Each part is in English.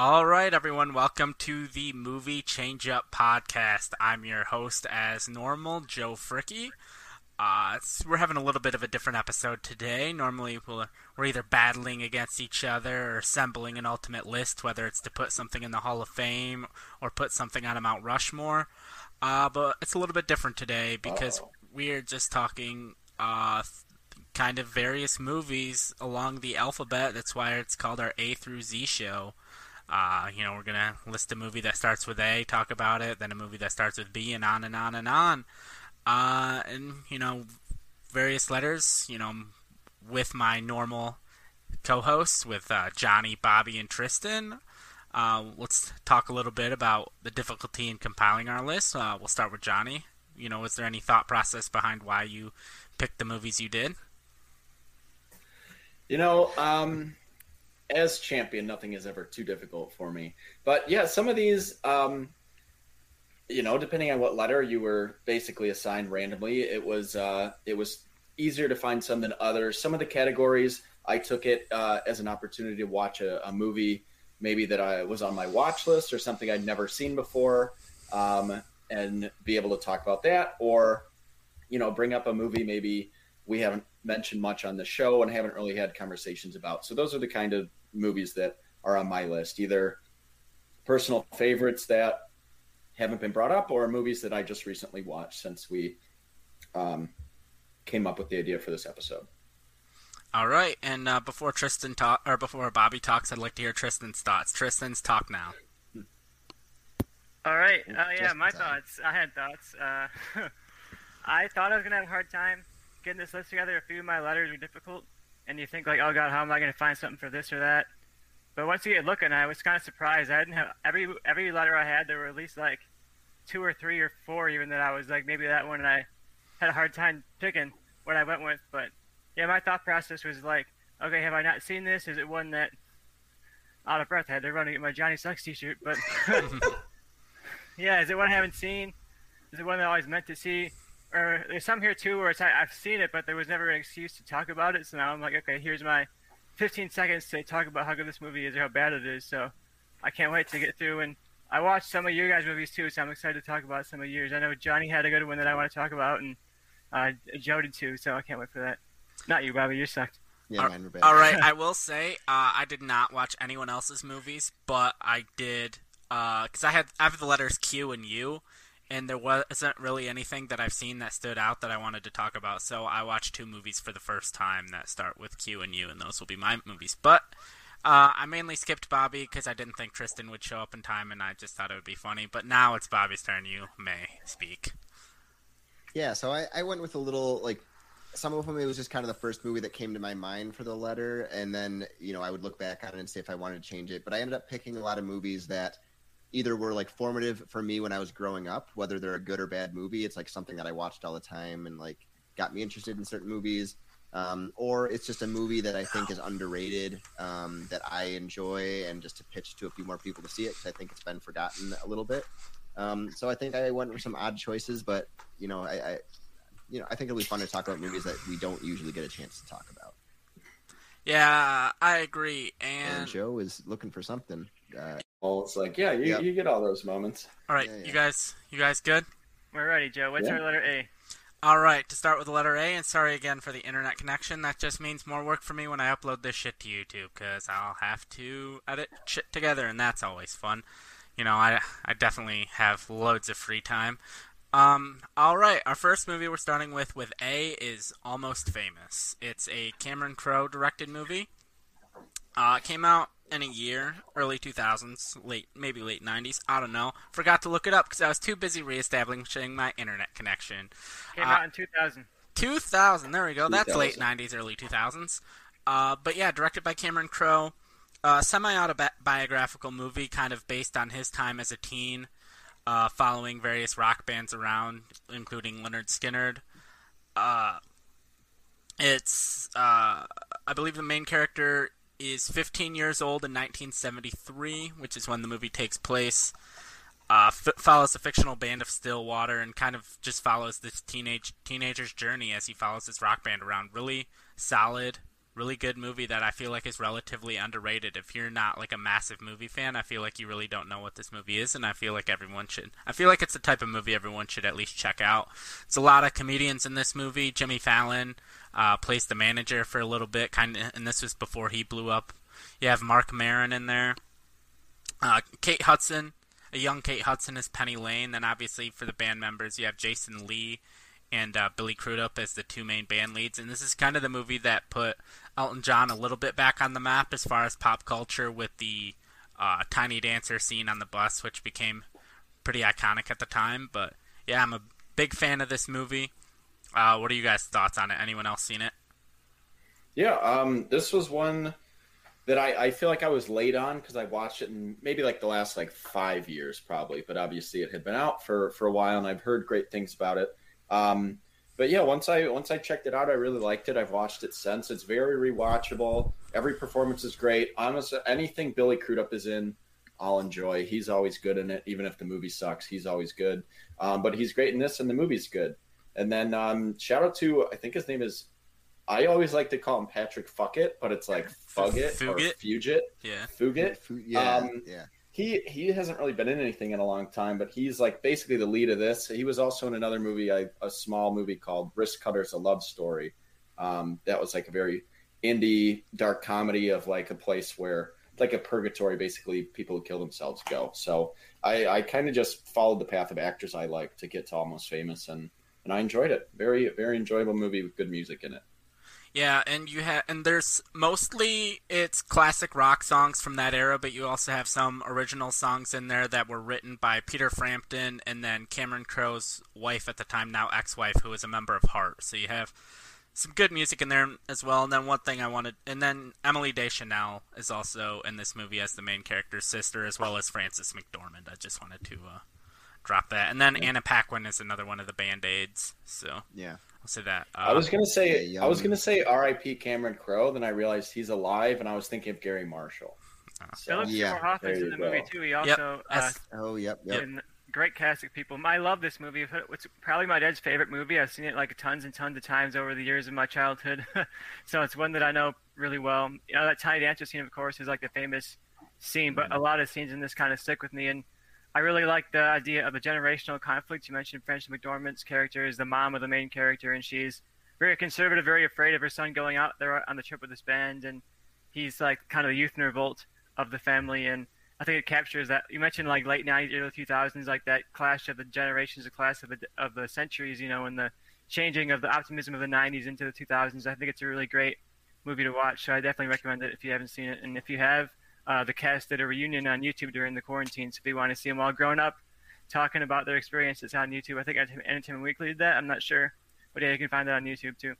All right, everyone, welcome to the Movie Change Up podcast. I'm your host, as normal, Joe Fricky. Uh, we're having a little bit of a different episode today. Normally, we we're either battling against each other or assembling an ultimate list, whether it's to put something in the Hall of Fame or put something on a Mount Rushmore. Uh, but it's a little bit different today because Uh-oh. we're just talking uh, kind of various movies along the alphabet. That's why it's called our A through Z show. Uh, you know, we're gonna list a movie that starts with A, talk about it, then a movie that starts with B, and on and on and on. Uh, and you know, various letters. You know, with my normal co-hosts, with uh, Johnny, Bobby, and Tristan. Uh, let's talk a little bit about the difficulty in compiling our list. Uh, we'll start with Johnny. You know, was there any thought process behind why you picked the movies you did? You know, um, as champion, nothing is ever too difficult for me. But yeah, some of these, um, you know, depending on what letter you were basically assigned randomly, it was uh, it was easier to find some than others. Some of the categories, I took it uh, as an opportunity to watch a, a, movie maybe that I was on my watch list or something I'd never seen before, um, and be able to talk about that, or you know, bring up a movie maybe we haven't mentioned much on the show and haven't really had conversations about. So those are the kind of movies that are on my list, either personal favorites that haven't been brought up or movies that I just recently watched since we um, came up with the idea for this episode. All right, and uh, before Tristan talk or before Bobby talks, I'd like to hear Tristan's thoughts. Tristan's talk now. All right. Oh uh, yeah, my thoughts. I had thoughts. Uh, I thought I was gonna have a hard time getting this list together. A few of my letters were difficult, and you think like, oh god, how am I going to find something for this or that? But once you get looking, I was kind of surprised. I didn't have every every letter I had. There were at least like two or three or four even that I was like maybe that one and I had a hard time picking what I went with. But yeah, my thought process was like, okay, have I not seen this? Is it one that out of breath I had to run to get my Johnny Sucks T-shirt? But yeah, is it one I haven't seen? Is it one that I always meant to see? Or there's some here too where it's I've seen it, but there was never an excuse to talk about it. So now I'm like, okay, here's my 15 seconds to talk about how good this movie is or how bad it is. So I can't wait to get through. And I watched some of your guys' movies too, so I'm excited to talk about some of yours. I know Johnny had a good one that I want to talk about, and uh, Joe did too. So I can't wait for that. Not you, Bobby. You sucked. Yeah, all, mine all right, I will say uh, I did not watch anyone else's movies, but I did because uh, I had I have the letters Q and U, and there wasn't really anything that I've seen that stood out that I wanted to talk about. So I watched two movies for the first time that start with Q and U, and those will be my movies. But uh, I mainly skipped Bobby because I didn't think Tristan would show up in time, and I just thought it would be funny. But now it's Bobby's turn. You may speak. Yeah, so I, I went with a little like some of them. It was just kind of the first movie that came to my mind for the letter, and then you know I would look back on it and see if I wanted to change it. But I ended up picking a lot of movies that either were like formative for me when I was growing up, whether they're a good or bad movie. It's like something that I watched all the time and like got me interested in certain movies. Um, or it's just a movie that I think is underrated um, that I enjoy, and just to pitch to a few more people to see it because I think it's been forgotten a little bit. Um, so I think I went for some odd choices, but you know, I, I, you know, I think it'll be fun to talk about movies that we don't usually get a chance to talk about. Yeah, I agree. And, and Joe is looking for something. Uh, well, it's like, yeah, you, yep. you get all those moments. All right, yeah, yeah. you guys, you guys good? We're ready, Joe. What's yeah. our letter A? All right, to start with the letter A, and sorry again for the internet connection. That just means more work for me when I upload this shit to YouTube, because I'll have to edit shit together, and that's always fun. You know, I I definitely have loads of free time. Um, all right, our first movie we're starting with with A is Almost Famous. It's a Cameron Crowe directed movie. Uh, came out in a year, early 2000s, late maybe late 90s. I don't know. Forgot to look it up because I was too busy reestablishing my internet connection. Came uh, out in 2000. 2000. There we go. 2000. That's late 90s, early 2000s. Uh, but yeah, directed by Cameron Crowe. Uh, semi-autobiographical movie, kind of based on his time as a teen, uh, following various rock bands around, including Lynyrd Skynyrd. Uh, it's, uh, I believe, the main character is 15 years old in 1973, which is when the movie takes place. Uh, f- follows a fictional band of Stillwater and kind of just follows this teenage teenager's journey as he follows this rock band around. Really solid, really good movie that I feel like is relatively underrated. If you're not like a massive movie fan, I feel like you really don't know what this movie is, and I feel like everyone should. I feel like it's the type of movie everyone should at least check out. It's a lot of comedians in this movie. Jimmy Fallon uh, plays the manager for a little bit, kind of, and this was before he blew up. You have Marc Maron in there. Uh, Kate Hudson, a young Kate Hudson is Penny Lane. Then obviously for the band members, you have Jason Lee and uh, Billy Crudup as the two main band leads. And this is kind of the movie that put Elton John a little bit back on the map as far as pop culture with the uh, Tiny Dancer scene on the bus, which became pretty iconic at the time. But yeah, I'm a big fan of this movie. Uh, what are you guys' thoughts on it? Anyone else seen it? Yeah, um, this was one that I, I feel like I was late on because I watched it in maybe like the last like five years probably, but obviously it had been out for for a while and I've heard great things about it. Um, but yeah, once I once I checked it out, I really liked it. I've watched it since. It's very rewatchable. Every performance is great. Honestly, anything Billy Crudup is in, I'll enjoy. He's always good in it, even if the movie sucks. He's always good. Um, but he's great in this, and the movie's good. And then um, shout out to I think his name is. I always like to call him Patrick Fuckett, but it's like Fugget Fugit? or Fugit. Yeah. Fugit. Yeah, Um, yeah. He he hasn't really been in anything in a long time, but he's like basically the lead of this. He was also in another movie, a, a small movie called Wristcutters: A Love Story. Um, that was like a very indie dark comedy of like a place where like a purgatory, basically people who kill themselves go. So I, I kind of just followed the path of actors I like to get to Almost Famous, and and I enjoyed it. Very very enjoyable movie with good music in it. Yeah, and you have and there's mostly it's classic rock songs from that era, but you also have some original songs in there that were written by Peter Frampton and then Cameron Crowe's wife at the time, now ex-wife, who was a member of Heart. So you have some good music in there as well. And then one thing I wanted, and then Emily Deschanel is also in this movie as the main character's sister, as well as Frances McDormand. I just wanted to uh, drop that. And then Anna Paquin is another one of the band aids. So Yeah. I'll say that. Uh, I was gonna say yeah, I was gonna say R.I.P. Cameron Crowe, then I realized he's alive, and I was thinking of Gary Marshall. So, Philip Yeah, Seymour Hoffman's in the you movie too. He also uh, Oh, yep, yep. and great cast of people. I love this movie. It's probably my dad's favorite movie. I've seen it like tons and tons of times over the years of my childhood, so it's one that I know really well. You know, that tiny dancer scene, of course, is like the famous scene, but a lot of scenes in this kind of stick with me. And I really like the idea of a generational conflict. You mentioned Frances McDormand's character is the mom of the main character, and she's very conservative, very afraid of her son going out there on the trip with this band, and he's like kind of the youth revolt of the family. And I think it captures that. You mentioned like late '90s, early 2000s, like that clash of the generations, the clash of the of the centuries, you know, and the changing of the optimism of the '90s into the 2000s. I think it's a really great movie to watch. So I definitely recommend it if you haven't seen it, and if you have, uh, the cast did a reunion on YouTube during the quarantine. So if you want to see them all grown up, talking about their experiences on YouTube, I think Entertainment Weekly did that. I'm not sure, but yeah, you can find that on YouTube too.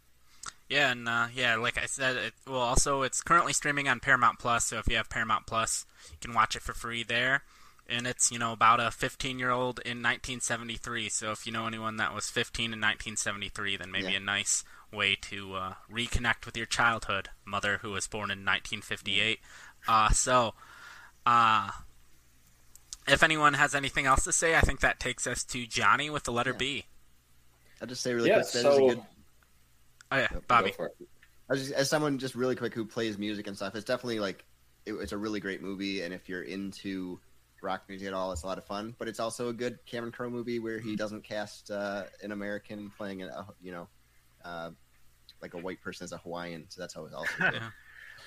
Yeah, and uh, yeah, like I said, it, well, also it's currently streaming on Paramount Plus. So if you have Paramount Plus, you can watch it for free there. And it's you know about a 15 year old in 1973. So if you know anyone that was 15 in 1973, then maybe Yeah. a nice way to uh, reconnect with your childhood mother who was born in 1958. Uh, so, uh, if anyone has anything else to say, I think that takes us to Johnny with the letter Yeah. B. I'll just say really Yeah, quick that is so- a good. Oh yeah, Yep, Bobby. Go for it. I was just, as someone just really quick who plays music and stuff, it's definitely like it, it's a really great movie, and if you're into rock music at all, it's a lot of fun. But it's also a good Cameron Crowe movie where he doesn't cast uh, an American playing a you know uh, like a white person as a Hawaiian, so that's always also good. Yeah.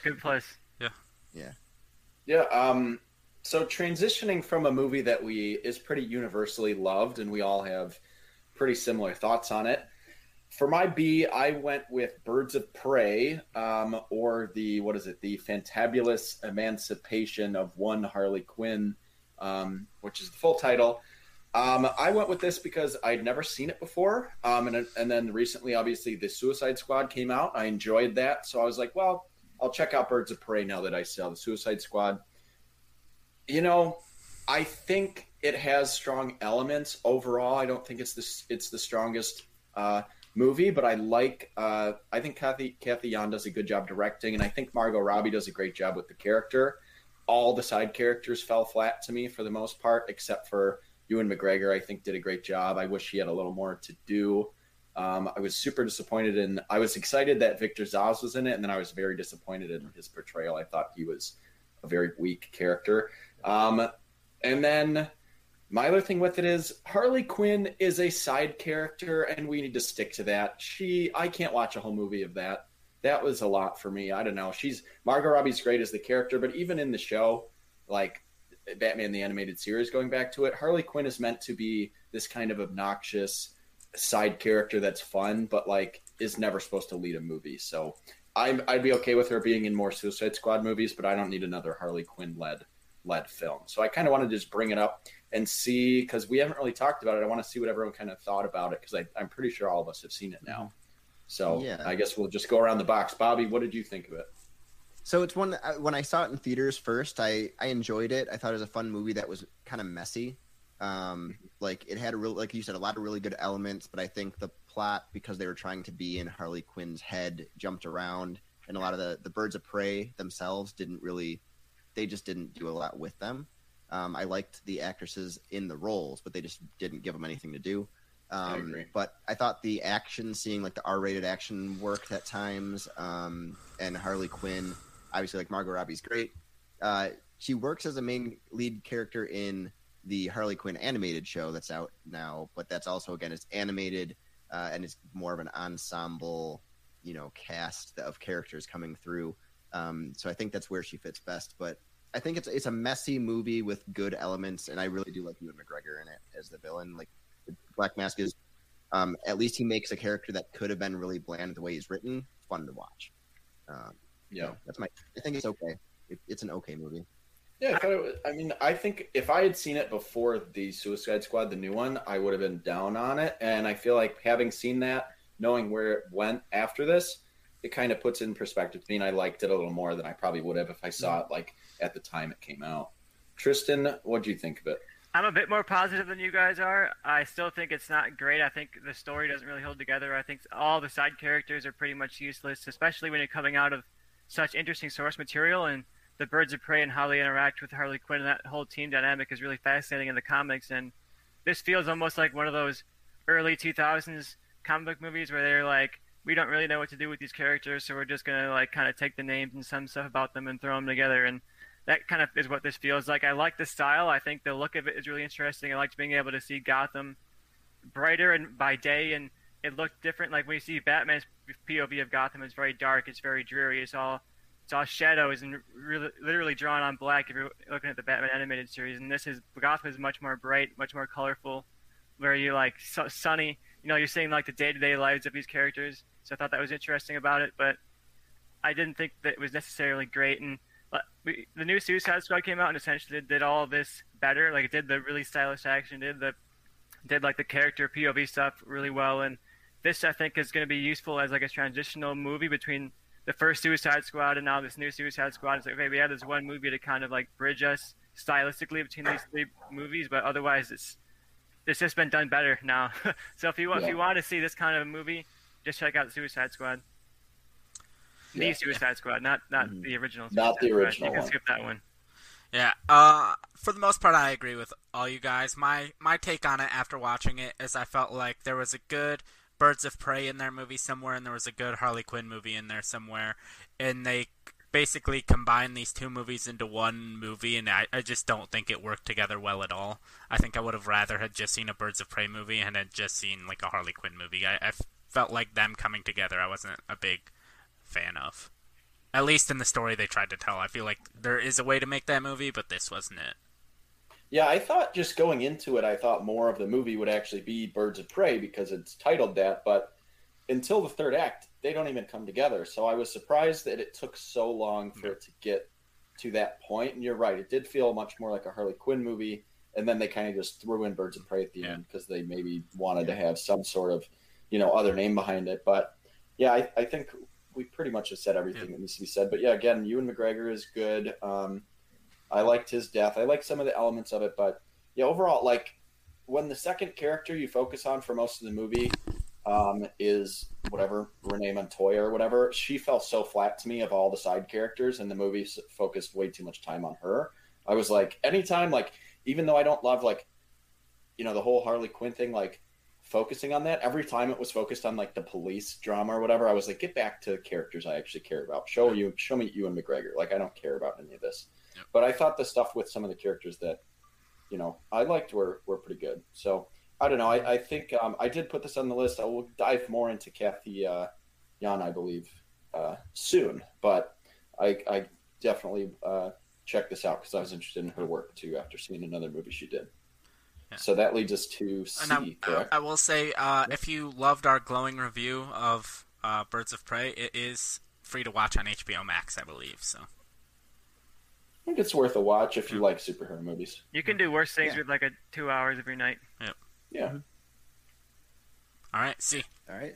Good place. Yeah. Um, so transitioning from a movie that we is pretty universally loved, and we all have pretty similar thoughts on it. For my B, I went with Birds of Prey, um, or the what is it? The Fantabulous Emancipation of One Harley Quinn, um, which is the full title. Um, I went with this because I'd never seen it before, um, and and then recently, obviously, the Suicide Squad came out. I enjoyed that, so I was like, well, I'll check out Birds of Prey now that I saw the Suicide Squad. You know, I think it has strong elements overall. I don't think it's the it's the strongest uh, movie, but I like. Uh, I think Cathy Cathy Yan does a good job directing, and I think Margot Robbie does a great job with the character. All the side characters fell flat to me for the most part, except for Ewan McGregor. I think did a great job. I wish he had a little more to do. Um, I was super disappointed in. I was excited that Victor Zsasz was in it, and then I was very disappointed in his portrayal. I thought he was a very weak character. Um, and then my other thing with it is Harley Quinn is a side character, and we need to stick to that. She, I can't watch a whole movie of that. That was a lot for me. I don't know. She's Margot Robbie's great as the character, but even in the show, like Batman the animated series, going back to it, Harley Quinn is meant to be this kind of obnoxious side character that's fun, but like is never supposed to lead a movie. So I'm, I'd be okay with her being in more Suicide Squad movies, but I don't need another Harley Quinn led led film. So I kind of wanted to just bring it up and see because we haven't really talked about it. I want to see what everyone kind of thought about it because I'm pretty sure all of us have seen it now. Mm-hmm. So yeah. I guess we'll just go around the box. Bobby, what did you think of it? So it's one uh, when I saw it in theaters first, I I enjoyed it. I thought it was a fun movie that was kind of messy. Um, like it had a real, like you said, a lot of really good elements, but I think the plot because they were trying to be in Harley Quinn's head jumped around, and a lot of the the birds of prey themselves didn't really, they just didn't do a lot with them. Um, I liked the actresses in the roles, but they just didn't give them anything to do. Um, I but I thought the action, seeing like the R-rated action worked at times, um, and Harley Quinn, obviously like Margot Robbie's great. Uh, she works as a main lead character in the Harley Quinn animated show that's out now, but that's also again it's animated uh, and it's more of an ensemble, you know, cast of characters coming through. Um, so I think that's where she fits best. But I think it's it's a messy movie with good elements, and I really do like Ewan McGregor in it as the villain. Like Black Mask is, um, at least he makes a character that could have been really bland the way he's written fun to watch. Um, yeah, so that's my. I think it's okay. It, it's an okay movie. Yeah, I thought it was, I mean, I think if I had seen it before the Suicide Squad, the new one, I would have been down on it. And I feel like having seen that, knowing where it went after this, it kind of puts it in perspective to me. And I liked it a little more than I probably would have if I saw it like at the time it came out. Tristan, what do you think of it? I'm a bit more positive than you guys are. I still think it's not great. I think the story doesn't really hold together. I think all the side characters are pretty much useless, especially when you're coming out of such interesting source material and the Birds of Prey and how they interact with Harley Quinn and that whole team dynamic is really fascinating in the comics. And this feels almost like one of those early 2000s comic book movies where they're like, we don't really know what to do with these characters, so we're just gonna like kind of take the names and some stuff about them and throw them together. And that kind of is what this feels like. I like the style. I think the look of it is really interesting. I liked being able to see Gotham brighter and by day and it looked different. Like when you see Batman's POV of Gotham, it's very dark. It's very dreary. It's all it's Shadow is literally drawn on black if you're looking at the Batman animated series. And this is Gotham is much more bright, much more colorful, where you like so, sunny. You know, you're seeing like the day to day lives of these characters. So I thought that was interesting about it, but I didn't think that it was necessarily great. And we, the new Suicide Squad came out and essentially did all this better. Like it did the really stylish action, did the did like the character POV stuff really well, and this I think is going to be useful as like a transitional movie between the first Suicide Squad and now this new Suicide Squad. It's like, okay, we had this one movie to kind of like bridge us stylistically between these three movies, but otherwise it's it's just been done better now. so if you want, yeah. if you want to see this kind of a movie, just check out Suicide Squad. The yeah. Suicide Squad, not not mm-hmm. the original. Suicide not the original. Squad. You can skip that one. Yeah. Uh, for the most part, I agree with all you guys. My my take on it after watching it is I felt like there was a good Birds of Prey in their movie somewhere, and there was a good Harley Quinn movie in there somewhere, and they basically combined these two movies into one movie, and I, I just don't think it worked together well at all. I think I would have rather had just seen a Birds of Prey movie and had just seen like a Harley Quinn movie. I, I felt like them coming together. I wasn't a big fan of. At least in the story they tried to tell. I feel like there is a way to make that movie, but this wasn't it. Yeah, I thought just going into it, I thought more of the movie would actually be Birds of Prey because it's titled that. But until the third act, they don't even come together. So I was surprised that it took so long for it to get to that point. And you're right, it did feel much more like a Harley Quinn movie. And then they kind of just threw in Birds of Prey at the yeah. end because they maybe wanted yeah. to have some sort of, you know, other name behind it. But yeah, I, I think we pretty much have said everything yeah. that needs to be said. But yeah, again, Ewan McGregor is good. Um, I liked his death. I like some of the elements of it, but yeah, overall, like when the second character you focus on for most of the movie um, is whatever Renee Montoya or whatever, she fell so flat to me of all the side characters, and the movie focused way too much time on her. I was like, anytime, like, even though I don't love like, you know, the whole Harley Quinn thing, like focusing on that. Every time it was focused on like the police drama or whatever, I was like, get back to characters I actually care about. Show you, show me Ewan McGregor. Like I don't care about any of this. Yep. But I thought the stuff with some of the characters that, you know, I liked were were pretty good. So I don't know. I, I think um, I did put this on the list. I will dive more into Cathy uh, Yan, I believe, uh, soon. But I, I definitely uh, check this out because I was interested in her work too after seeing another movie she did. Yeah. So that leads us to C, I, correct? I will say, uh, if you loved our glowing review of uh, Birds of Prey, it is free to watch on HBO Max, I believe. So think it's worth a watch if you like superhero movies. You can do worse things Yeah. with like a two hours of your night. Yep. Yeah. all right, see, All right.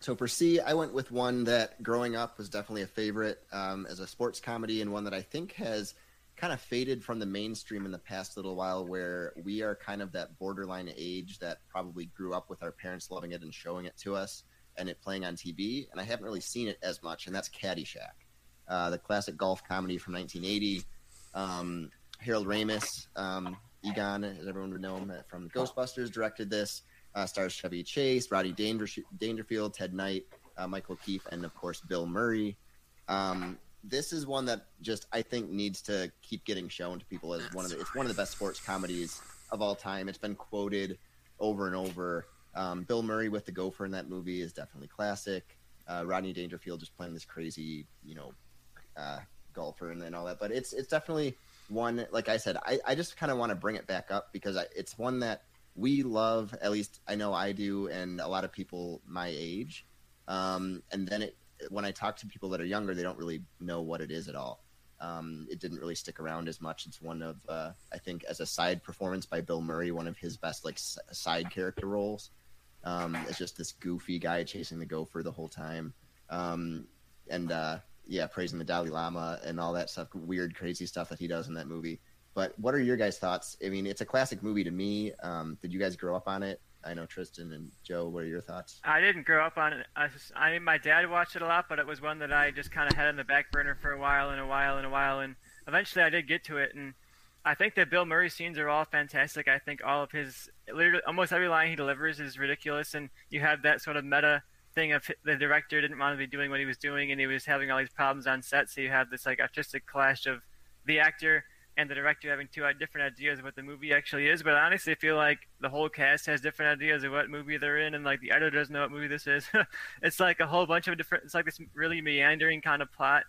So for C, I went with one that growing up was definitely a favorite um, as a sports comedy, and one that I think has kind of faded from the mainstream in the past little while, where we are kind of that borderline age that probably grew up with our parents loving it and showing it to us, and it playing on TV. And I haven't really seen it as much, and that's Caddyshack, uh, the classic golf comedy from 1980. Um, Harold Ramis, um, Egon, as everyone would know him uh, from Ghostbusters, directed this. Uh, stars Chevy Chase, Roddy Danger- Dangerfield, Ted Knight, uh, Michael Keefe, and of course Bill Murray. Um, this is one that just I think needs to keep getting shown to people as one of the it's one of the best sports comedies of all time. It's been quoted over and over. Um, Bill Murray with the gopher in that movie is definitely classic. Uh, Rodney Dangerfield just playing this crazy, you know, uh, golfer and then all that. But it's it's definitely one. Like I said, I, I just kind of want to bring it back up because I, it's one that we love. At least I know I do, and a lot of people my age. Um, and then it, when I talk to people that are younger, they don't really know what it is at all. Um, it didn't really stick around as much. It's one of, uh, I think, as a side performance by Bill Murray, one of his best like s- side character roles. Um, it's just this goofy guy chasing the gopher the whole time, um, and uh, yeah, praising the Dalai Lama and all that stuff, weird, crazy stuff that he does in that movie. But what are your guys' thoughts? I mean, it's a classic movie to me. Um, did you guys grow up on it? I know Tristan and Joe. What are your thoughts? I didn't grow up on it. I, I mean, my dad watched it a lot, but it was one that I just kind of had on the back burner for a while and a while and a while, and eventually I did get to it. And I think that Bill Murray scenes are all fantastic. I think all of his, literally, almost every line he delivers is ridiculous, and you have that sort of meta thing of the director didn't want to be doing what he was doing, and he was having all these problems on set. So you have this like artistic clash of the actor and the director having two different ideas of what the movie actually is. But honestly, I feel like the whole cast has different ideas of what movie they're in, and like the editor doesn't know what movie this is. it's like a whole bunch of different. It's like this really meandering kind of plot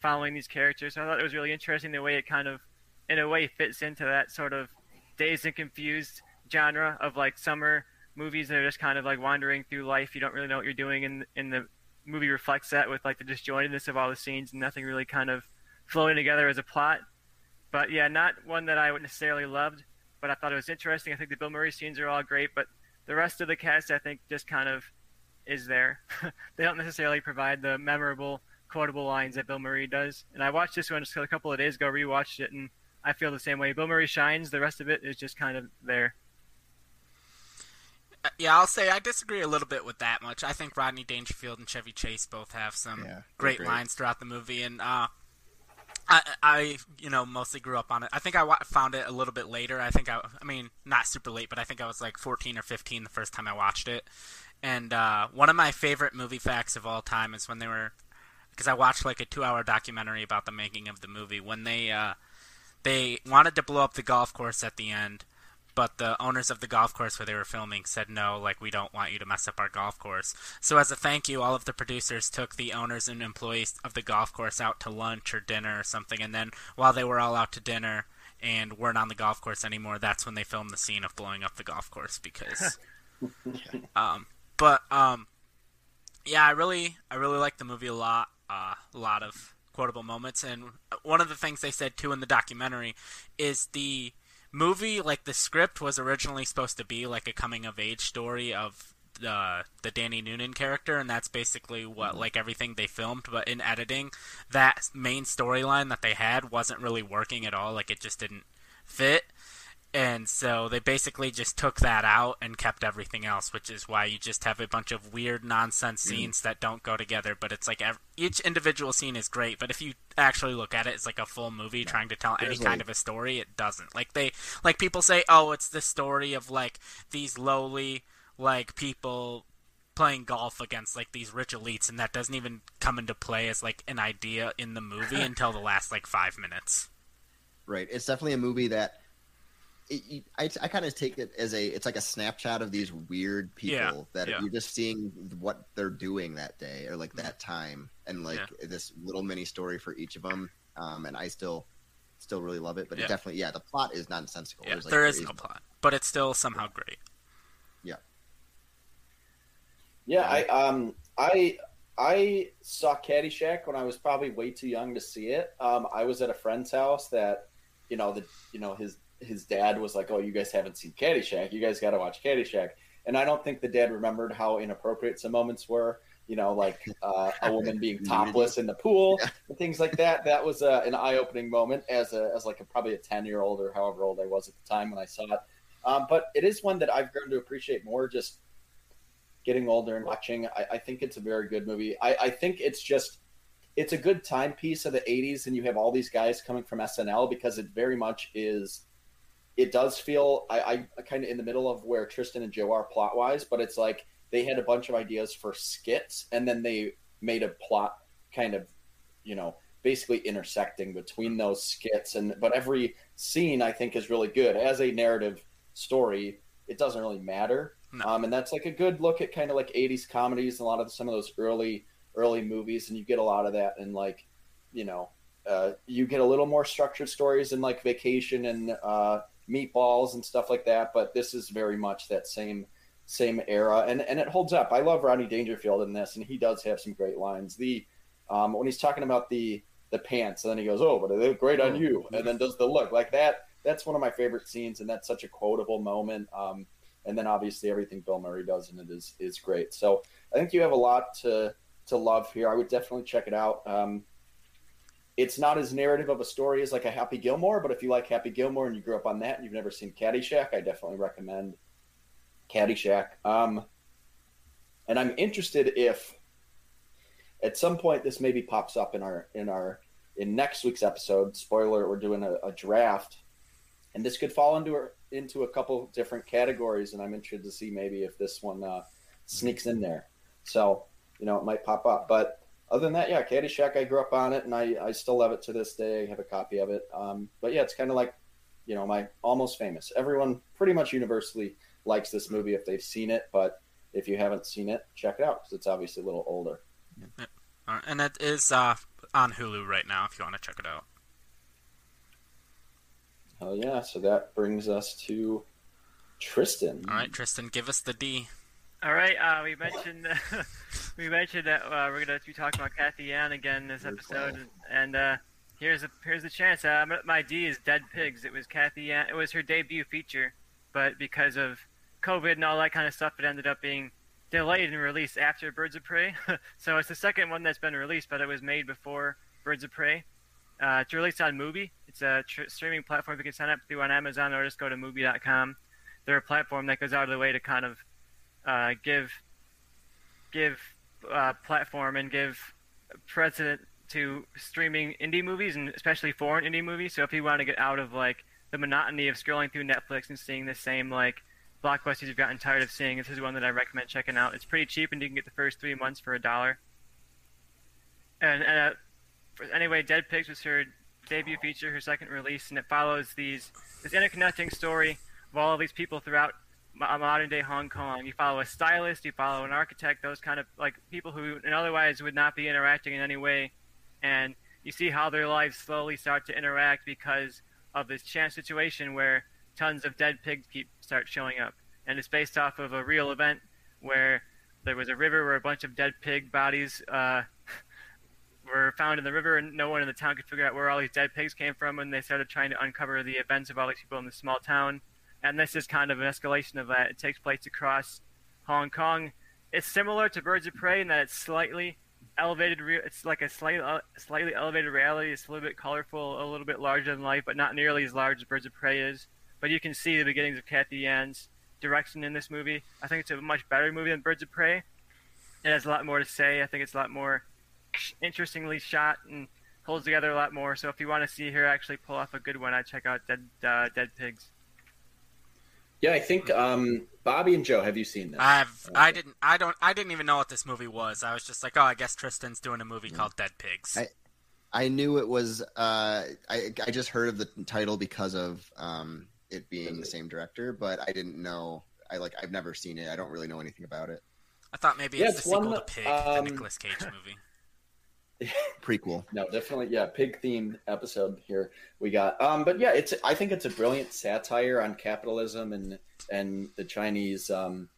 following these characters. So I thought it was really interesting the way it kind of, in a way, fits into that sort of dazed and confused genre of like summer movies that are just kind of like wandering through life. You don't really know what you're doing, and and the movie reflects that with like the disjointedness of all the scenes and nothing really kind of flowing together as a plot. But yeah, not one that I would necessarily loved, but I thought it was interesting. I think the Bill Murray scenes are all great, but the rest of the cast, I think, just kind of is there. they don't necessarily provide the memorable, quotable lines that Bill Murray does. And I watched this one just a couple of days ago, rewatched it, and I feel the same way. Bill Murray shines. The rest of it is just kind of there. Uh, Yeah, I'll say I disagree a little bit with that much. I think Rodney Dangerfield and Chevy Chase both have some Yeah, great, great. lines throughout the movie, and uh, I, I, you know, mostly grew up on it. I think I wa- found it a little bit later. I think I, I mean, not super late, but I think I was like 14 or 15 the first time I watched it. And uh, one of my favorite movie facts of all time is when they were, because I watched like a two-hour documentary about the making of the movie. When they, uh, they wanted to blow up the golf course at the end, but the owners of the golf course where they were filming said no, like we don't want you to mess up our golf course. So as a thank you, all of the producers took the owners and employees of the golf course out to lunch or dinner or something, and then while they were all out to dinner and weren't on the golf course anymore, that's when they filmed the scene of blowing up the golf course because. um, but um, yeah, I really, I really like the movie a lot. Uh, a lot of quotable moments, and one of the things they said too in the documentary is the movie like the script was originally supposed to be like a coming of age story of the the Danny Noonan character and that's basically what mm-hmm. like everything they filmed but in editing that main storyline that they had wasn't really working at all like it just didn't fit and so they basically just took that out and kept everything else, which is why you just have a bunch of weird nonsense mm. scenes that don't go together. But it's like ev- each individual scene is great, but if you actually look at it, it's like a full movie trying to tell any There's, kind of a story. It doesn't. Like they, like people say, oh, it's the story of like these lowly like people playing golf against like these rich elites, and that doesn't even come into play as like an idea in the movie until the last like five minutes. Right. It's definitely a movie that it, I, I kind of take it as a it's like a snapshot of these weird people Yeah, that yeah. you're just seeing what they're doing that day or like that time and like this little mini story for each of them um and i still still really love it but Yeah. it definitely yeah the plot is nonsensical Yeah, There's, like, there is crazy- no plot, but it's still somehow great. Yeah. Yeah, I um I I saw Caddyshack when I was probably way too young to see it. Um, I was at a friend's house that, you know, the you know his his dad was like, "Oh, you guys haven't seen Caddyshack. You guys got to watch Caddyshack." And I don't think the dad remembered how inappropriate some moments were. You know, like uh, a woman being topless in the pool and things like that. That was uh, an eye-opening moment as a as like a, probably a ten-year-old or however old I was at the time when I saw it. Um, but it is one that I've grown to appreciate more. Just getting older and watching. I, I think it's a very good movie. I, I think it's just it's a good timepiece of the 80s and you have all these guys coming from SNL because it very much is it does feel I, I kind of in the middle of where Tristan and Joe are plot wise, but it's like they had a bunch of ideas for skits and then they made a plot kind of, you know, basically intersecting between those skits and but every scene I think is really good. As a narrative story, it doesn't really matter. No. Um, and that's like a good look at kind of like 80s comedies and a lot of some of those early early movies and you get a lot of that in like you know uh, you get a little more structured stories in like vacation and uh, meatballs and stuff like that but this is very much that same same era. And and it holds up. I love Rodney dangerfield in this and he does have some great lines. The um, when he's talking about the the pants and then he goes oh but they look great on you. and then does the look. Like that that's one of my favorite scenes and that's such a quotable moment. Um, and then obviously everything bill murray does in it is is great. So i think you have a lot to to love here. I would definitely check it out. Um, it's not as narrative of a story as like a Happy Gilmore, but if you like Happy Gilmore and you grew up on that and you've never seen Caddyshack, I definitely recommend Caddyshack. Um, and I'm interested if at some point this maybe pops up in our in our in next week's episode. Spoiler: We're doing a, a draft, and this could fall into a, into a couple different categories, and I'm interested to see maybe if this one uh, sneaks in there. So you know, it might pop up, but other than that, yeah, Caddyshack, I grew up on it, and I, I still love it to this day. I have a copy of it. Um, but yeah, it's kind of like, you know, my almost famous. Everyone pretty much universally likes this movie if they've seen it, but if you haven't seen it, check it out because it's obviously a little older. Right, and it is uh, on Hulu right now if you want to check it out. Oh yeah, so that brings us to Tristan. All right, Tristan, give us the D. All right, uh, we mentioned we mentioned that uh, we're gonna be talking about Cathy Yan again this episode, and uh, here's a here's the chance. Uh, my D is Dead Pigs. It was Cathy Yan. It was her debut feature, but because of COVID and all that kind of stuff, it ended up being delayed and released after Birds of Prey. so it's the second one that's been released, but it was made before Birds of Prey. Uh, it's released on Mubi. It's a tr- streaming platform you can sign up through on Amazon or just go to Mubi.com. They're a platform that goes out of the way to kind of uh, give give uh, platform and give precedent to streaming indie movies and especially foreign indie movies. So if you want to get out of like the monotony of scrolling through Netflix and seeing the same like blockbusters you've gotten tired of seeing, this is one that I recommend checking out. It's pretty cheap and you can get the first three months for a dollar. And, and uh, anyway, Dead Pigs was her debut feature, her second release, and it follows these this interconnecting story of all of these people throughout modern day Hong Kong. You follow a stylist, you follow an architect, those kind of like people who otherwise would not be interacting in any way, and you see how their lives slowly start to interact because of this chance situation where tons of dead pigs keep start showing up, and it's based off of a real event where there was a river where a bunch of dead pig bodies uh, were found in the river, and no one in the town could figure out where all these dead pigs came from, and they started trying to uncover the events of all these people in this small town. And this is kind of an escalation of that. It takes place across Hong Kong. It's similar to Birds of Prey in that it's slightly elevated. Re- it's like a slightly uh, slightly elevated reality. It's a little bit colorful, a little bit larger than life, but not nearly as large as Birds of Prey is. But you can see the beginnings of Cathy Yan's direction in this movie. I think it's a much better movie than Birds of Prey. It has a lot more to say. I think it's a lot more interestingly shot and holds together a lot more. So if you want to see her actually pull off a good one, I'd check out Dead uh, Dead Pigs. Yeah, I think um, Bobby and Joe. Have you seen this? I've I didn't I don't I didn't even know what this movie was. I was just like, oh, I guess Tristan's doing a movie called Dead Pigs. I- I knew it was. Uh, I I just heard of the title because of um, it being the same director, but I didn't know. I like. I've never seen it. I don't really know anything about it. I thought maybe Yeah, it's, it's the sequel one, to Pig, um, the Nicolas Cage movie. Prequel. No, definitely, yeah, pig themed episode here we got. Um, but yeah, it's I think it's a brilliant satire on capitalism and and the Chinese um,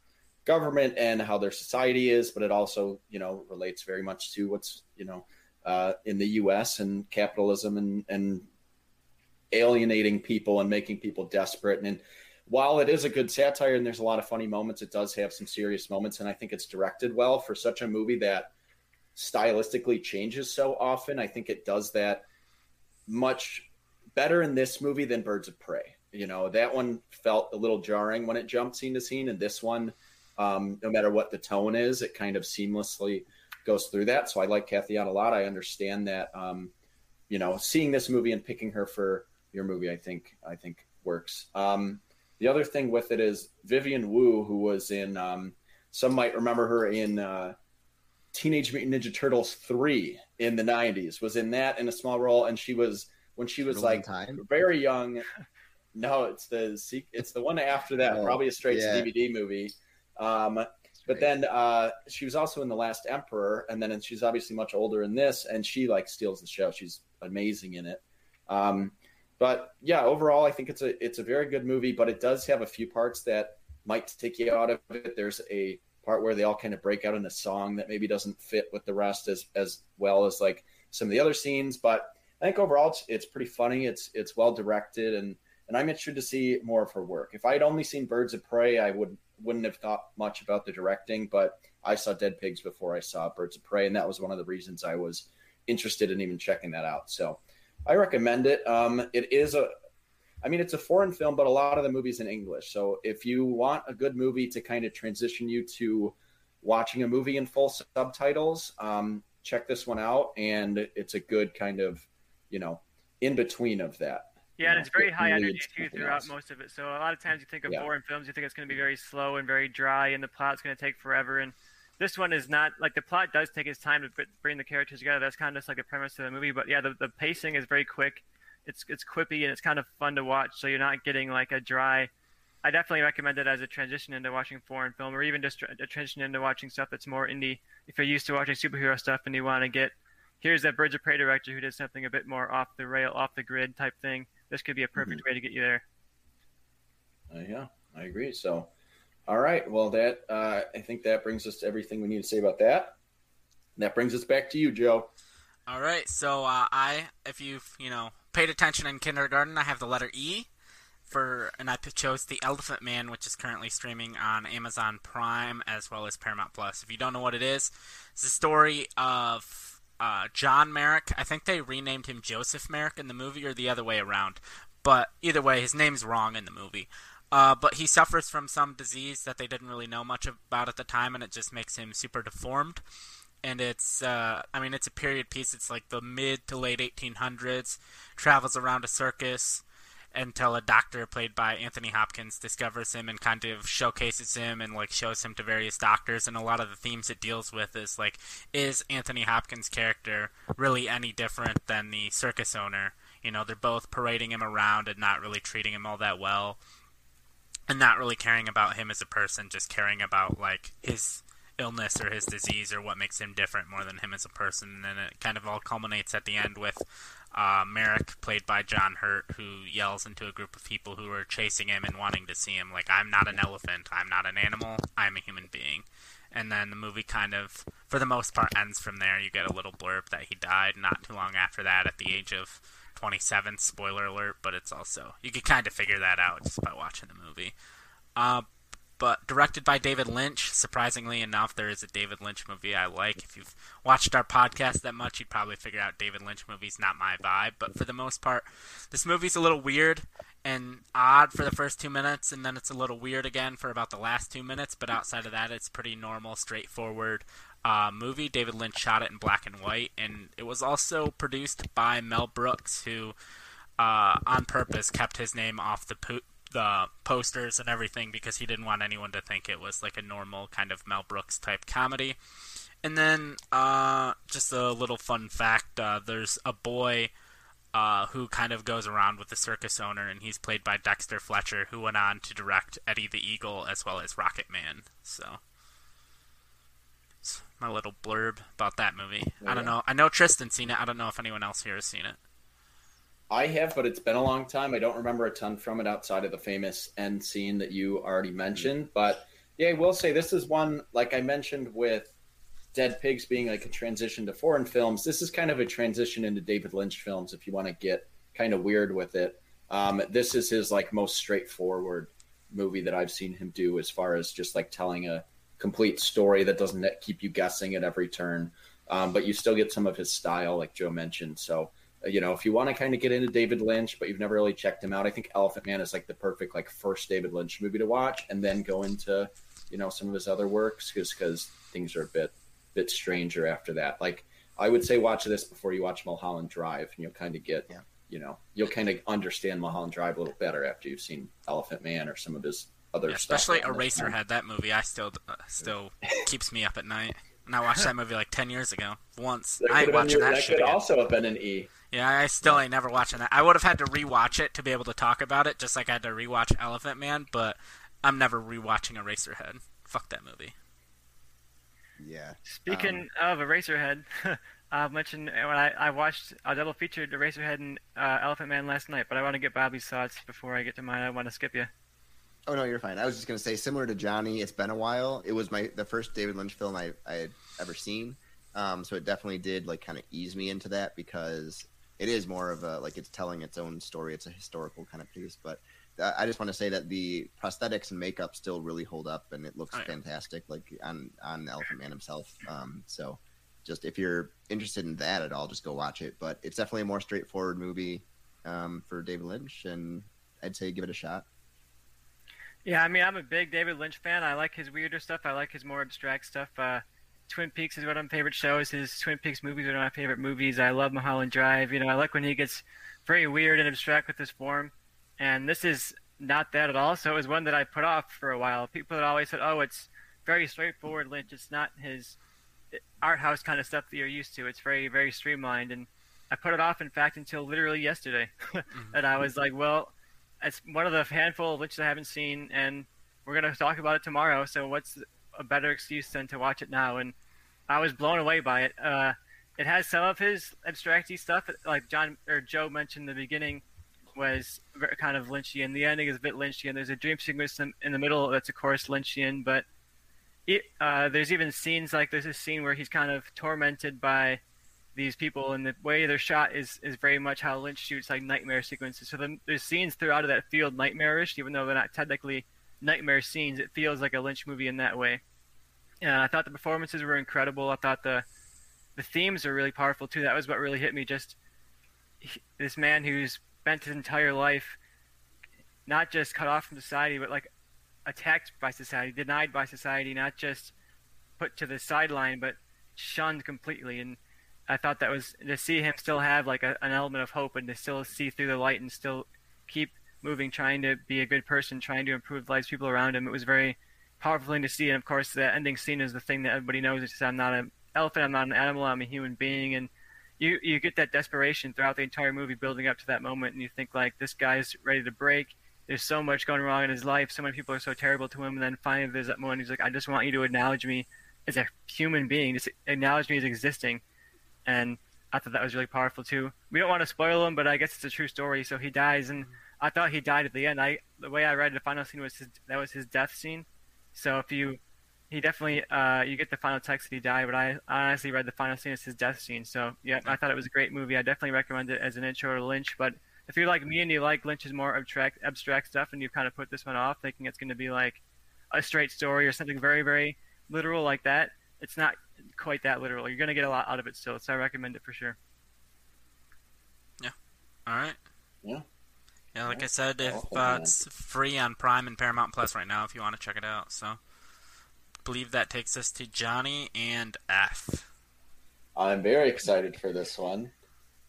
government and how their society is, but it also you know relates very much to what's you know uh, in the U.S. and capitalism and and alienating people and making people desperate. And while it is a good satire and there's a lot of funny moments, it does have some serious moments, and I think it's directed well for such a movie that stylistically changes so often. I think it does that much better in this movie than Birds of Prey. You know, that one felt a little jarring when it jumped scene to scene, and this one, um, no matter what the tone is, it kind of seamlessly goes through that. So I like Cathy a lot. I understand that. Um, you know, seeing this movie and picking her for your movie, I think I think works. Um, the other thing with it is Vivian Wu, who was in um, some might remember her in uh, Teenage Mutant Ninja Turtles three in the '90s, was in that in a small role, and she was when she was like Time? very young. No, it's the it's the one after that, Oh, probably a straight yeah. DVD movie. Um, but then uh, she was also in the Last Emperor, and then and she's obviously much older in this, and she like steals the show. She's amazing in it. Um, but yeah, overall, I think it's a it's a very good movie, but it does have a few parts that might take you out of it. There's a part where they all kind of break out in a song that maybe doesn't fit with the rest as as well as like some of the other scenes. But I think overall, it's, it's pretty funny. It's it's well directed, and and I'm interested to see more of her work. If I had only seen Birds of Prey, I would wouldn't have thought much about the directing, but I saw Dead Pigs before I saw Birds of Prey, and that was one of the reasons I was interested in even checking that out. So I recommend it. Um, it is a, I mean, it's a foreign film, but a lot of the movies in English. So if you want a good movie to kind of transition you to watching a movie in full subtitles, um, check this one out, and it's a good kind of, you know, in between of that. Yeah, and it's very high energy too throughout else. most of it. So a lot of times you think of Yeah. foreign films, you think it's going to be very slow and very dry, and the plot's going to take forever. And this one is not like the plot does take its time to bring the characters together. That's kind of just like the premise of the movie. But yeah, the, the pacing is very quick. It's it's quippy and it's kind of fun to watch. So you're not getting like a dry. I definitely recommend it as a transition into watching foreign film, or even just a transition into watching stuff that's more indie. If you're used to watching superhero stuff and you want to get here's that Birds of Prey director who did something a bit more off the rail, off the grid type thing. This could be a perfect way to get you there. Uh, yeah, I agree. So, all right. Well, that uh, I think that brings us to everything we need to say about that. That brings us back to you, Joe. All right, so uh, I, if you've you know paid attention in kindergarten, I have the letter E for, and I chose the Elephant Man, which is currently streaming on Amazon Prime as well as Paramount Plus. If you don't know what it is, it's the story of uh, John Merrick. I think they renamed him Joseph Merrick in the movie, or the other way around. But either way, his name's wrong in the movie. Uh, but he suffers from some disease that they didn't really know much about at the time, and it just makes him super deformed and it's uh, I mean it's a period piece. It's like the mid to late 1800s. Travels around a circus until a doctor played by Anthony Hopkins discovers him and kind of showcases him and like shows him to various doctors. And a lot of the themes it deals with is like, is Anthony Hopkins' character really any different than the circus owner? You know, they're both parading him around and not really treating him all that well. And not really caring about him as a person, just caring about like his illness or his disease or what makes him different more than him as a person. And then it kind of all culminates at the end with uh, Merrick, played by John Hurt, who yells into a group of people who are chasing him and wanting to see him, like, I'm not an elephant, I'm not an animal, I'm a human being. And then the movie kind of, for the most part, ends from there. You get a little blurb that he died not too long after that at the age of 27. Spoiler alert, but it's also, you could kind of figure that out just by watching the movie. Uh, but directed by David Lynch. Surprisingly enough, there is a David Lynch movie I like. If you've watched our podcast that much, you'd probably figure out David Lynch movies not my vibe. But for the most part, this movie's a little weird and odd for the first two minutes, and then it's a little weird again for about the last two minutes. But outside of that, it's pretty normal, straightforward uh, movie. David Lynch shot it in black and white, and it was also produced by Mel Brooks, who uh, on purpose kept his name off the po- the posters and everything because he didn't want anyone to think it was like a normal kind of Mel Brooks type comedy. And then, uh, just a little fun fact: uh, there's a boy uh, who kind of goes around with the circus owner, and he's played by Dexter Fletcher, who went on to direct Eddie the Eagle as well as Rocketman. So, it's my little blurb about that movie. I don't know. I know Tristan's seen it. I don't know if anyone else here has seen it. I have, but it's been a long time. I don't remember a ton from it outside of the famous end scene that you already mentioned. But yeah, I will say this is one, like I mentioned with Dead Pigs being like a transition to foreign films. This is kind of a transition into David Lynch films if you want to get kind of weird with it. Um, this is his like most straightforward movie that I've seen him do as far as just like telling a complete story that doesn't keep you guessing at every turn. Um, but you still get some of his style, like Joe mentioned. So you know, if you want to kind of get into David Lynch, but you've never really checked him out, I think Elephant Man is like the perfect like first David Lynch movie to watch, and then go into you know some of his other works because because things are a bit bit stranger after that. Like I would say, watch this before you watch Mulholland Drive, and you'll kind of get yeah. you know you'll kind of understand Mulholland Drive a little better after you've seen Elephant Man or some of his other yeah, stuff. Especially Eraserhead, that movie I still uh, still keeps me up at night. And I watched that movie like ten years ago once. I ain't watching your, that, that shit could again. also have been an E. Yeah, I still ain't never watching that. I would have had to rewatch it to be able to talk about it, just like I had to rewatch Elephant Man. But I'm never rewatching Eraserhead. Fuck that movie. Yeah. Speaking of Eraserhead, I mentioned when I, I watched a double feature Eraserhead and uh, Elephant Man last night, but I want to get Bobby's thoughts before I get to mine. I want to skip you. Oh no, you're fine. I was just gonna say, similar to Johnny, it's been a while. It was my the first David Lynch film I, I had ever seen, um, so it definitely did like kind of ease me into that because it is more of a like it's telling its own story. It's a historical kind of piece, but uh, I just want to say that the prosthetics and makeup still really hold up, and it looks Oh, yeah. fantastic, like on on Elephant Man himself. Um, so just if you're interested in that at all, just go watch it. But it's definitely a more straightforward movie um, for David Lynch, and I'd say give it a shot. Yeah, I mean, I'm a big David Lynch fan. I like his weirder stuff. I like his more abstract stuff. Uh, Twin Peaks is one of my favorite shows. His Twin Peaks movies are one of my favorite movies. I love Mulholland Drive. You know, I like when he gets very weird and abstract with his form. And this is not that at all. So it was one that I put off for a while. People had always said, "Oh, it's very straightforward Lynch. It's not his art house kind of stuff that you're used to. It's very, very streamlined." And I put it off, in fact, until literally yesterday. Mm-hmm. and I was like, "Well." it's one of the handful of Lynch I haven't seen, and we're gonna talk about it tomorrow. So what's a better excuse than to watch it now? And I was blown away by it. Uh, it has some of his abstracty stuff, like John or Joe mentioned in the beginning, was kind of Lynchian. The ending is a bit Lynchian. There's a dream sequence in, in the middle that's of course Lynchian, but it, uh, there's even scenes like there's a scene where he's kind of tormented by these people, and the way they're shot is, is very much how Lynch shoots like nightmare sequences. So the, there's scenes throughout of that feel nightmarish, even though they're not technically nightmare scenes. It feels like a Lynch movie in that way. And I thought the performances were incredible. I thought the the themes are really powerful too. That was what really hit me. Just he- this man who's spent his entire life not just cut off from society, but like attacked by society, denied by society, not just put to the sideline, but shunned completely. And I thought that was to see him still have like a, an element of hope and to still see through the light and still keep moving, trying to be a good person, trying to improve the lives people around him. It was very powerful thing to see. And of course, the ending scene is the thing that everybody knows. It's I'm not an elephant, I'm not an animal, I'm a human being. And you you get that desperation throughout the entire movie, building up to that moment, and you think like this guy's ready to break. There's so much going wrong in his life. So many people are so terrible to him. And then finally, there's that moment. He's like, I just want you to acknowledge me as a human being. Just acknowledge me as existing and I thought that was really powerful too. We don't want to spoil him, but I guess it's a true story. So he dies, and I thought he died at the end. I the way I read the final scene was his, that was his death scene. So if you, he definitely uh, you get the final text that he died, but I honestly read the final scene as his death scene. So yeah, I thought it was a great movie. I definitely recommend it as an intro to Lynch. But if you're like me and you like Lynch's more abstract abstract stuff, and you kind of put this one off, thinking it's going to be like a straight story or something very very literal like that, it's not quite that literal. You're gonna get a lot out of it still, so I recommend it for sure. Yeah. All right. Yeah. Yeah, like I said, if uh, it's free on Prime and Paramount Plus right now, if you want to check it out. So, believe that takes us to Johnny and F. I'm very excited for this one.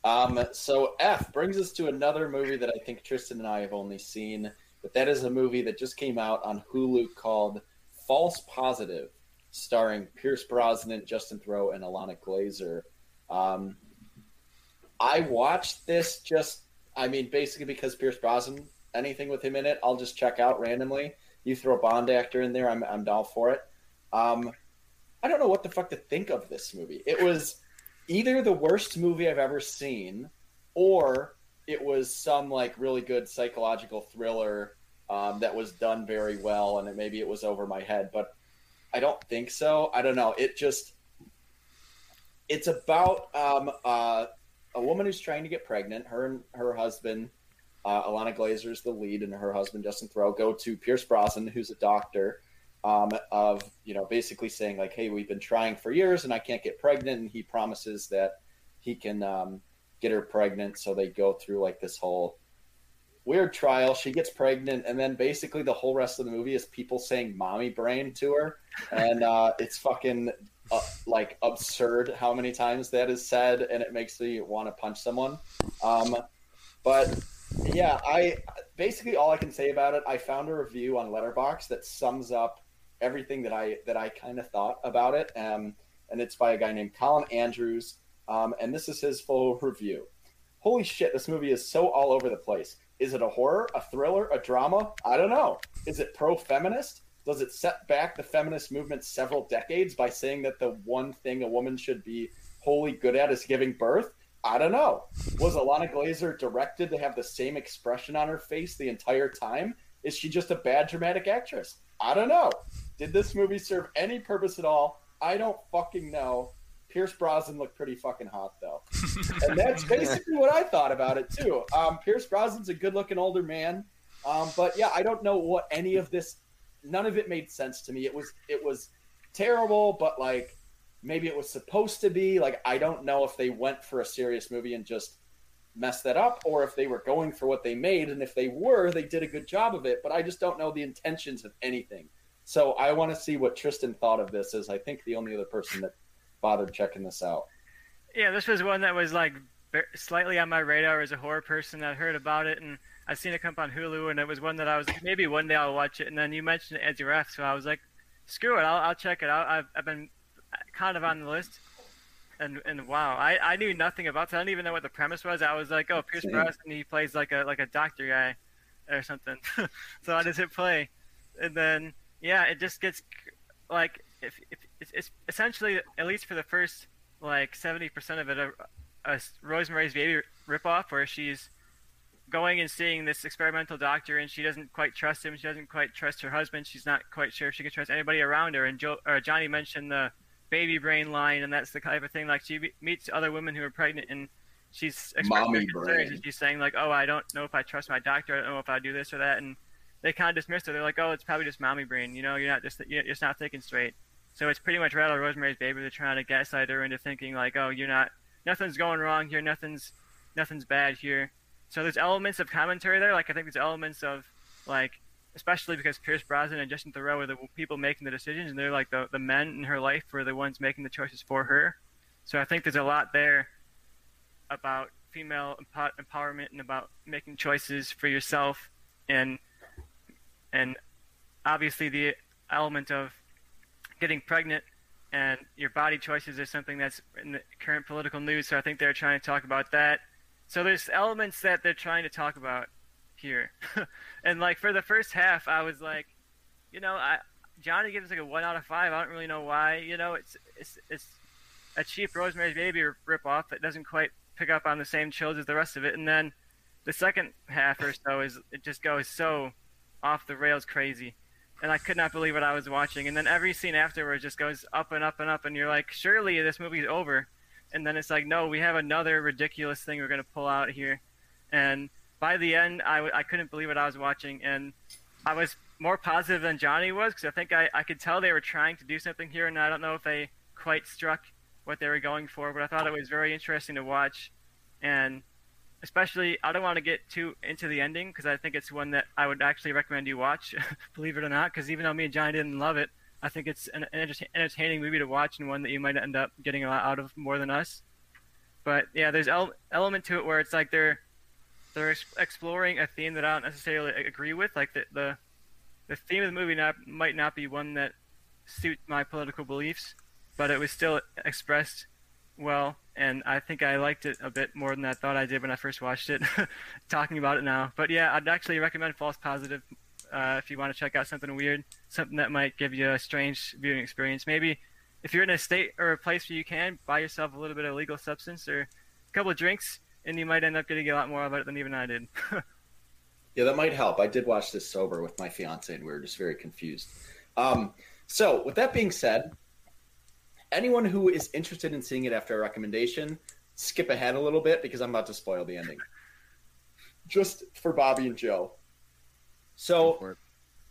Um, so F brings us to another movie that I think Tristan and I have only seen but that is a movie that just came out on Hulu called False Positive, starring Pierce Brosnan, Justin Theroux, and Ilana Glazer. Um, I watched this just, I mean, basically because Pierce Brosnan, anything with him in it, I'll just check out randomly. You throw a Bond actor in there, I'm, I'm down for it. Um, I don't know what the fuck to think of this movie. It was either the worst movie I've ever seen, or it was some like really good psychological thriller um, that was done very well, and it, maybe it was over my head. But I don't think so. I don't know. It just it's about um, uh, a woman who's trying to get pregnant. Her and her husband, uh, Ilana Glazer, is the lead, and her husband Justin Theroux go to Pierce Brosnan, who's a doctor, um, of you know basically saying like, "Hey, we've been trying for years, and I can't get pregnant." And he promises that he can um, get her pregnant. So they go through like this whole weird trial. She gets pregnant, and then basically the whole rest of the movie is people saying "mommy brain" to her, and uh, it's fucking uh, like absurd how many times that is said, and it makes me want to punch someone. Um, but yeah, I basically all I can say about it. I found a review on Letterboxd that sums up everything that I that I kind of thought about it, um, and it's by a guy named Colin Andrews, um, and this is his full review. Holy shit, this movie is so all over the place. Is it a horror, a thriller, a drama? I don't know. Is it pro feminist? Does it set back the feminist movement several decades by saying that the one thing a woman should be wholly good at is giving birth? I don't know. Was Ilana Glazer directed to have the same expression on her face the entire time? Is she just a bad dramatic actress? I don't know. Did this movie serve any purpose at all? I don't fucking know. Pierce Brosnan looked pretty fucking hot though, and that's basically what I thought about it too. Um, Pierce Brosnan's a good-looking older man, um, but yeah, I don't know what any of this. None of it made sense to me. It was it was terrible, but like maybe it was supposed to be. Like I don't know if they went for a serious movie and just messed that up, or if they were going for what they made, and if they were, they did a good job of it. But I just don't know the intentions of anything. So I want to see what Tristan thought of this. As I think the only other person that bothered checking this out. Yeah, this was one that was like slightly on my radar as a horror person. I heard about it and I've seen it come up on Hulu, and it was one that I was like, maybe one day I'll watch it. And then you mentioned it as your ref, so I was like, screw it, I'll, I'll check it out. I've, I've been kind of on the list. And, and wow, I, I knew nothing about it. I didn't even know what the premise was. I was like, oh, Pierce Brosnan, he plays like a like a doctor guy, or something. so I just hit play, and then yeah, it just gets like if, if it's, it's essentially at least for the first like 70% of it a, a Rosemary's Baby ripoff where she's going and seeing this experimental doctor and she doesn't quite trust him. She doesn't quite trust her husband. She's not quite sure if she can trust anybody around her. And or Johnny mentioned the baby brain line, and that's the type of thing. Like she meets other women who are pregnant and she's Mommy brain. And she's saying like, "Oh, I don't know if I trust my doctor. I don't know if I do this or that." And they kind of dismiss her. They're like, "Oh, it's probably just mommy brain. You know, you're not just you're just not thinking straight." So it's pretty much Rattle Rosemary's Baby. They're trying to gaslight her into thinking like, "Oh, you're not. Nothing's going wrong here. Nothing's nothing's bad here." So there's elements of commentary there. Like I think there's elements of like, especially because Pierce Brosnan and Justin Theroux are the people making the decisions, and they're like the the men in her life were the ones making the choices for her. So I think there's a lot there about female empowerment and about making choices for yourself and and obviously the element of getting pregnant and your body choices is something that's in the current political news. So I think they're trying to talk about that. So there's elements that they're trying to talk about here. and like for the first half, I was like, you know, I Johnny gives like a one out of five. I don't really know why. You know, it's it's it's a cheap Rosemary's Baby ripoff that doesn't quite pick up on the same chills as the rest of it. And then the second half or so is it just goes so off the rails crazy. And I could not believe what I was watching. And then every scene afterwards just goes up and up and up. And you're like, surely this movie's over. And then it's like, no, we have another ridiculous thing we're going to pull out here. And by the end, I w- I couldn't believe what I was watching. And I was more positive than Johnny was because I think I, I could tell they were trying to do something here. And I don't know if they quite struck what they were going for. But I thought it was very interesting to watch. And especially I don't want to get too into the ending because I think it's one that I would actually recommend you watch, believe it or not. Because even though me and Johnny didn't love it, I think it's an entertaining movie to watch and one that you might end up getting a lot out of more than us. But yeah, there's el- element to it where it's like they're they're ex- exploring a theme that I don't necessarily agree with. Like the the, the theme of the movie not, might not be one that suits my political beliefs, but it was still expressed well, and I think I liked it a bit more than I thought I did when I first watched it. talking about it now, but yeah, I'd actually recommend False Positive uh, if you want to check out something weird, something that might give you a strange viewing experience. Maybe if you're in a state or a place where you can buy yourself a little bit of legal substance or a couple of drinks, and you might end up getting a lot more of it than even I did. yeah, that might help. I did watch this sober with my fiance, and we were just very confused. Um, so, with that being said, anyone who is interested in seeing it after a recommendation, skip ahead a little bit because I'm about to spoil the ending. Just for Bobby and Joe. So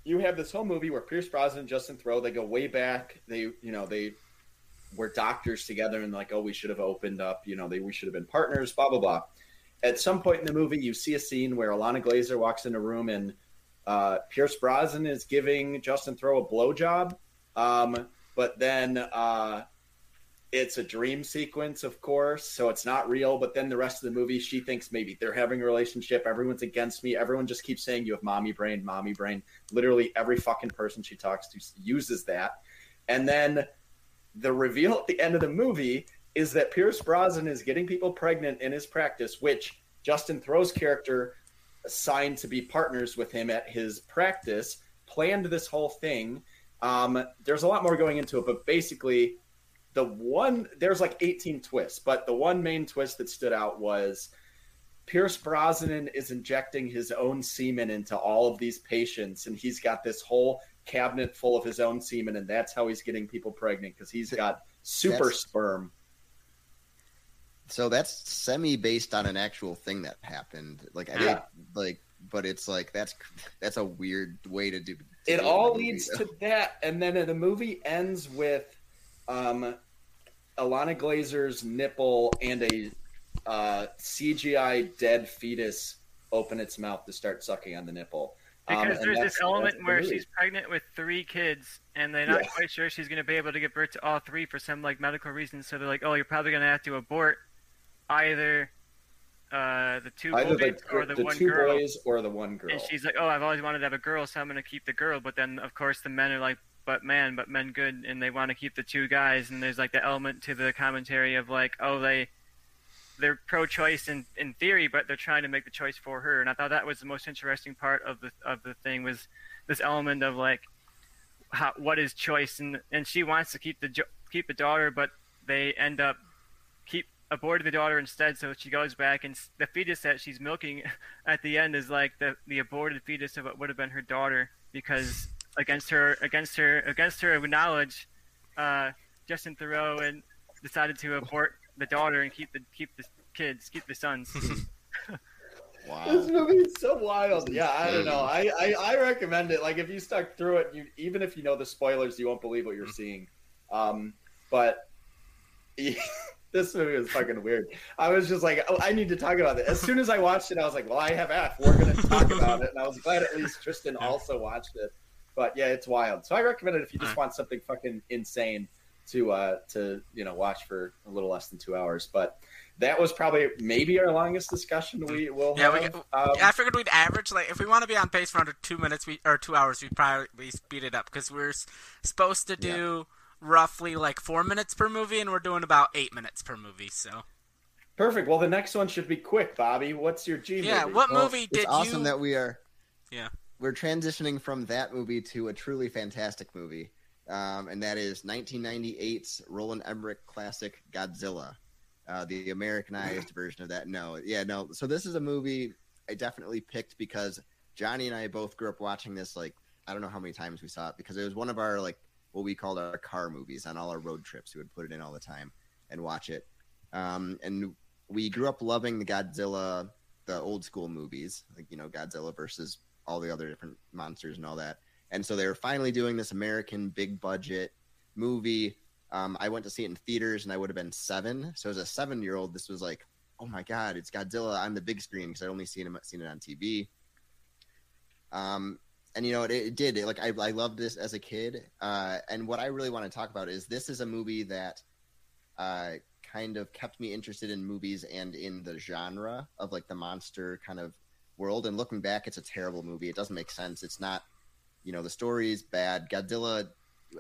you have this whole movie where Pierce Brosnan and Justin Theroux they go way back. They you know they were doctors together and like oh we should have opened up you know they we should have been partners blah blah blah. At some point in the movie, you see a scene where Ilana Glazer walks in a room and uh, Pierce Brosnan is giving Justin Theroux a blowjob. Um, but then uh, it's a dream sequence, of course, so it's not real. But then the rest of the movie, she thinks maybe they're having a relationship. Everyone's against me. Everyone just keeps saying you have mommy brain, mommy brain. Literally every fucking person she talks to uses that. And then the reveal at the end of the movie is that Pierce Brosnan is getting people pregnant in his practice, which Justin Theroux's character assigned to be partners with him at his practice planned this whole thing. Um, there's a lot more going into it, but basically the one there's like 18 twists, but the one main twist that stood out was Pierce Brosnan is injecting his own semen into all of these patients, and he's got this whole cabinet full of his own semen, and that's how he's getting people pregnant because he's got super that's, sperm. So that's semi based on an actual thing that happened. Like I yeah. like, but it's like that's that's a weird way to do. To it all leads to that, and then the movie ends with um, Ilana Glazer's nipple and a uh, CGI dead fetus open its mouth to start sucking on the nipple. Um, because um, there's this element where she's pregnant with three kids, and they're not quite sure she's going to be able to give birth to all three for some like medical reasons. So they're like, "Oh, you're probably going to have to abort either uh, the two either boys the, or the, the one girl." boys or the one girl. And she's like, "Oh, I've always wanted to have a girl, so I'm going to keep the girl." But then, of course, the men are like, but man, but men good, and they want to keep the two guys. And there's like the element to the commentary of like, oh, they they're pro-choice in, in theory, but they're trying to make the choice for her. And I thought that was the most interesting part of the of the thing was this element of like, how, what is choice? And and she wants to keep the keep the daughter, but they end up keep aborting the daughter instead. So she goes back, and the fetus that she's milking at the end is like the the aborted fetus of what would have been her daughter because against her against her against her knowledge, uh, Justin Theroux and decided to abort the daughter and keep the keep the kids, keep the sons. wow, this movie is so wild. Yeah, I don't know. I, I, I recommend it. Like if you stuck through it, you even if you know the spoilers, you won't believe what you're seeing. Um, but. this movie was fucking weird. I was just like, oh, I need to talk about it. As soon as I watched it, I was like, well, I have F. We're going to talk about it. And I was glad at least Tristan also watched it. But yeah, it's wild. So I recommend it if you just want something fucking insane to uh to you know watch for a little less than two hours. But that was probably maybe our longest discussion we will. Yeah, have. We, um, yeah, I figured we'd average like if we want to be on pace for under two minutes we, or two hours, we'd probably speed it up because we're supposed to do yeah. roughly like four minutes per movie, and we're doing about eight minutes per movie. So. Perfect. Well, the next one should be quick, Bobby. What's your G? Yeah, movie? what well, movie did it's awesome you? that we are. Yeah we're transitioning from that movie to a truly fantastic movie, um, and that is 1998's Roland Emmerich classic Godzilla, uh, the Americanized version of that. No, yeah, no. So this is a movie I definitely picked because Johnny and I both grew up watching this. Like I don't know how many times we saw it because it was one of our like what we called our car movies on all our road trips. We would put it in all the time and watch it. Um, and we grew up loving the Godzilla, the old school movies, like you know Godzilla versus all the other different monsters and all that. And so they were finally doing this American big budget movie. Um, I went to see it in theaters and I would have been seven. So as a seven year old, this was like, oh my god, it's Godzilla on the big screen because I'd only seen him seen it on TV. Um, and you know it, it did it, like I, I loved this as a kid. Uh, and what I really want to talk about is this is a movie that uh, kind of kept me interested in movies and in the genre of like the monster kind of world. And looking back, it's a terrible movie. It doesn't make sense. It's not, you know, the story is bad. Godzilla,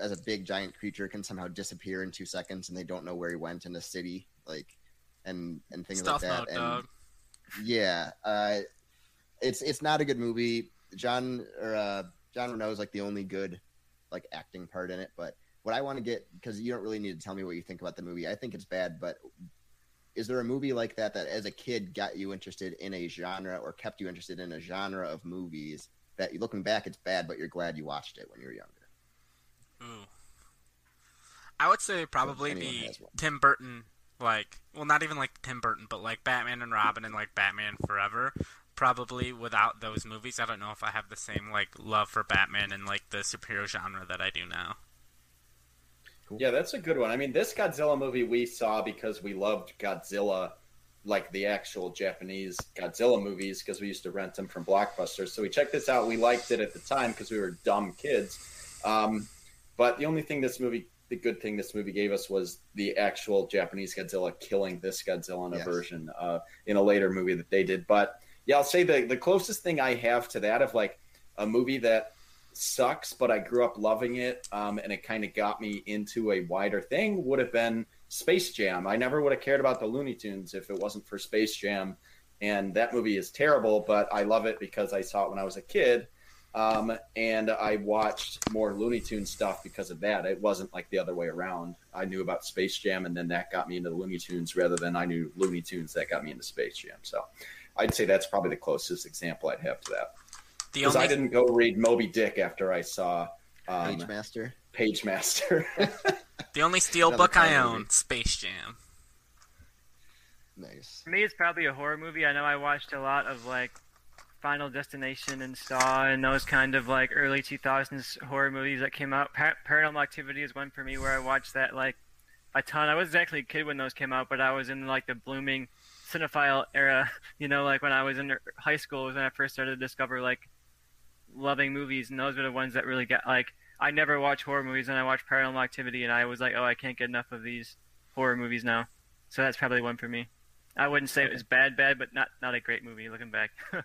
as a big giant creature, can somehow disappear in two seconds, and they don't know where he went in the city, like, and and things Stealth like that. mode, and dog. yeah, uh, it's it's not a good movie. John or uh, John Reno is like the only good like acting part in it. But what I want to get because you don't really need to tell me what you think about the movie. I think it's bad, but is there a movie like that that as a kid got you interested in a genre or kept you interested in a genre of movies that looking back it's bad, but you're glad you watched it when you were younger? Ooh. I would say probably the. Tim Burton, like, well, not even like Tim Burton, but like Batman and Robin and like Batman Forever. Probably without those movies, I don't know if I have the same like love for Batman and like the superhero genre that I do now. Yeah, that's a good one. I mean, this Godzilla movie we saw because we loved Godzilla, like the actual Japanese Godzilla movies, because we used to rent them from Blockbuster. So we checked this out. We liked it at the time because we were dumb kids. Um, but the only thing this movie, the good thing this movie gave us was the actual Japanese Godzilla killing this Godzilla in a Yes. version uh, in a later movie that they did. But yeah, I'll say the the closest thing I have to that of like a movie that sucks, but I grew up loving it, um, and it kind of got me into a wider thing. Would have been Space Jam. I never would have cared about the Looney Tunes if it wasn't for Space Jam, and that movie is terrible, but I love it because I saw it when I was a kid, um, and I watched more Looney Tune stuff because of that. It wasn't like the other way around. I knew about Space Jam, and then that got me into the Looney Tunes rather than I knew Looney Tunes that got me into Space Jam. So. I'd say that's probably the closest example I'd have to that. The Because only I didn't go read Moby Dick after I saw um, Pagemaster. Page Master. the only steel book I own, movie. Space Jam. Nice. For me, it's probably a horror movie. I know I watched a lot of like Final Destination and Saw and those kind of like early 2000s horror movies that came out. Par- Paranormal Activity is one for me where I watched that like a ton. I was actually a kid when those came out, but I was in like the blooming cinephile era. You know, like when I was in high school was when I first started to discover like loving movies, and those were the ones that really get like. I never watch horror movies, and I watch Paranormal Activity, and I was like, oh, I can't get enough of these horror movies now. So that's probably one for me. I wouldn't say it was bad, bad, but not not a great movie looking back.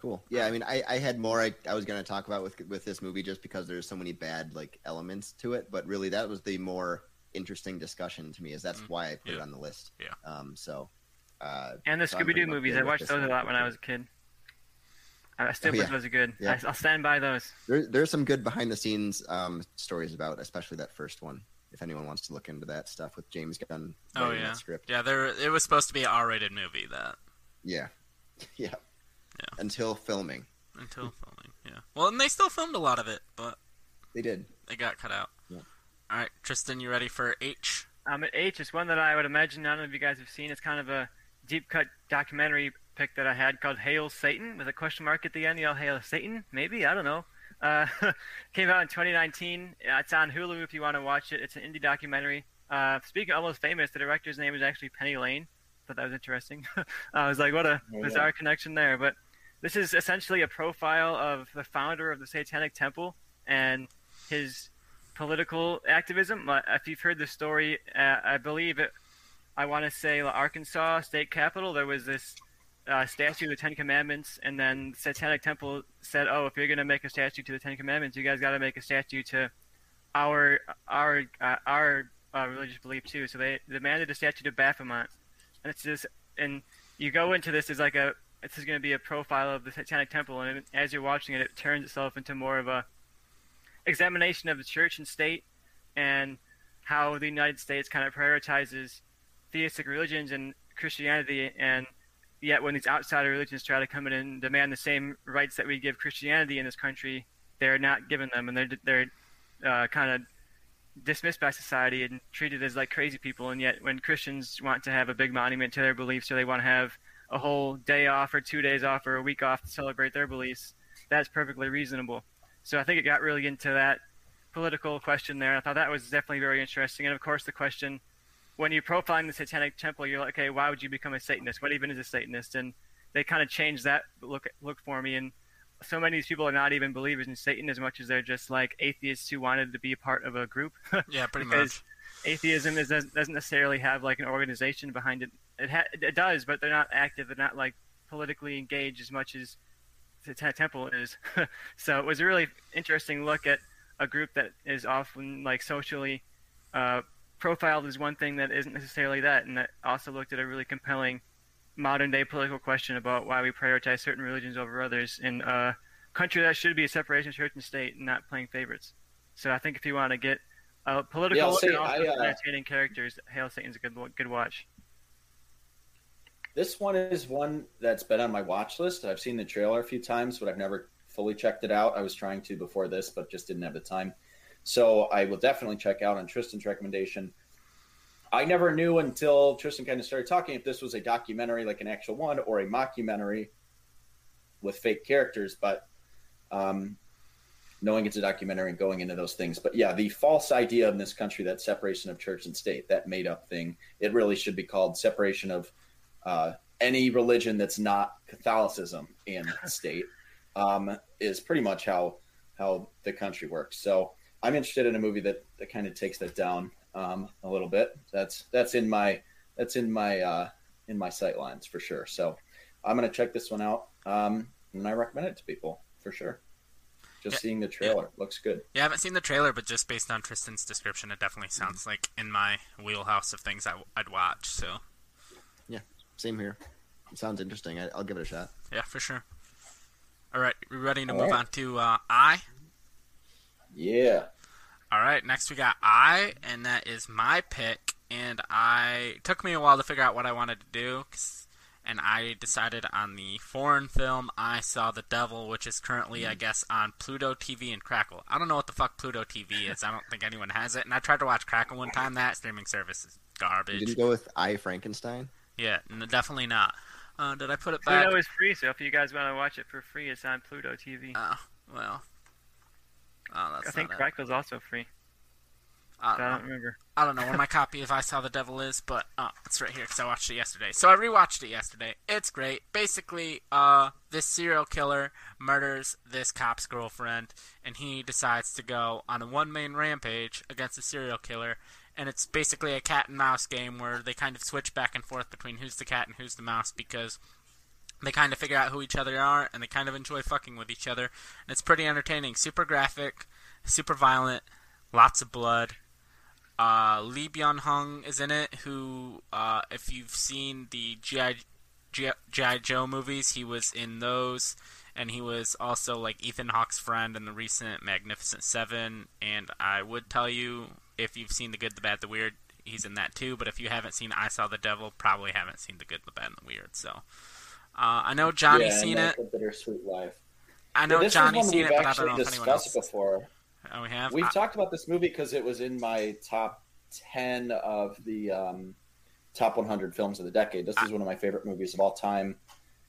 Cool. Yeah, I mean, I, I had more I, I was going to talk about with with this movie just because there's so many bad like elements to it, but really that was the more interesting discussion to me. Is that's Mm, why I put it on the list. Yeah. Um. So. Uh, and the So Scooby Doo movies, I watched those a lot when I was a kid. I still Oh, think yeah. those are good. Yeah. I, I'll stand by those. there, there's some good behind the scenes um, stories about, especially that first one. If anyone wants to look into that stuff with James Gunn Oh writing yeah, that script. yeah. There, it was supposed to be an R-rated movie that Yeah. Yeah. Yeah. Until filming, until filming. Yeah. Well, and they still filmed a lot of it, but they did. they got cut out. Yeah. All right, Tristan, you ready for H? Um, at H is one that I would imagine none of you guys have seen. It's kind of a deep cut documentary pick that I had called Hail Satan with a question mark at the end. You know, Hail Satan? Maybe? I don't know. Uh, came out in 2019. Uh, It's on Hulu if you want to watch it. It's an indie documentary. Uh, speaking of almost famous, the director's name is actually Penny Lane. Thought that was interesting. I was like, what a Oh, yeah. bizarre connection there. But this is essentially a profile of the founder of the Satanic Temple and his political activism. If you've heard the story, uh, I believe it. I want to say Arkansas state capitol. There was this uh, statue of the Ten Commandments, and then Satanic Temple said, "Oh, if you're going to make a statue to the Ten Commandments, you guys got to make a statue to our our uh, our uh, religious belief too." So they demanded a statue to Baphomet, and it's just and you go into this as like a this is going to be a profile of the Satanic Temple, and as you're watching it, it turns itself into more of a examination of the church and state and how the United States kind of prioritizes theistic religions and Christianity, and yet when these outsider religions try to come in and demand the same rights that we give Christianity in this country, they're not given them, and they're they're uh, kind of dismissed by society and treated as like crazy people. And yet, when Christians want to have a big monument to their beliefs, or they want to have a whole day off, or two days off, or a week off to celebrate their beliefs, that's perfectly reasonable. So I think it got really into that political question there. I thought that was definitely very interesting. And of course, the question when you profile the Satanic Temple, you're like, okay, why would you become a Satanist? What even is a Satanist? And they kind of changed that look look for me. And so many of these people are not even believers in Satan as much as they're just like atheists who wanted to be a part of a group. Yeah, pretty Because- much. atheism is doesn't necessarily have like an organization behind it. It ha- it does, but they're not active. They're not like politically engaged as much as the t- temple is. so it was a really interesting look at a group that is often like socially uh, profiled as one thing that isn't necessarily that, and that also looked at a really compelling modern day political question about why we prioritize certain religions over others in a country that should be a separation of church and state and not playing favorites. So I think if you want to get a political Yeah, and also I, uh, entertaining characters, Hail Satan's a good good watch. This one is one that's been on my watch list. I've seen the trailer a few times, but I've never fully checked it out. I was trying to before this, but just didn't have the time. So I will definitely check out on Tristan's recommendation. I never knew until Tristan kind of started talking if this was a documentary, like an actual one, or a mockumentary with fake characters. But um, knowing it's a documentary and going into those things. But yeah, the false idea in this country that separation of church and state, that made up thing, it really should be called separation of uh, any religion that's not Catholicism and state, um, is pretty much how how the country works. So I'm interested in a movie that, that kind of takes that down um, a little bit. That's that's in my that's in my uh, in my sight lines for sure. So I'm gonna check this one out, um, and I recommend it to people for sure. Just Yeah, seeing the trailer looks good. Yeah, I haven't seen the trailer, but just based on Tristan's description, it definitely sounds like in my wheelhouse of things I, would watch. So yeah, Same here. It sounds interesting. I, I'll give it a shot. yeah, for sure. All right, we're ready to All move right. on to uh, I? Yeah. All right, next we got I, and that is my pick. And I it took me a while to figure out what I wanted to do, 'cause- and I decided on the foreign film I Saw the Devil, which is currently, I guess, on Pluto TV and Crackle. I don't know what the fuck Pluto TV is. I don't think anyone has it. And I tried to watch Crackle one time. That streaming service is You garbage. didn't go with I Frankenstein. Yeah, n- definitely not. Uh, did I put it back? Pluto is free, so if you guys want to watch it for free, it's on Pluto TV. Oh, well. Oh, that's I think it. Crackle's also free. I don't don't remember. I don't know where my copy of I Saw the Devil is, but uh, it's right here because I watched it yesterday. So I rewatched it yesterday. It's great. Basically, uh, this serial killer murders this cop's girlfriend, and he decides to go on a one main rampage against the serial killer. And it's basically a cat and mouse game where they kind of switch back and forth between who's the cat and who's the mouse because they kind of figure out who each other are and they kind of enjoy fucking with each other. And it's pretty entertaining. Super graphic, super violent, lots of blood. Uh, Lee Byung-hun is in it. Who, uh, if you've seen the GI GI Joe movies, he was in those, and he was also like Ethan Hawke's friend in the recent Magnificent Seven. And I would tell you, if you've seen the Good, the Bad, the Weird, he's in that too. But if you haven't seen I Saw the Devil, probably haven't seen the Good, the Bad, and the Weird. So, uh, I know Johnny's yeah, seen it. a bittersweet life. I know this Johnny's seen we've it, but I don't know if anyone else. before. Oh, we have. We've I- talked about this movie because it was in my top 10 of the um, top 100 films of the decade. This is one of my favorite movies of all time.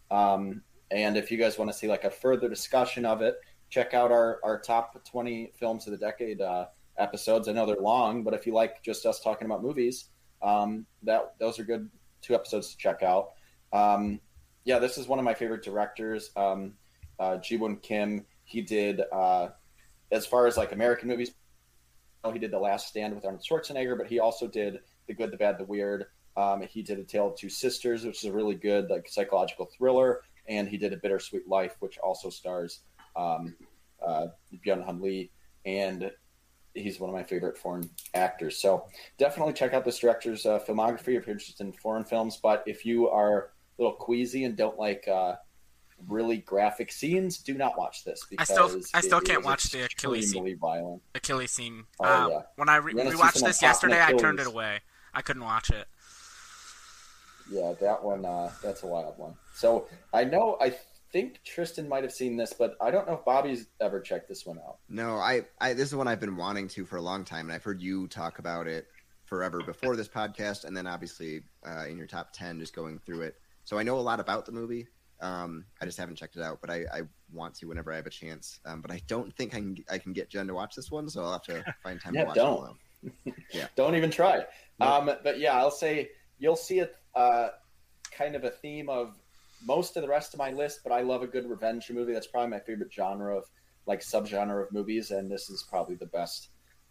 Um, and if you guys want to see like a further discussion of it, check out our, our top 20 films of the decade uh, episodes. I know they're long, but if you like just us talking about movies, um, that those are good two episodes to check out. Um, yeah, this is one of my favorite directors, um, uh, Ji Woon Kim. He did, uh, as far as like American movies, he did The Last Stand with Arnold Schwarzenegger, but he also did The Good, the Bad, the Weird. Um, he did A Tale of Two Sisters, which is a really good like psychological thriller, and he did A Bittersweet Life, which also stars um, uh, Lee, and he's one of my favorite foreign actors. So definitely check out this director's uh, filmography if you're interested in foreign films. But if you are little queasy and don't like uh, really graphic scenes, do not watch this I because still- I still can't watch the Achilles scene. violent. Achilles scene. Oh, uh, yeah. When I re- You're gonna see rewatched this pop an yesterday, I turned it away. I couldn't watch it. Yeah, that one. Uh, that's a wild one. So I know. I think Tristan might have seen this, but I don't know if Bobby's ever checked this one out. No, I, I this is one I've been wanting to for a long time, and I've heard you talk about it forever before this podcast, and then obviously uh, in your top ten, just going through it. So I know a lot about the movie. Um, I just haven't checked it out, but I, I want to whenever I have a chance. Um, but I don't think I can I can get Jen to watch this one, so I'll have to find time Yeah, to watch don't. it. alone. Don't even try. Nope. Um, but yeah, I'll say you'll see it. Uh, kind of a theme of most of the rest of my list, but I love a good revenge movie. That's probably my favorite genre of like subgenre of movies, and this is probably the best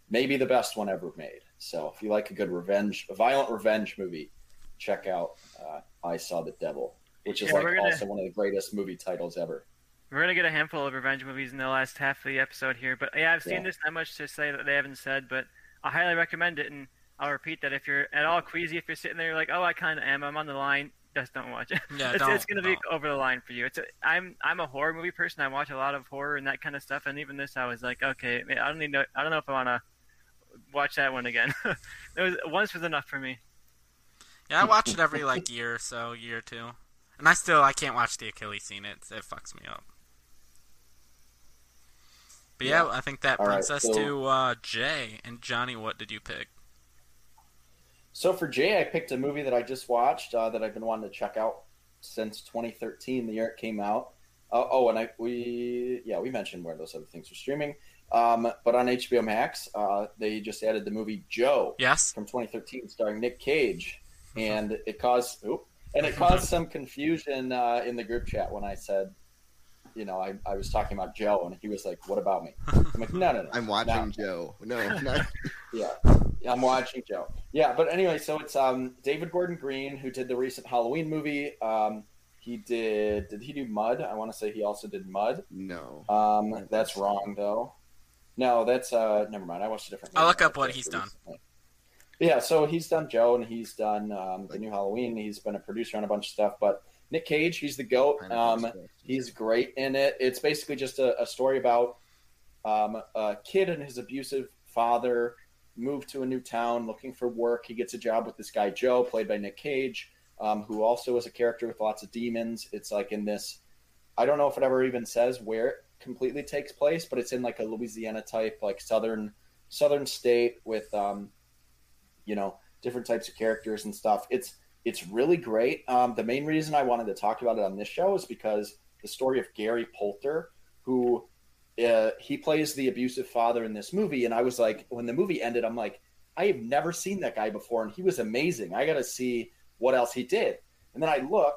maybe the best one ever made. So if you like a good revenge, a violent revenge movie, check out uh, I Saw the Devil, which is Yeah, like gonna- also one of the greatest movie titles ever. We're gonna get a handful of revenge movies in the last half of the episode here, but yeah, I've seen Yeah. this not much to say that they haven't said, but I highly recommend it, and I'll repeat that if you're at all queasy, if you're sitting there like, oh, I kind of am, I'm on the line, just don't watch it. Yeah, it's, it's gonna be don't. over the line for you. It's a, I'm I'm a horror movie person. I watch a lot of horror and that kind of stuff, and even this, I was like, okay, I don't need no, I don't know if I wanna watch that one again. it was once was enough for me. Yeah, I watch it every like year or so, year or two, and I still I can't watch the Achilles scene. It it fucks me up. But yeah, Yeah. I think that All brings right, us so- to uh, Jay and Johnny. What did you pick? So for Jay, I picked a movie that I just watched uh, that I've been wanting to check out since 2013, the year it came out. Uh, oh, and I we yeah we mentioned where those other things were streaming, um, but on HBO Max uh, they just added the movie Joe Yes. from 2013, starring Nick Cage, and it caused oop, and it caused some confusion uh, in the group chat when I said, you know, I, I was talking about Joe, and he was like, "What about me?" I'm like, "No, no, no, I'm watching no. Joe. No, not, Yeah, Yeah, I'm watching Joe. Yeah, but anyway, so it's um David Gordon Green who did the recent Halloween movie. Um, he did. Did he do Mud? I want to say he also did Mud. no. Um, that's wrong though. No, that's uh. Never mind. I watched a different. I'll look up what just he's done. recently. Yeah, so he's done Joe and he's done um, the new Halloween. He's been a producer on a bunch of stuff. But Nick Cage, he's the goat. Um, He's great in it. It's basically just a, a story about um, a kid and his abusive father move to a new town looking for work. He gets a job with this guy Joe, played by Nick Cage, um, who also is a character with lots of demons. It's like in this. I don't know if it ever even says where it completely takes place, but it's in like a Louisiana type, like southern southern state with, um, you know, different types of characters and stuff. It's it's really great. Um, the main reason I wanted to talk about it on this show is because the story of Gary Poulter, who uh, he plays the abusive father in this movie, and I was like, when the movie ended, I'm like, I have never seen that guy before, and he was amazing. I got to see what else he did. And then I look,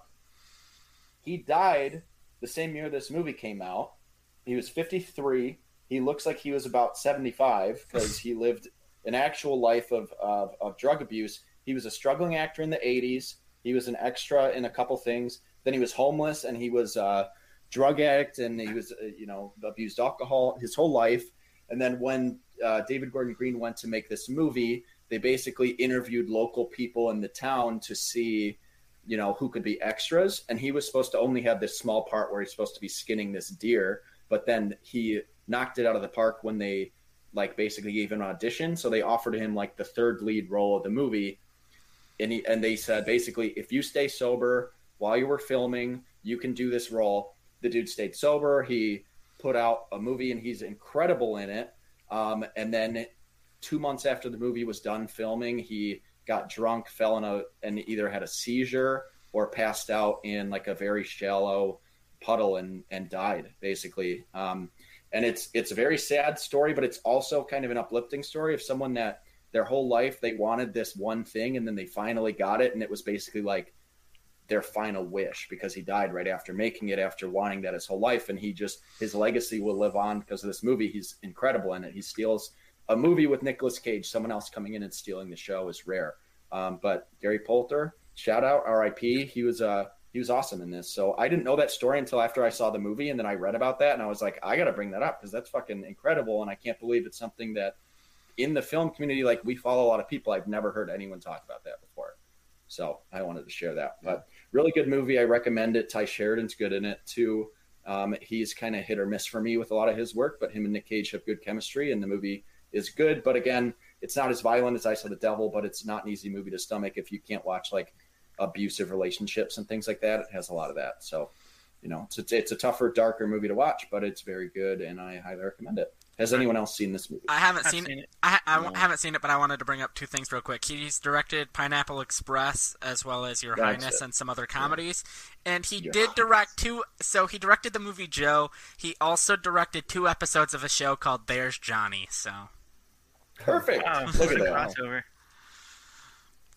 he died the same year this movie came out. He was 53. He looks like he was about 75 because he lived an actual life of, of, of drug abuse. He was a struggling actor in the 80s. He was an extra in a couple things. Then he was homeless and he was a drug addict and he was, uh, you know, abused alcohol his whole life. And then when uh, David Gordon Green went to make this movie, they basically interviewed local people in the town to see, you know, who could be extras. And he was supposed to only have this small part where he's supposed to be skinning this deer, but then he knocked it out of the park when they like basically gave him an audition. So they offered him like the third lead role of the movie. And he, and they said basically if you stay sober while you were filming, you can do this role. The dude stayed sober. He put out a movie and he's incredible in it. Um, and then two months after the movie was done filming, he got drunk, fell in a, and either had a seizure or passed out in like a very shallow puddle and and died basically. Um, and it's it's a very sad story, but it's also kind of an uplifting story of someone that their whole life they wanted this one thing and then they finally got it, and it was basically like their final wish because he died right after making it after wanting that his whole life. And he just his legacy will live on because of this movie. He's incredible in it. He steals a movie with Nicolas Cage. Someone else coming in and stealing the show is rare. Um, but Gary Poulter shout out RIP he was uh he was awesome in this so I didn't know that story until after I saw the movie and then I read about that and I was like I got to bring that up because that's fucking incredible and I can't believe it's something that in the film community like we follow a lot of people I've never heard anyone talk about that before so I wanted to share that. But really good movie. I recommend it. Tye Sheridan's good in it too. Um, he's kind of hit or miss for me with a lot of his work, but him and Nick Cage have good chemistry, and the movie is good. But again, it's not as violent as I Saw the Devil, but it's not an easy movie to stomach if you can't watch like abusive relationships and things like that. It has a lot of that. So, you know, it's a, it's a tougher, darker movie to watch, but it's very good, and I highly recommend it. Has anyone else seen this movie? I haven't seen, seen it. I, I No. haven't seen it, but I wanted to bring up two things real quick. He's directed Pineapple Express as well as Your That's Highness it. and some other comedies, and he Your did Highness. direct two. So he directed the movie Joe. He also directed two episodes of a show called There's Johnny. So Perfect. Wow, Look at a that. crossover.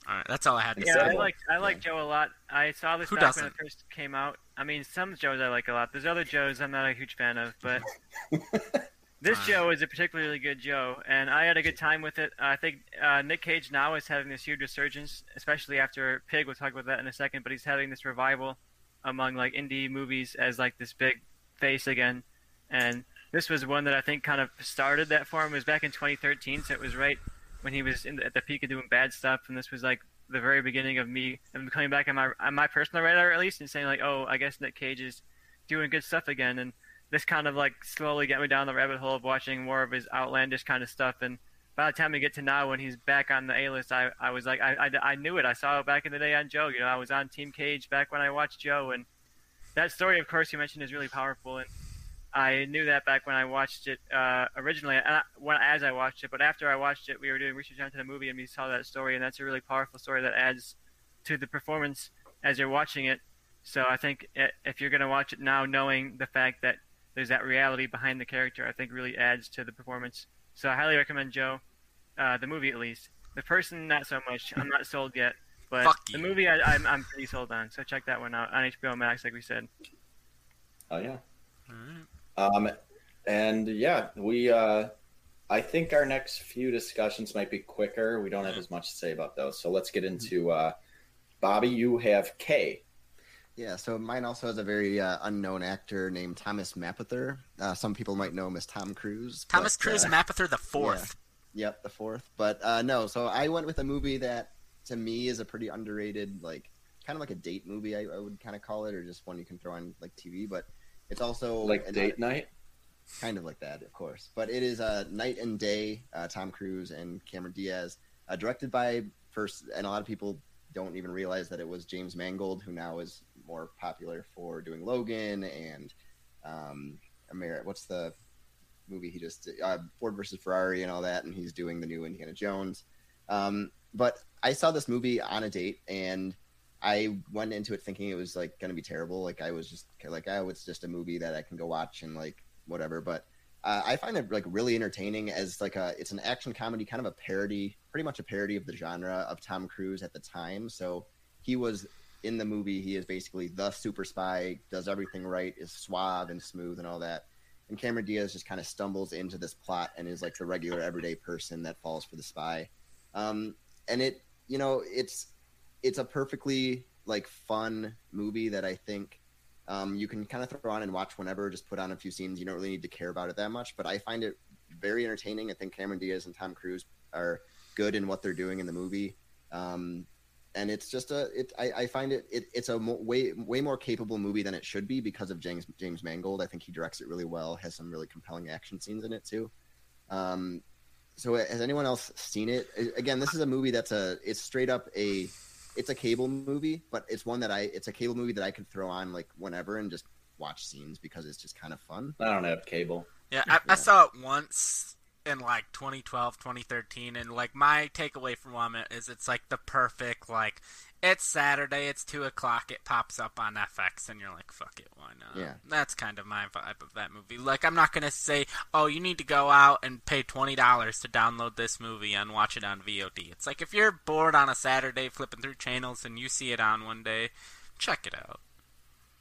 Right, that's all I had to Yeah, say. Yeah, I like I like Joe a lot. I saw this Who back when it first came out. I mean, some Joes I like a lot. There's other Joes I'm not a huge fan of, but This Uh, Joe is a particularly good Joe, and I had a good time with it. I think uh, Nick Cage now is having this huge resurgence, especially after Pig. We'll talk about that in a second, but he's having this revival among like indie movies as like this big face again. And this was one that I think kind of started that for him. It was back in 2013, so it was right when he was the, at the peak of doing bad stuff, and this was like the very beginning of me coming back on my on my personal radar at least, and saying like, oh, I guess Nick Cage is doing good stuff again, and this kind of like slowly got me down the rabbit hole of watching more of his outlandish kind of stuff. And by the time we get to now, when he's back on the A list, I, I was like, I, I, I knew it. I saw it back in the day on Joe. You know, I was on Team Cage back when I watched Joe, and that story, of course, you mentioned is really powerful. And I knew that back when I watched it uh, originally, and I, when as I watched it. But after I watched it, we were doing research onto the movie, and we saw that story, and that's a really powerful story that adds to the performance as you're watching it. So I think i- if you're going to watch it now, knowing the fact that there's that reality behind the character, I think really adds to the performance. So I highly recommend Joe, uh, the movie at least. The person, not so much. I'm not sold yet, but Fuck the you. movie I, I'm I'm pretty sold on. So check that one out on HBO Max, like we said. Oh yeah. Alright. Um, and yeah, we. Uh, I think our next few discussions might be quicker. We don't have as much to say about those, so let's get into. Uh, Bobby, you have K. Yeah, so mine also has a very uh, unknown actor named Thomas Mapother. Uh, some people might know him as Tom Cruise. Thomas but, Cruise uh, Mapother the fourth. Yep, the fourth. But uh, no, so I went with a movie that to me is a pretty underrated, like kind of like a date movie. I, I would kind of call it, or just one you can throw on like TV. But it's also Like date night. kind of like that, of course. But it is uh, Knight and Day. Uh, Tom Cruise and Cameron Diaz, uh, directed by first, and a lot of people don't even realize that it was James Mangold, who now is more popular for doing Logan and um, Amer- What's the movie he just did? Uh, Ford versus Ferrari and all that, and he's doing the new Indiana Jones. Um, but I saw this movie on a date and. I went into it thinking it was like going to be terrible. Like I was just like, oh, it's just a movie that I can go watch and like whatever. But uh, I find it like really entertaining as like a it's an action comedy, kind of a parody, pretty much a parody of the genre of Tom Cruise at the time. So he was in the movie. He is basically the super spy, does everything right, is suave and smooth and all that. And Cameron Diaz just kind of stumbles into this plot and is like the regular everyday person that falls for the spy. Um, and it, you know, it's it's a perfectly like fun movie that I think um, you can kind of throw on and watch whenever. Just put on a few scenes. You don't really need to care about it that much, but I find it very entertaining. I think Cameron Diaz and Tom Cruise are good in what they're doing in the movie, um, and it's just a. It I, I find it, it it's a mo- way way more capable movie than it should be because of James James Mangold. I think he directs it really well. Has some really compelling action scenes in it too. Um, so has anyone else seen it? Again, this is a movie that's a it's straight up a it's a cable movie, but it's one that I it's a cable movie that I could throw on like whenever and just watch scenes because it's just kind of fun. I don't have cable. Yeah, I, I saw it once in like 2012, 2013, and like my takeaway from it is it's like the perfect like it's Saturday, it's two o'clock, it pops up on FX, and you're like, fuck it, why not? Yeah. that's kind of my vibe of that movie. Like, I'm not gonna say, oh, you need to go out and pay twenty dollars to download this movie and watch it on VOD. It's like if you're bored on a Saturday flipping through channels and you see it on one day, check it out.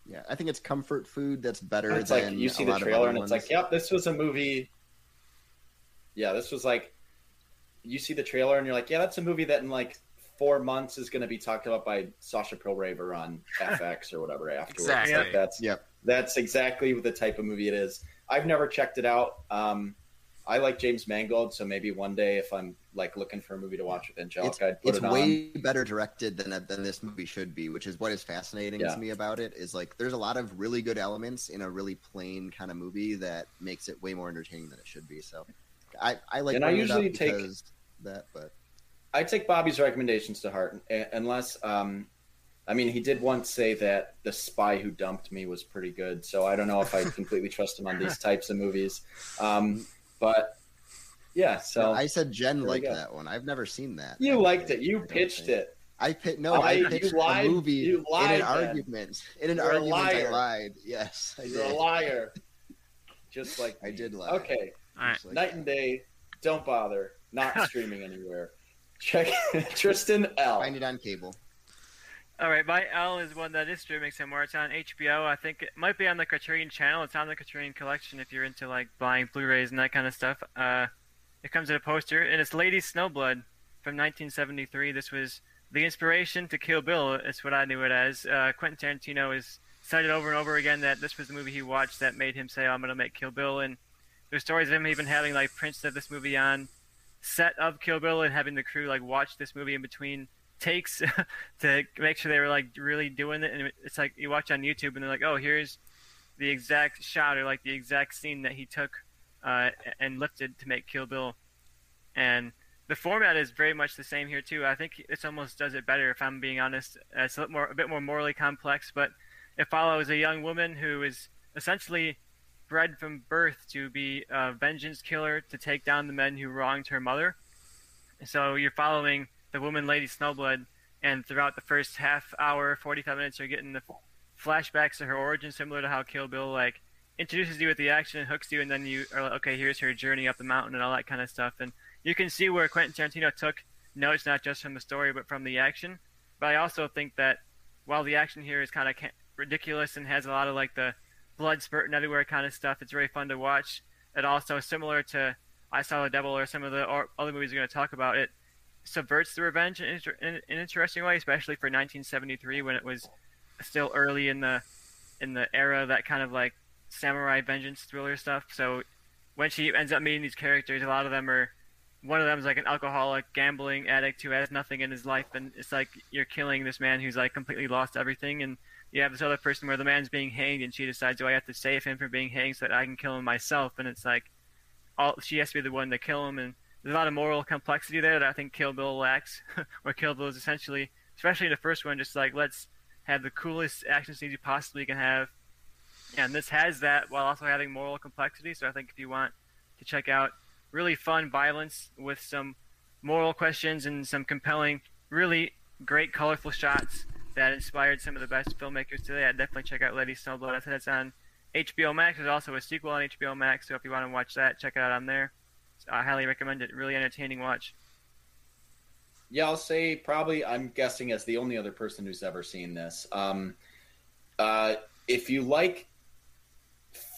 Yeah, I think it's comfort food that's better It's than like you see a the trailer and it's like, yep, this was a movie. Yeah, this was like, you see the trailer and you're like, yeah, that's a movie that in like four months is going to be talked about by Sasha Pilraver on FX or whatever afterwards. Exactly. Like, that's Yep. that's exactly the type of movie it is. I've never checked it out. Um, I like James Mangold, so maybe one day if I'm like looking for a movie to watch with Angelica, I'd put It's it on. way better directed than than this movie should be, which is what is fascinating Yeah. to me about it. Is like there's a lot of really good elements in a really plain kind of movie that makes it way more entertaining than it should be. So, I I like And I usually take- that, but I take Bobby's recommendations to heart, unless, um, I mean, he did once say that The Spy Who Dumped Me was pretty good, so I don't know if I completely trust him on these types of movies. Um, but yeah, so I said Jen liked that one. I've never seen that. you liked it. You pitched think. it. I pit no, I- I, pitched lied- a movie you lied in an then. argument. In an You're argument, I lied. Yes, I You're a liar. Just like I did lie. Okay, All right. Like night and day. Don't bother. Not streaming anywhere. Check Tristan L. Find it on cable. All right, my L is one that is streaming somewhere. It's on HBO. I think it might be on the Criterion channel. It's on the Criterion collection if you're into like buying Blu-rays and that kind of stuff. Uh, it comes in a poster, and it's Lady Snowblood from 1973. This was the inspiration to Kill Bill. It's what I knew it as. Uh, Quentin Tarantino has cited over and over again that this was the movie he watched that made him say, oh, "I'm going to make Kill Bill." And there's stories of him even having like prints of this movie on set of Kill Bill and having the crew like watch this movie in between takes to make sure they were like really doing it. And it's like you watch on YouTube and they're like, oh, here's the exact shot or like the exact scene that he took uh, and lifted to make Kill Bill. And the format is very much the same here too. I think this almost does it better if I'm being honest. It's a more, a bit more morally complex, but it follows a young woman who is essentially bred from birth to be a vengeance killer to take down the men who wronged her mother. So you're following the woman, Lady Snowblood, and throughout the first half hour, 45 minutes, you're getting the flashbacks of her origin, similar to how Kill Bill like introduces you with the action and hooks you, and then you are like, okay, here's her journey up the mountain and all that kind of stuff. And you can see where Quentin Tarantino took notes not just from the story but from the action. But I also think that while the action here is kind of ridiculous and has a lot of like the blood spurting everywhere kind of stuff, it's very fun to watch. It also similar to I Saw the Devil or some of the other movies we're going to talk about. It subverts the revenge in, in, in, an interesting way, especially for 1973 when it was still early in the in the era that kind of like samurai vengeance thriller stuff. So when she ends up meeting these characters, a lot of them are one of them is like an alcoholic, gambling addict who has nothing in his life, and it's like you're killing this man who's like completely lost everything, and you have this other person where the man's being hanged, and she decides, do I have to save him from being hanged so that I can kill him myself? And it's like, all she has to be the one to kill him, and there's a lot of moral complexity there that I think Kill Bill lacks. where Kill Bill is essentially, especially in the first one, just like let's have the coolest action scenes you possibly can have, and this has that while also having moral complexity. So I think if you want to check out really fun violence with some moral questions and some compelling, really great colorful shots that inspired some of the best filmmakers today, I'd definitely check out Lady Snowblood. I said that's on HBO Max. There's also a sequel on HBO Max, so if you want to watch that, check it out on there. I highly recommend it. Really entertaining watch. Yeah, I'll say probably. I'm guessing as the only other person who's ever seen this. Um, uh, if you like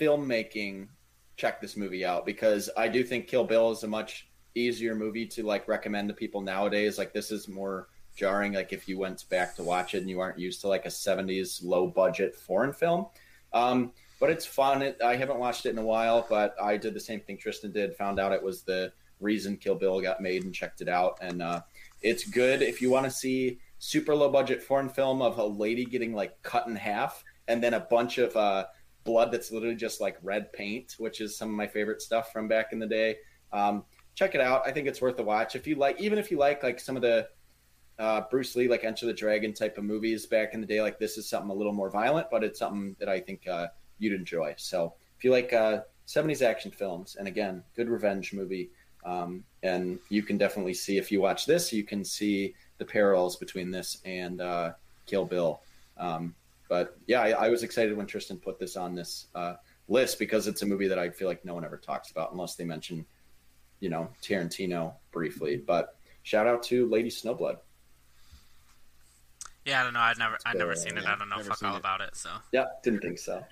filmmaking, check this movie out because I do think Kill Bill is a much easier movie to like recommend to people nowadays. Like this is more jarring. Like if you went back to watch it and you aren't used to like a '70s low budget foreign film. Um, but it's fun. It, I haven't watched it in a while, but I did the same thing Tristan did. Found out it was the reason Kill Bill got made and checked it out, and uh, it's good if you want to see super low budget foreign film of a lady getting like cut in half, and then a bunch of uh, blood that's literally just like red paint, which is some of my favorite stuff from back in the day. Um, check it out. I think it's worth a watch if you like. Even if you like like some of the uh, Bruce Lee, like Enter the Dragon type of movies back in the day, like this is something a little more violent, but it's something that I think uh, you'd enjoy. So if you like uh, 70s action films, and again, good revenge movie, um, and you can definitely see if you watch this, you can see the parallels between this and uh, Kill Bill. Um, but yeah, I, I, was excited when Tristan put this on this uh, list because it's a movie that I feel like no one ever talks about unless they mention, you know, Tarantino briefly. But shout out to Lady Snowblood. Yeah, I don't know. I'd never, I'd never seen it. I don't know fuck all it. about it. So yeah, didn't think so.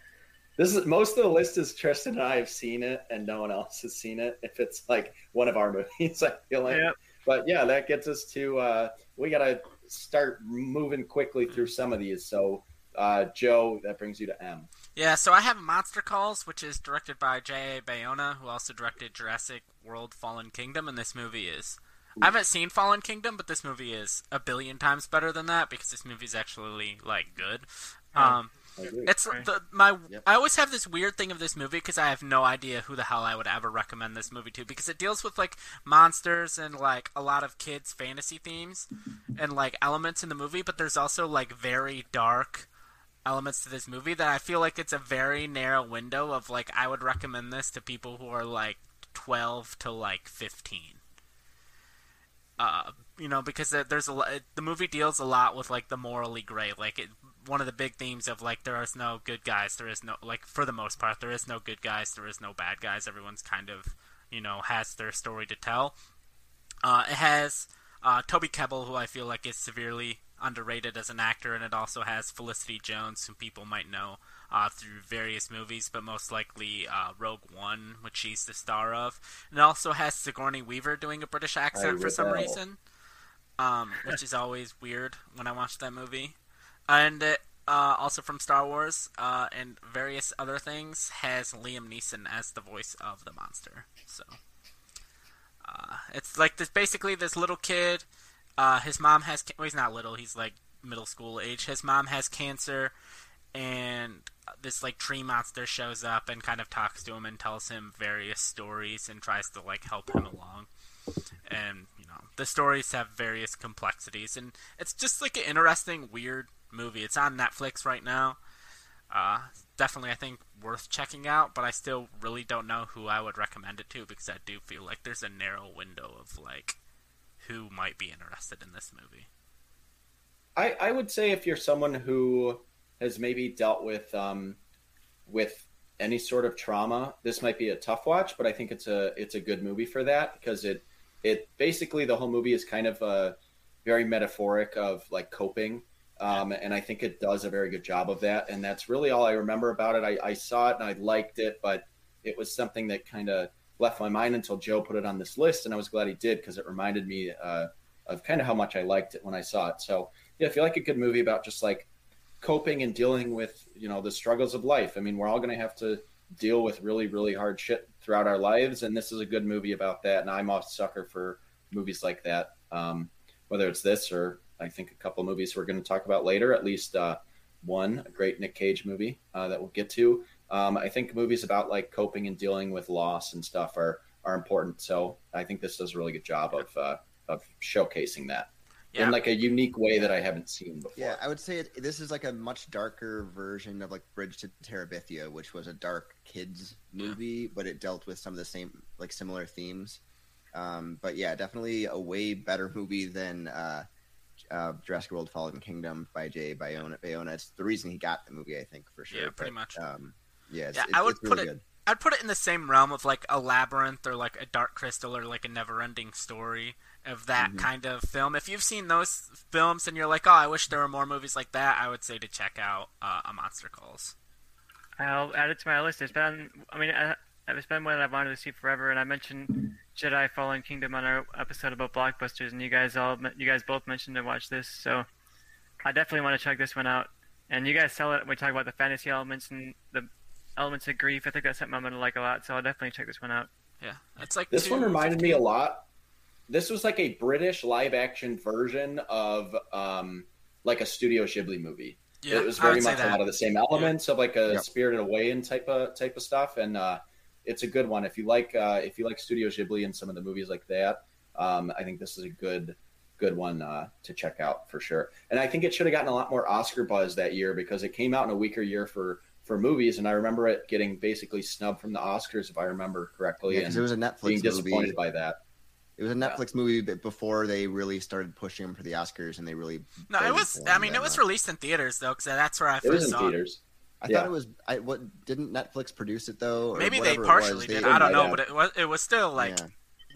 This is most of the list is Tristan and I have seen it, and no one else has seen it. If it's like one of our movies, I feel like. Yep. But yeah, that gets us to uh, we got to start moving quickly through some of these. So, uh, Joe, that brings you to M. Yeah, so I have Monster Calls, which is directed by J.A. Bayona, who also directed Jurassic World Fallen Kingdom, and this movie is. I haven't seen Fallen Kingdom, but this movie is a billion times better than that because this movie is actually like good. Um, it's the, my. Yep. I always have this weird thing of this movie because I have no idea who the hell I would ever recommend this movie to because it deals with like monsters and like a lot of kids' fantasy themes and like elements in the movie, but there's also like very dark elements to this movie that I feel like it's a very narrow window of like I would recommend this to people who are like 12 to like 15. Uh, you know, because there's a the movie deals a lot with like the morally gray. Like it, one of the big themes of like there is no good guys, there is no like for the most part there is no good guys, there is no bad guys. Everyone's kind of you know has their story to tell. Uh, it has uh, Toby Kebbell, who I feel like is severely underrated as an actor, and it also has Felicity Jones, who people might know uh, through various movies, but most likely uh, Rogue One, which she's the star of. And it also has Sigourney Weaver doing a British accent for some reason, um, which is always weird when I watch that movie. And uh, also from Star Wars uh, and various other things, has Liam Neeson as the voice of the monster. So uh, it's like this basically this little kid. Uh, his mom has well, he's not little. He's like middle school age. His mom has cancer, and this like tree monster shows up and kind of talks to him and tells him various stories and tries to like help him along. And you know the stories have various complexities, and it's just like an interesting, weird movie. It's on Netflix right now. Uh, definitely, I think worth checking out, but I still really don't know who I would recommend it to because I do feel like there's a narrow window of like who might be interested in this movie. I, I would say if you're someone who has maybe dealt with um, with any sort of trauma, this might be a tough watch, but I think it's a it's a good movie for that because it it basically the whole movie is kind of a very metaphoric of like coping um, and I think it does a very good job of that. And that's really all I remember about it. I, I saw it and I liked it, but it was something that kind of left my mind until Joe put it on this list, and I was glad he did because it reminded me uh, of kind of how much I liked it when I saw it. So yeah, if you like a good movie about just like coping and dealing with you know the struggles of life, I mean, we're all going to have to deal with really really hard shit throughout our lives, and this is a good movie about that. And I'm a sucker for movies like that, um, whether it's this or I think a couple movies we're going to talk about later, at least uh, one, a great Nick Cage movie uh, that we'll get to. Um, I think movies about like coping and dealing with loss and stuff are are important. So I think this does a really good job of uh, of showcasing that yeah. in like a unique way that I haven't seen before. Yeah, I would say it, this is like a much darker version of like Bridge to Terabithia, which was a dark kids movie, but it dealt with some of the same like similar themes. Um, but yeah, definitely a way better movie than uh, uh, Jurassic World: Fallen Kingdom by Jay Bayona. Bayona. It's the reason he got the movie, I think, for sure. Yeah, pretty but, much. Um, yeah, yeah, I would put it. Good. I'd put it in the same realm of like a labyrinth or like a Dark Crystal or like a Never-Ending Story of that mm-hmm. kind of film. If you've seen those films and you're like, oh, I wish there were more movies like that, I would say to check out uh, A Monster Calls. I'll add it to my list. It's been, I mean, I, it's been one that I've wanted to see forever, and I mentioned Jedi Fallen Kingdom on our episode about blockbusters, and you guys all you guys both mentioned to watch this, so I definitely want to check this one out. And you guys sell it. We talk about the fantasy elements and the elements of grief. I think that's something I'm gonna like a lot, so I'll definitely check this one out. Yeah, it's like this one reminded me a lot. This was like a British live action version of um, like a Studio Ghibli movie. Yeah, it was very much a lot of the same elements yeah. of like a yep. Spirited Away and type of type of stuff, and uh, it's a good one. If you like uh, if you like Studio Ghibli and some of the movies like that, um, I think this is a good good one uh, to check out for sure. And I think it should have gotten a lot more Oscar buzz that year because it came out in a weaker year for for movies, and I remember it getting basically snubbed from the Oscars if I remember correctly. Yeah, and it was a Netflix being disappointed movie. by that. It was a Netflix yeah. movie before they really started pushing him for the Oscars, and they really. No, it was. I mean, it was released in theaters though, because that's where I first it was in saw theaters. it. I yeah. thought it was. I what didn't Netflix produce it though? Maybe they partially did. They, I don't know, but it was it was still like yeah.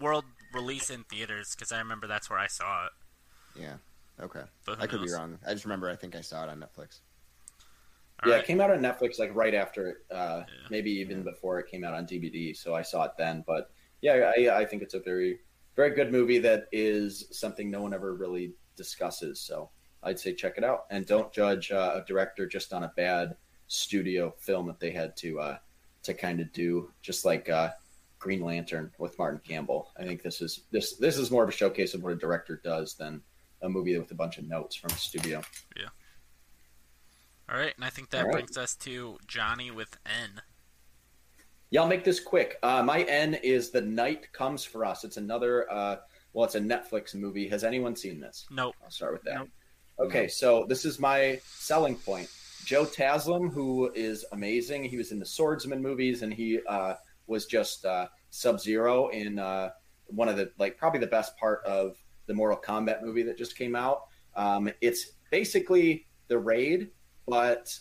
world release in theaters because I remember that's where I saw it. Yeah. Okay. I could be wrong. I just remember I think I saw it on Netflix. All yeah, right. it came out on Netflix like right after it, uh, yeah. maybe even before it came out on DVD. So I saw it then. But yeah, I, I think it's a very, very good movie that is something no one ever really discusses. So I'd say check it out and don't judge uh, a director just on a bad studio film that they had to uh, to kind of do, just like uh, Green Lantern with Martin Campbell. I think this is this this is more of a showcase of what a director does than a movie with a bunch of notes from a studio. Yeah. All right, and I think that right. brings us to Johnny with N. Yeah, I'll make this quick. Uh, my N is The Night Comes for Us. It's another, uh, well, it's a Netflix movie. Has anyone seen this? Nope. I'll start with that. Nope. Okay, so this is my selling point. Joe Taslim, who is amazing. He was in the Swordsman movies, and he uh, was just uh, Sub Zero in uh, one of the like probably the best part of the Mortal Kombat movie that just came out. Um, it's basically the Raid, but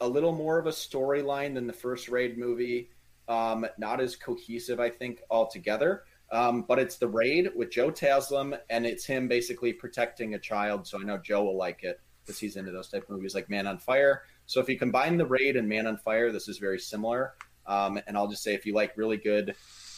a little more of a storyline than the first Raid movie. Um, not as cohesive, I think, altogether. Um, but it's the raid with Joe Taslim, and it's him basically protecting a child. So I know Joe will like it because he's into those type of movies like Man on Fire. So if you combine the raid and Man on Fire, this is very similar. Um, and I'll just say if you like really good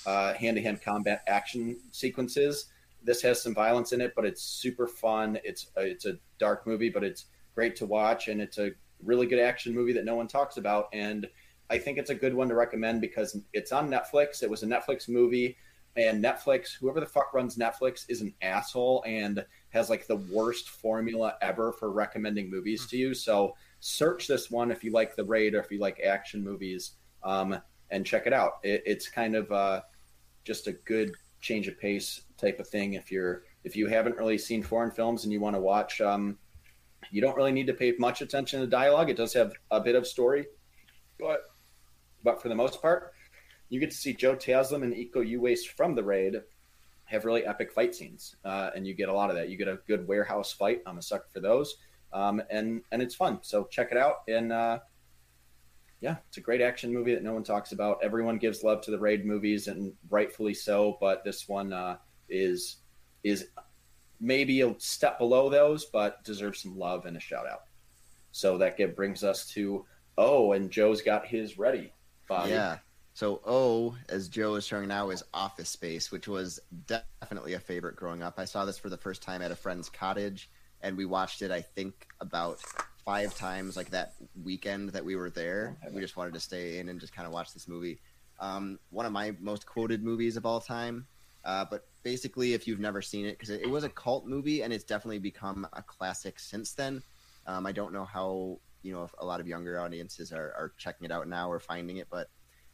hand to hand combat action sequences, this has some violence in it, but it's super fun. It's a, it's a dark movie, but it's great to watch, and it's a really good action movie that no one talks about. And I think it's a good one to recommend because it's on Netflix. It was a Netflix movie, and Netflix, whoever the fuck runs Netflix, is an asshole and has like the worst formula ever for recommending movies to you. So search this one if you like The Raid or if you like action movies, um, and check it out. It, it's kind of uh, just a good change of pace type of thing. If you're if you haven't really seen foreign films and you want to watch, um, you don't really need to pay much attention to dialogue. It does have a bit of story, but but for the most part, you get to see Joe Taslim and Iko Uwais from the raid have really epic fight scenes, uh, and you get a lot of that. You get a good warehouse fight. I'm a sucker for those, um, and and it's fun. So check it out. And uh, yeah, it's a great action movie that no one talks about. Everyone gives love to the raid movies, and rightfully so. But this one uh, is is maybe a step below those, but deserves some love and a shout out. So that get, brings us to oh, and Joe's got his ready. Bobby. Yeah. So O, as Joe is showing now, is Office Space, which was definitely a favorite growing up. I saw this for the first time at a friend's cottage, and we watched it. I think about five times, like that weekend that we were there. We just wanted to stay in and just kind of watch this movie. Um, one of my most quoted movies of all time. Uh, but basically, if you've never seen it, because it, it, was a cult movie and it's definitely become a classic since then. Um, I don't know how you know if a lot of younger audiences are, are checking it out now or finding it, but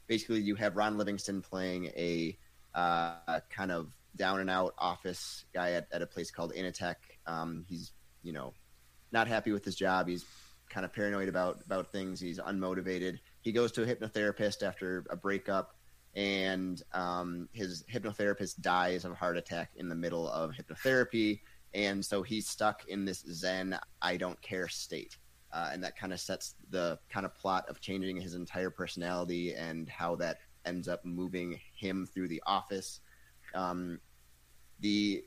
basically, you have Ron Livingston playing a uh, kind of down and out office guy at, at a place called Initech. Um, he's you know not happy with his job. He's kind of paranoid about about things. He's unmotivated. He goes to a hypnotherapist after a breakup and um, his hypnotherapist dies of a heart attack in the middle of hypnotherapy, and so he's stuck in this Zen I don't care state, uh, and that kind of sets the kind of plot of changing his entire personality and how that ends up moving him through the office. Um, the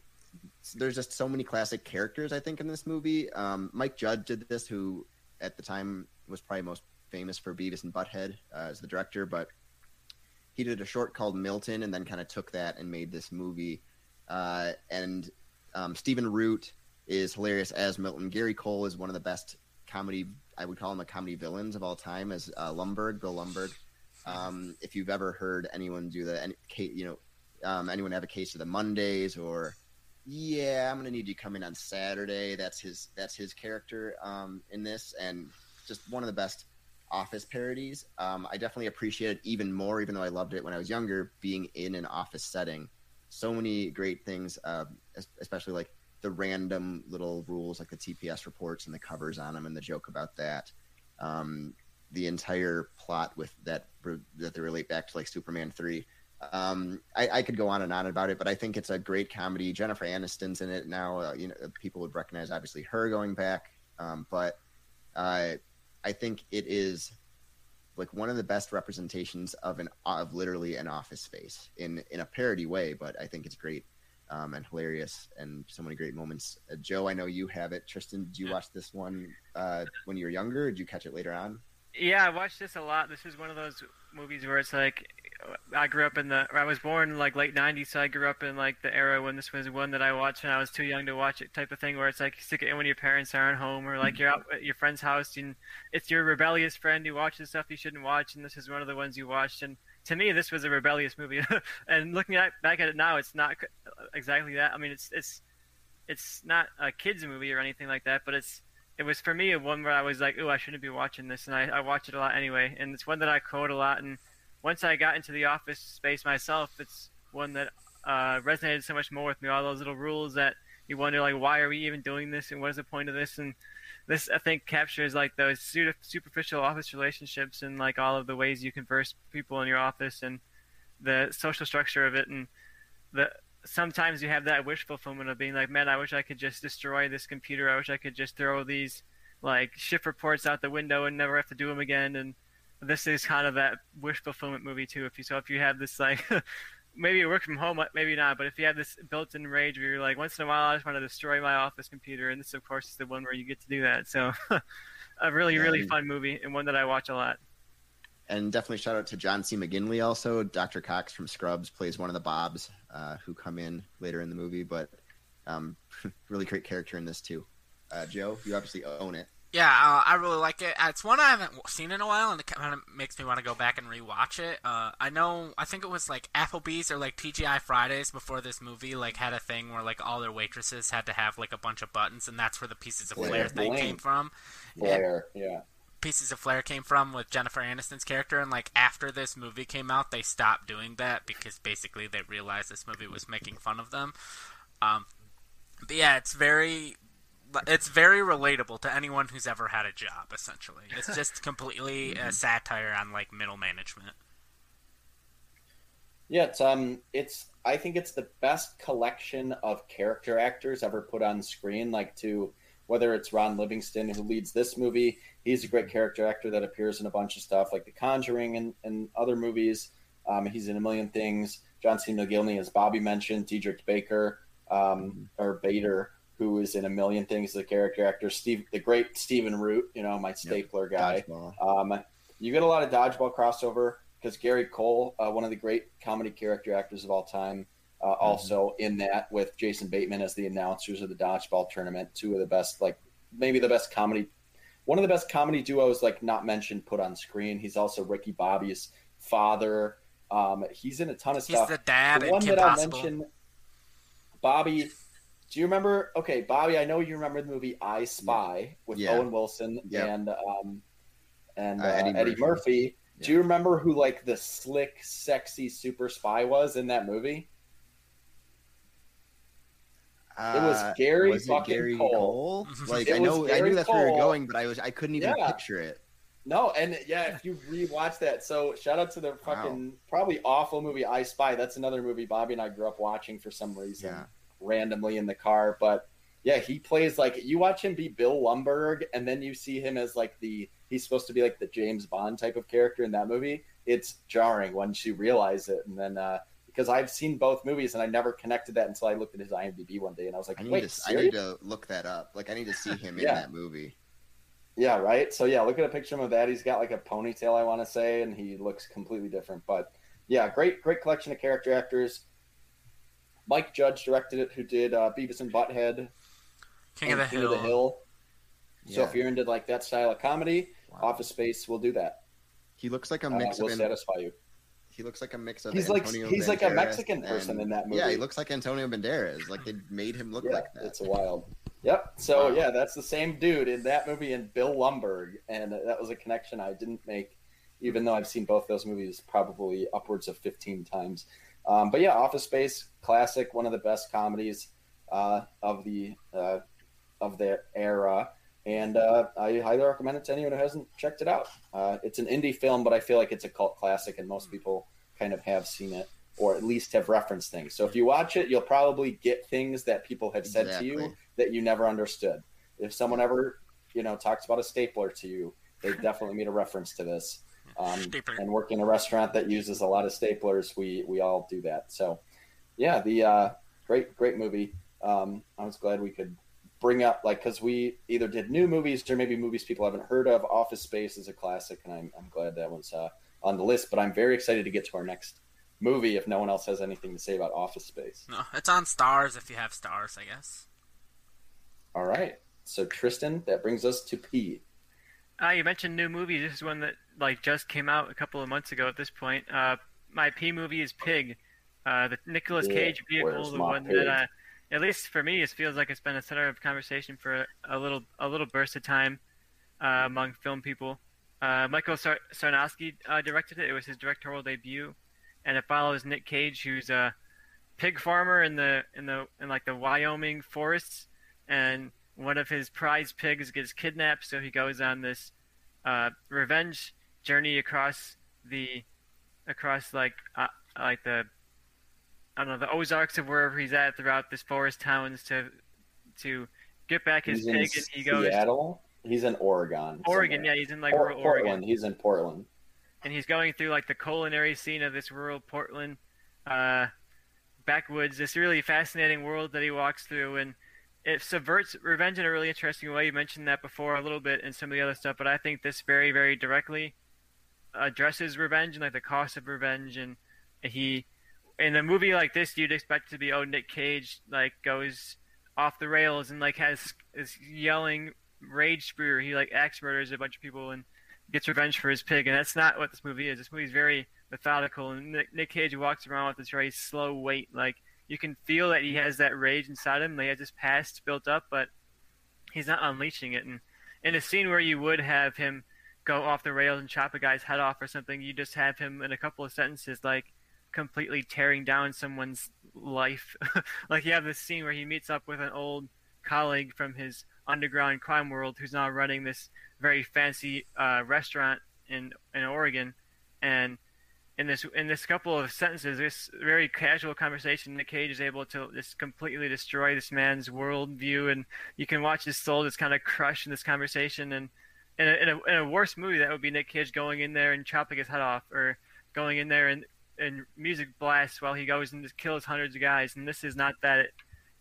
there's just so many classic characters I think in this movie. Um, Mike Judge did this, who at the time was probably most famous for Beavis and Butthead uh, as the director, but he did a short called Milton, and then kind of took that and made this movie. Uh, and um, Stephen Root is hilarious as Milton. Gary Cole is one of the best comedy. I would call him a comedy villains of all time as uh, Lumbergh, Bill Lumbergh. Um, if you've ever heard anyone do the, any, you know, um, anyone have a case of the Mondays or, yeah, I'm gonna need you coming on Saturday. That's his. That's his character um, in this, and just one of the best office parodies. Um, I definitely appreciate it even more, even though I loved it when I was younger, being in an office setting. So many great things, uh, especially like the random little rules, like the TPS reports and the covers on them, and the joke about that. Um, the entire plot with that that they relate back to like Superman three. Um, I, I, could go on and on about it, but I think it's a great comedy. Jennifer Aniston's in it now. Uh, you know, people would recognize obviously her going back, um, but uh, I think it is like one of the best representations of an of literally an office space in in a parody way. But I think it's great um, and hilarious and so many great moments. Uh, Joe, I know you have it. Tristan, did you watch this one uh, when you were younger? did you catch it later on? Yeah, I watched this a lot. This is one of those movies where it's like I grew up in the. I was born like late '90s, so I grew up in like the era when this was one that I watched when I was too young to watch it, type of thing. Where it's like you stick it in when your parents aren't home, or like you're out at your friend's house and it's your rebellious friend who watches stuff you shouldn't watch, and this is one of the ones you watched. And to me, this was a rebellious movie. and looking at, back at it now, it's not exactly that. I mean, it's it's it's not a kids movie or anything like that, but it's it was for me a one where I was like, oh, I shouldn't be watching this, and I, I watch it a lot anyway. And it's one that I quote a lot and once I got into the office space myself, it's one that uh, resonated so much more with me. All those little rules that you wonder, like, why are we even doing this, and what is the point of this? And this, I think, captures like those superficial office relationships and like all of the ways you converse people in your office and the social structure of it, and the sometimes you have that wish fulfillment of being like, man, I wish I could just destroy this computer. I wish I could just throw these like shift reports out the window and never have to do them again. And this is kind of that wish fulfillment movie too. If you so if you have this like maybe work from home, maybe not. But if you have this built-in rage where you're like, once in a while, I just want to destroy my office computer, and this, of course, is the one where you get to do that. So, a really, really fun movie and one that I watch a lot. And definitely shout out to John C. McGinley also. Dr. Cox from Scrubs plays one of the Bobs uh, who come in later in the movie, but um, really great character in this too. Uh, Joe, you obviously own it. Yeah, uh, I really like it. Uh, It's one I haven't seen in a while, and it kind of makes me want to go back and rewatch it. Uh, I know, I think it was like Applebee's or like TGI Fridays before this movie, like had a thing where like all their waitresses had to have like a bunch of buttons, and that's where the pieces of Flair. flair thing Bling. came from. Blair, yeah. Pieces of Flair came from with Jennifer Aniston's character, and like after this movie came out, they stopped doing that because basically they realized this movie was making fun of them. Um, but yeah, it's very, it's very relatable to anyone who's ever had a job. Essentially, it's just completely a satire on like middle management. Yeah, it's um, it's I think it's the best collection of character actors ever put on screen. Like to whether it's Ron Livingston who leads this movie, he's a great character actor that appears in a bunch of stuff like The Conjuring and, and other movies. Um, he's in a million things. John C. McGinley, as Bobby mentioned, Diedrich Baker um, or Bader, who is in a million things as a character actor. Steve, the great Stephen Root, you know, my stapler guy. Um, you get a lot of dodgeball crossover because Gary Cole, uh, one of the great comedy character actors of all time, uh, also in that with Jason Bateman as the announcers of the dodgeball tournament. Two of the best, like maybe the best comedy, one of the best comedy duos, like not mentioned, put on screen. He's also Ricky Bobby's father. Um, he's in a ton of He's stuff. the dad the one Kim that I mentioned, Bobby. Do you remember? Okay, Bobby, I know you remember the movie I Spy with Yeah. Owen Wilson Yep. and um, and Uh, uh, Eddie Eddie, Murphy. Murphy. Yeah. Do you remember who like the slick, sexy super spy was in that movie? It was Uh, Gary was fucking Gary Cole. Cole? Like It I was know, I knew that's where we were going, but I was I couldn't even Yeah. picture it. No, and yeah, if you rewatch that, so shout out to the fucking probably awful movie I Spy. That's another movie Bobby and I grew up watching for some reason. Yeah. randomly in the car. But yeah, he plays like you watch him be Bill Lumbergh, and then you see him as like the he's supposed to be like the James Bond type of character in that movie. It's jarring once you realize it, and then uh, because I've seen both movies and I never connected that until I looked at his IMDb one day, and I was like, I need wait, to I need to look that up. Like I need to see him in that movie. Yeah, right. So yeah, look at a picture of that. He's got like a ponytail, I want to say, and he looks completely different. But yeah, great, great collection of character actors. Mike Judge directed it, who did uh, Beavis and Butthead, King of the King of the Hill. So Yeah. if you're into like that style of comedy, Wow. Office Space will do that. He looks like a Uh, mix will of an- satisfy you. He looks like a mix of He's like- Antonio he's like a Banderas Mexican person and- in that movie. Yeah, he looks like Antonio Banderas. Like they made him look yeah, like that. it's wild. Yep. So Wow. yeah, that's the same dude in that movie and Bill Lumbergh, and that was a connection I didn't make, even though I've seen both those movies probably upwards of fifteen times. Um, but yeah, Office Space, classic, one of the best comedies uh, of the uh, of their era, and uh, I highly recommend it to anyone who hasn't checked it out. Uh, it's an indie film, but I feel like it's a cult classic, and most people kind of have seen it or at least have referenced things. So if you watch it, you'll probably get things that people have said to you that you never understood. If someone ever, you know, talks about a stapler to you, they definitely made a reference to this. Um, and work in a restaurant that uses a lot of staplers, we we all do that. So, yeah, the uh, great great movie. Um, I was glad we could bring up like because we either did new movies or maybe movies people haven't heard of. Office Space is a classic, and I'm I'm glad that one's uh, on the list. But I'm very excited to get to our next movie. If no one else has anything to say about Office Space, No, it's on stars if you have stars, I guess. all right. So Tristan, that brings us to P. Uh, you mentioned new movies. This is one that like just came out a couple of months ago. At this point, uh, my P movie is Pig, uh, the Nicolas Yeah, Cage vehicle, where's the one pig? that, uh, at least for me, it feels like it's been a center of conversation for a, a little a little burst of time uh, among film people. Uh, Michael Sar- Sarnoski uh, directed it. It was his directorial debut, and it follows Nick Cage, who's a pig farmer in the in the in like the Wyoming forests, and one of his prize pigs gets kidnapped, so he goes on this uh, revenge journey across the across like uh, like the I don't know the Ozarks of wherever he's at throughout this forest towns to to get back his He's pig, and he goes Seattle. He's in Oregon. Oregon. somewhere. Yeah, he's in like Por- rural Portland. Oregon, He's in Portland. and he's going through like the culinary scene of this rural Portland uh, backwoods, this really fascinating world that he walks through, and it subverts revenge in a really interesting way. You mentioned that before a little bit in some of the other stuff, but I think this very, very directly addresses revenge and like the cost of revenge, and he in a movie like this, you'd expect to be oh Nick Cage like goes off the rails and like has is yelling rage spree. He like axe murders a bunch of people and gets revenge for his pig, and that's not what this movie is. This movie is very methodical, and Nick, Nick Cage walks around with this very slow weight. Like you can feel that he has that rage inside him. He has his past built up, but he's not unleashing it. And in a scene where you would have him go off the rails and chop a guy's head off or something, you just have him in a couple of sentences like completely tearing down someone's life. like you have this scene where he meets up with an old colleague from his underground crime world who's now running this very fancy uh, restaurant in in Oregon, and in this in this couple of sentences, this very casual conversation, Nick Cage is able to just completely destroy this man's worldview, and you can watch his soul just kind of crush in this conversation. And in a, in a, in a worse movie, that would be Nick Cage going in there and chopping his head off, or going in there and and music blasts while he goes and just kills hundreds of guys. And this is not that. It,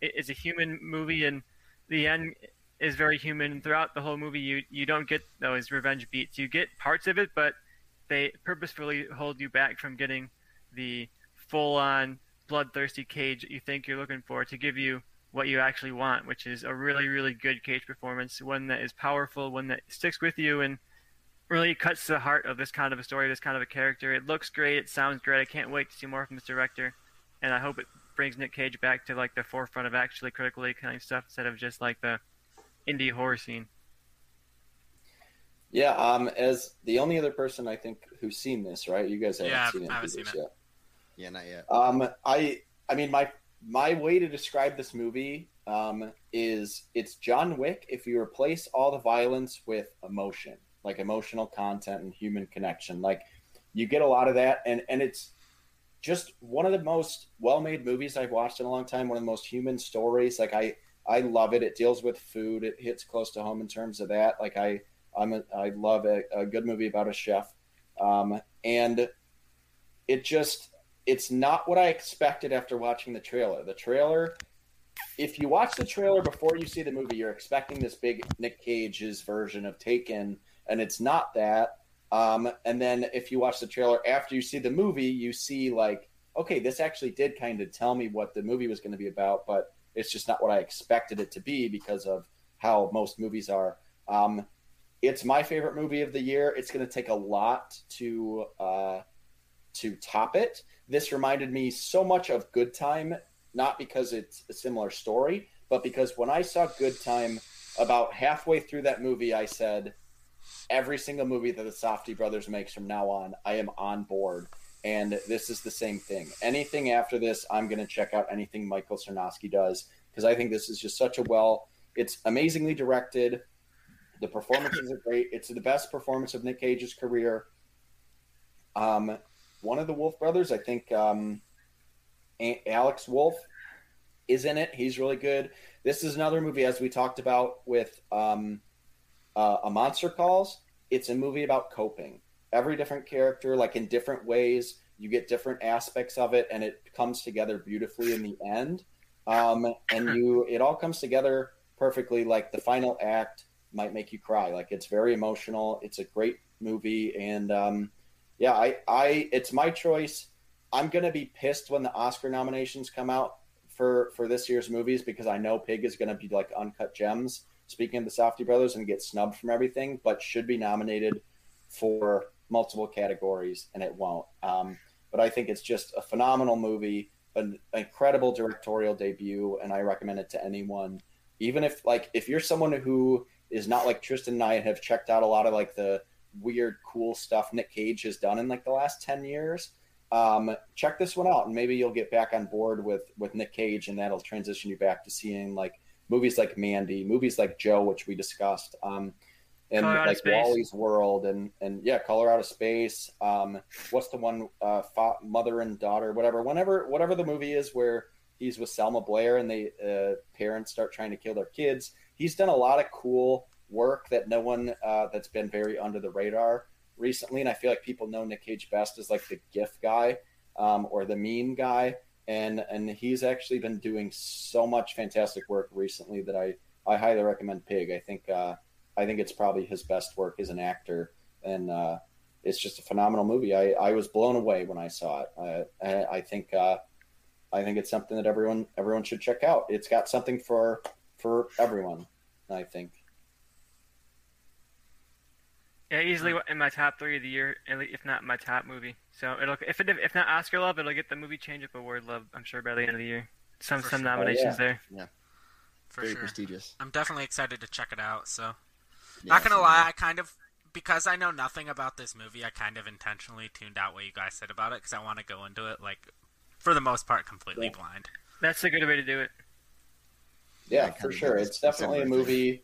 it, it's a human movie, and the end is very human. And throughout the whole movie, you you don't get those revenge beats. You get parts of it, but they purposefully hold you back from getting the full-on bloodthirsty Cage that you think you're looking for to give you what you actually want, which is a really, really good Cage performance, one that is powerful, one that sticks with you, and really cuts to the heart of this kind of a story, this kind of a character. It looks great, it sounds great. I can't wait to see more from this director, and I hope it brings Nick Cage back to like the forefront of actually critically acclaimed kind of stuff instead of just like the indie horror scene. Yeah, um, as the only other person I think who's seen this, right? You guys haven't yeah, seen it, I haven't seen it. yet. Yeah, not yet. Um, I, I mean, my my way to describe this movie um, is it's John Wick if you replace all the violence with emotion, like emotional content and human connection. Like you get a lot of that, and and it's just one of the most well-made movies I've watched in a long time. One of the most human stories. Like I, I love it. It deals with food. It hits close to home in terms of that. Like I I'm a, I love a, a good movie about a chef, um, and it just it's not what I expected after watching the trailer. The trailer, if you watch the trailer before you see the movie, you're expecting this big Nick Cage's version of Taken, and it's not that. Um, and then if you watch the trailer after you see the movie, you see like, okay, this actually did kind of tell me what the movie was going to be about, but it's just not what I expected it to be because of how most movies are. Um, it's my favorite movie of the year. It's going to take a lot to uh, to top it. This reminded me so much of Good Time, not because it's a similar story, but because when I saw Good Time, about halfway through that movie, I said, every single movie that the Safdie brothers makes from now on, I am on board. And this is the same thing. Anything after this, I'm going to check out anything Michael Sarnoski does because I think this is just such a well. It's amazingly directed the performances are great. It's the best performance of Nick Cage's career. Um, one of the Wolff brothers, I think um, Alex Wolff, is in it. He's really good. This is another movie, as we talked about with um, uh, A Monster Calls. It's a movie about coping. Every different character, like in different ways, you get different aspects of it, and it comes together beautifully in the end. Um, and you, it all comes together perfectly. Like the final act might make you cry. Like it's very emotional. It's a great movie, and um, yeah, I, I, it's my choice. I'm gonna be pissed when the Oscar nominations come out for for this year's movies because I know Pig is gonna be like uncut gems. Speaking of the Safdie brothers, and get snubbed from everything, but should be nominated for multiple categories, and it won't. Um, but I think it's just a phenomenal movie, an incredible directorial debut, and I recommend it to anyone. Even if like if you're someone who is not like Tristan and I have checked out a lot of like the weird, cool stuff Nick Cage has done in like the last 10 years. Um, check this one out and maybe you'll get back on board with, with Nick Cage and that'll transition you back to seeing like movies like Mandy, movies like Joe, which we discussed, um, and Color Out of like Space. Wally's World and, and yeah, Color Out of Space. Um, what's the one, uh, fa- mother and daughter, whatever, whenever, whatever the movie is where he's with Selma Blair and they, uh, parents start trying to kill their kids he's done a lot of cool work that no one uh, that's been very under the radar recently. And I feel like people know Nick Cage best as like the GIF guy. um, or the meme guy, and and he's actually been doing so much fantastic work recently that I I highly recommend Pig. I think uh, I think it's probably his best work as an actor, and uh, it's just a phenomenal movie. I, I was blown away when I saw it. I, I think uh, I think it's something that everyone everyone should check out. It's got something for for everyone. I think. Yeah, easily in my top three of the year, if not my top movie. So it'll if it if not Oscar love, it'll get the movie change up award love. I'm sure by the end of the year. Some For some sure. Oh, nominations Oh, yeah. there. Yeah, For very sure. prestigious. I'm definitely excited to check it out. So, Yeah, not gonna so- lie, I kind of because I know nothing about this movie, I kind of intentionally tuned out what you guys said about it because I want to go into it like, for the most part, completely Yeah. blind. That's a good way to do it. Yeah, I for sure. It's definitely a similar thing. movie.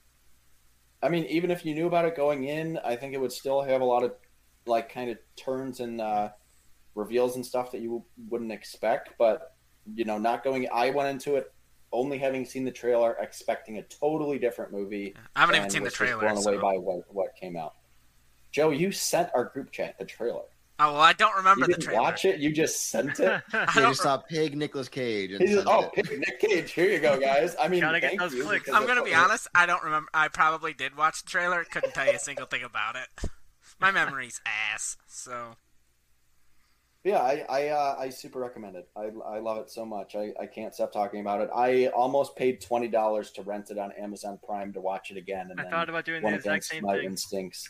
I mean, even if you knew about it going in, I think it would still have a lot of like kind of turns and uh, reveals and stuff that you wouldn't expect. But you know, not going. I went into it only having seen the trailer, expecting a totally different movie. I haven't even seen the trailer. Blown away so- by what what came out. Joe, you sent our group chat the trailer. Oh well, I don't remember You the didn't trailer. watch it. You just sent it. I Yeah, don't saw Pig, Nicolas Cage, and He just, oh, it. pick Nick Cage. Here you go, guys. I mean, Gotta get thank those you, clicks. I'm gonna be we- honest. I don't remember. I probably did watch the trailer. Couldn't tell you a single thing about it. My memory's ass. So Yeah, I I, uh, I super recommend it. I, I love it so much. I, I can't stop talking about it. I almost paid twenty dollars to rent it on Amazon Prime to watch it again, and I then thought about doing the went exact against same my thing. instincts.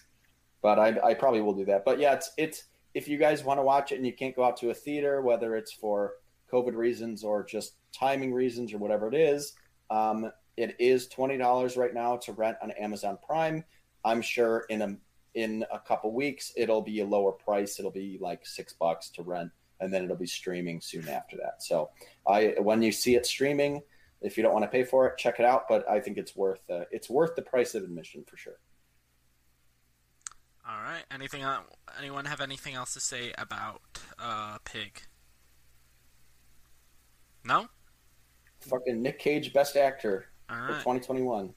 But I I probably will do that. But yeah, it's it's if you guys want to watch it and you can't go out to a theater, whether it's for COVID reasons or just timing reasons or whatever it is, um, it is twenty dollars right now to rent on Amazon Prime. I'm sure in a in a couple weeks it'll be a lower price. It'll be like six bucks to rent, and then it'll be streaming soon after that. So I when you see it streaming, if you don't want to pay for it, check it out. But I think it's worth uh, it's worth the price of admission for sure. All right. Anything? Anyone have anything else to say about uh, Pig? No. Fucking Nick Cage, best actor for 2021.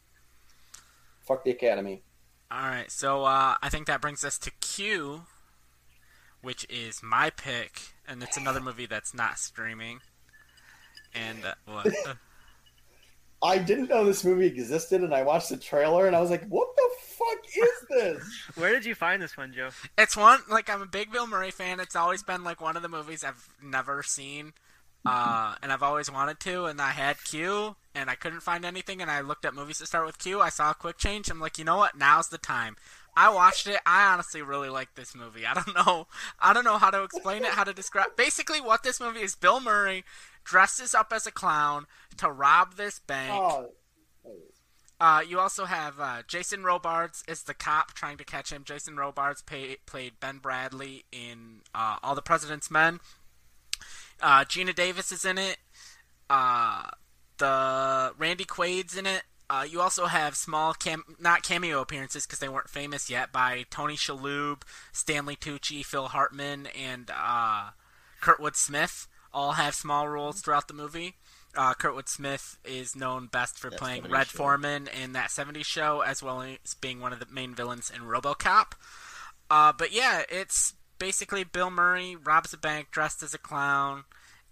Fuck the Academy. All right, so uh, I think that brings us to Q, which is my pick, and it's another movie that's not streaming. And uh, what? I didn't know this movie existed, and I watched the trailer, and I was like, "What the fuck is this?" Where did you find this one, Joe? it's one like I'm a big Bill Murray fan. It's always been like one of the movies I've never seen, uh, and I've always wanted to. And I had Q, and I couldn't find anything. And I looked at movies to start with Q. I saw a quick change. I'm like, you know what? Now's the time. I watched it. I honestly really like this movie. I don't know. I don't know how to explain it. How to describe. Basically, what this movie is: Bill Murray dresses up as a clown to rob this bank. oh, Uh, you also have uh, Jason Robards is the cop trying to catch him. Jason Robards pay, played Ben Bradlee in uh, All the President's Men. Uh, Geena Davis is in it. Uh, the Randy Quaid's in it. Uh, you also have small cam not cameo appearances because they weren't famous yet by Tony Shalhoub, Stanley Tucci, Phil Hartman, and Kurtwood Smith. All have small roles throughout the movie. Uh, Kurtwood Smith is known best for That playing Red show. Foreman in that 70s show, as well as being one of the main villains in RoboCop. Uh, but yeah, it's basically Bill Murray robs a bank dressed as a clown,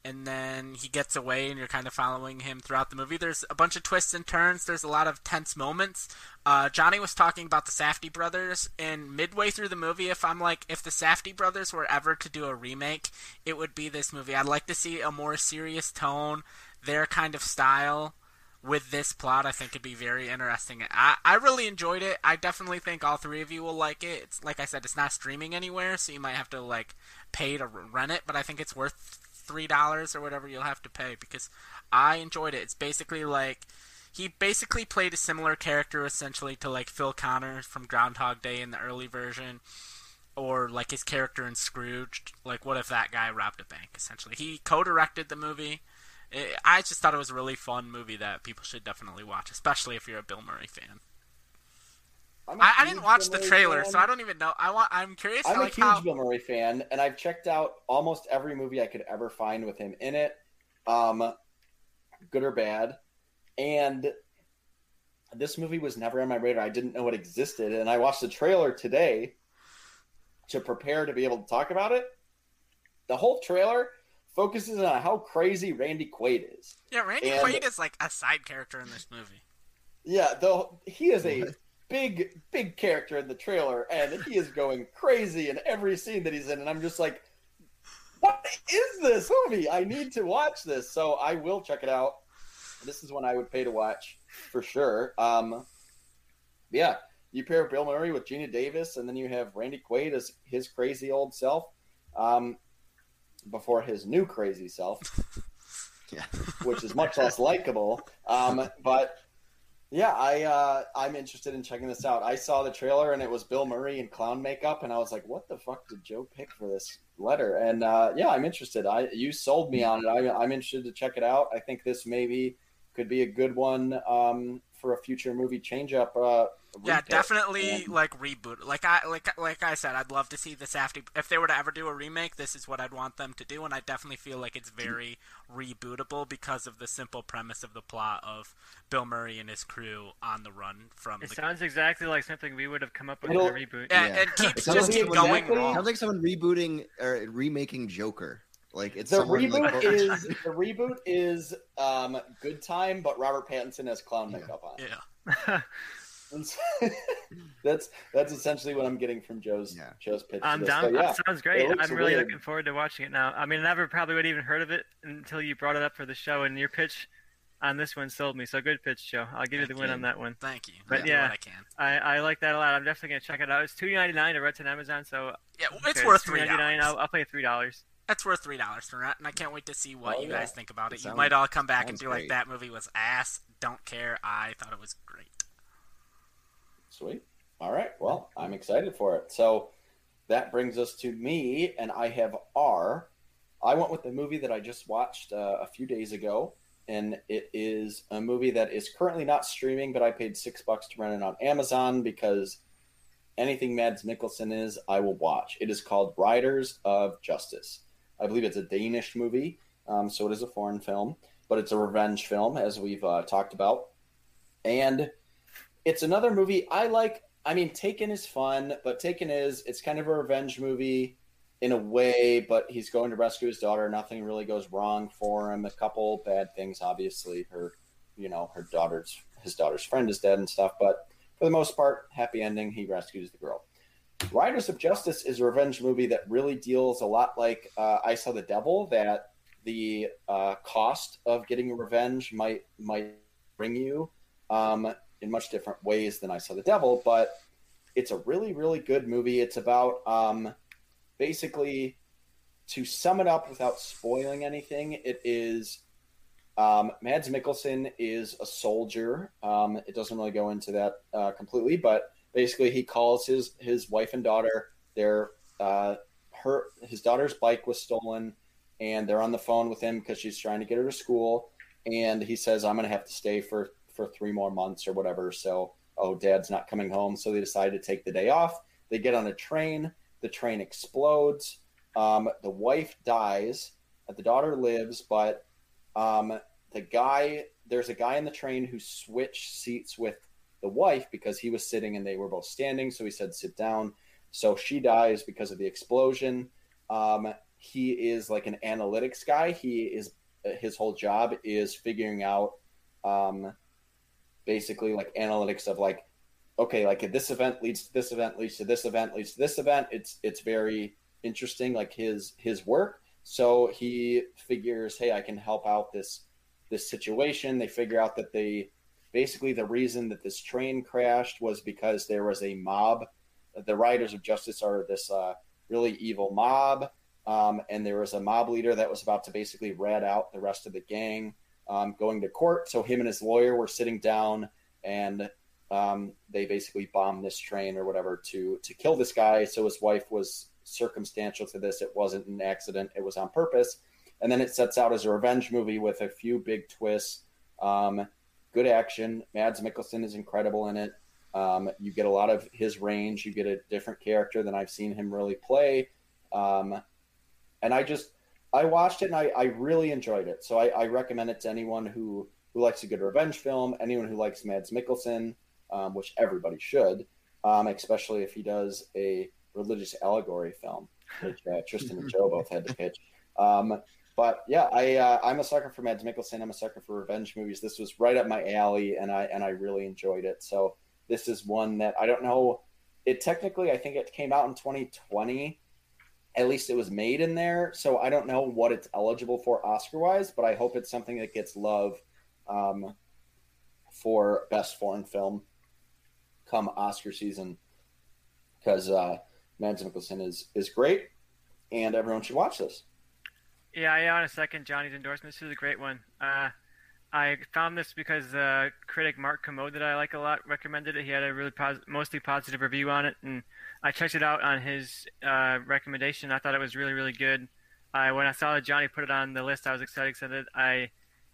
and then he gets away, and you're kind of following him throughout the movie. There's a bunch of twists and turns. There's a lot of tense moments. Uh, Johnny was talking about the Safdie brothers, and midway through the movie, if I'm like, if the Safdie brothers were ever to do a remake, it would be this movie. I'd like to see a more serious tone, their kind of style with this plot, I think it'd be very interesting. I, I really enjoyed it. I definitely think all three of you will like it. It's like I said, it's not streaming anywhere, so you might have to like pay to rent it. But I think it's worth three dollars or whatever you'll have to pay because I enjoyed it. It's basically like he basically played a similar character essentially to like Phil Connor from Groundhog Day in the early version. Or like his character in Scrooge, like what if that guy robbed a bank? Essentially, he co-directed the movie. It, I just thought it was a really fun movie that people should definitely watch, especially if you're a Bill Murray fan. I, I didn't watch Bill the trailer, fan. so I don't even know. I want. I'm curious. I'm how, a like huge how. Bill Murray fan, and I've checked out almost every movie I could ever find with him in it, um, good or bad. And this movie was never on my radar. I didn't know it existed, and I watched the trailer today to prepare to be able to talk about it. The whole trailer focuses on how crazy Randy Quaid is. Yeah, Randy And- Quaid is like a side character in this movie. Yeah, though he is a big, big character in the trailer, and he is going crazy in every scene that he's in, and I'm just like, what is this movie? I need to watch this, so I will check it out. This is one I would pay to watch for sure. Um, yeah, you pair Bill Murray with Geena Davis, and then you have Randy Quaid as his crazy old self, um, before his new crazy self Yeah. which is much less likable. Um, but yeah, I uh, I'm interested in checking this out. I saw the trailer and it was Bill Murray in clown makeup, and I was like, "What the fuck did Joe pick for this letter?" And uh, yeah, I'm interested. I you sold me on it. I, I'm interested to check it out. I think this maybe could be a good one um, for a future movie change up. Uh, Yeah, definitely And- like reboot. Like I like like I said, I'd love to see this after if they were to ever do a remake. This is what I'd want them to do, and I definitely feel like it's very rebootable because of the simple premise of the plot of Bill Murray and his crew on the run from It the. sounds exactly like something we would have come up with It'll- in a reboot. Yeah, Yeah. it keeps It sounds just like keep going exactly- wrong. Sounds like someone rebooting or remaking Joker. Like it's The someone, reboot like, is the reboot is um, Good Time, but Robert Pattinson has clown Yeah. makeup on. Yeah, that's that's essentially what I'm getting from Joe's Yeah. Joe's pitch. I'm this. down. Yeah, That sounds great. I'm really weird. looking forward to watching it now. I mean, I never probably would have even heard of it until you brought it up for the show, and your pitch on this one sold me. So good pitch, Joe. I'll give you the Thank win you. on that one. thank you. But I'll yeah. I can. I, I like that a lot. I'm definitely gonna check it out. It's two ninety nine to rent on Amazon, so Yeah, it's okay, worth three $2.99. I'll, I'll pay three dollars. It's worth three dollars for rent, and I can't wait to see what Oh, you yeah. guys think about it. It you might all come back and sounds be like, "That movie was ass." Don't care. I thought it was great. Sweet. All right. Well, I'm excited for it. So that brings us to me, and I have R. I went with the movie that I just watched uh, a few days ago, and it is a movie that is currently not streaming, but I paid six bucks to rent it on Amazon because anything Mads Mikkelsen is, I will watch. It is called Riders of Justice. I believe it's a Danish movie, um, so it is a foreign film, but it's a revenge film, as we've uh, talked about. And it's another movie I like. I mean, Taken is fun, but Taken is it's kind of a revenge movie in a way, but he's going to rescue his daughter. Nothing really goes wrong for him. A couple bad things, obviously. Her, you know, her daughter's his daughter's friend is dead and stuff, but for the most part, happy ending. He rescues the girl. Riders of Justice is a revenge movie that really deals a lot like uh, I Saw the Devil. That the uh, cost of getting revenge might might bring you um, in much different ways than I Saw the Devil, but it's a really really good movie. It's about um, basically to sum it up without spoiling anything. It is um, Mads Mikkelsen is a soldier. Um, it doesn't really go into that uh, completely, but basically he calls his his wife and daughter. Their uh, her his daughter's bike was stolen, and they're on the phone with him because she's trying to get her to school. And he says, "I'm going to have to stay for for three more months or whatever." So, oh, dad's not coming home, so they decide to take the day off. They get on a train. The train explodes. Um, the wife dies. The daughter lives, but um, the guy there's a guy in the train who switched seats with the wife because he was sitting and they were both standing. So he said, "Sit down." So she dies because of the explosion. Um, he is like an analytics guy. He is his whole job is figuring out um, basically like analytics of like okay like if this event leads to this event leads to this event leads to this event it's it's very interesting like his his work so he figures hey i can help out this this situation they figure out that they basically the reason that this train crashed was because there was a mob. The riders of justice are this uh, really evil mob um, and there was a mob leader that was about to basically rat out the rest of the gang um, going to court. So him and his lawyer were sitting down and um, they basically bombed this train or whatever to to kill this guy. So his wife was circumstantial to this. It wasn't an accident. It was on purpose. And then it sets out as a revenge movie with a few big twists um, good action. Mads mikkelsen is incredible in it. Um, you get a lot of his range. You get a different character than i've seen him really play. Um, and i just i watched it and i, I really enjoyed it. So I, I recommend it to anyone who who likes a good revenge film anyone who likes mads mikkelsen um, which everybody should um, especially if he does a religious allegory film which uh, tristan and joe both had to pitch. Um, but yeah, I uh, I'm a sucker for Mads Mikkelsen. I'm a sucker for revenge movies. This was right up my alley, and I and I really enjoyed it. So this is one that I don't know. It technically, I think it came out in 2020. At least it was made in there. So I don't know what it's eligible for Oscar wise, but I hope it's something that gets love um, for best foreign film come Oscar season because uh, Mads Mikkelsen is is great, and everyone should watch this. Yeah, I want to second Johnny's endorsement. This is a great one. Uh, I found this because uh, critic Mark Kermode that I like a lot recommended it. He had a really pos- mostly positive review on it, and I checked it out on his uh, recommendation. I thought it was really, really good. I when I saw that Johnny put it on the list, I was excited because I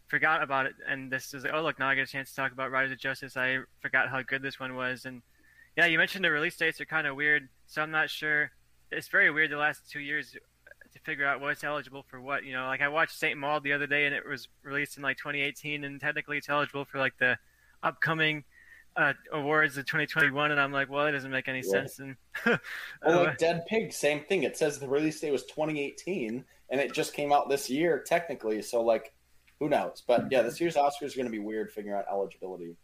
forgot about it, and this is like, oh look now I get a chance to talk about Riders of Justice. I forgot how good this one was, and yeah, you mentioned the release dates are kind of weird, so I'm not sure. It's very weird the last two years figure out what's eligible for what. You know, like I watched Saint Maud the other day, and it was released in like 2018, and technically it's eligible for like the upcoming uh, awards of 2021, and I'm like, well, it doesn't make any yeah. sense. And well, like uh, Dead Pig, same thing. It says the release date was 2018, and it just came out this year, technically. So like, who knows? But yeah, this year's Oscars are going to be weird figuring out eligibility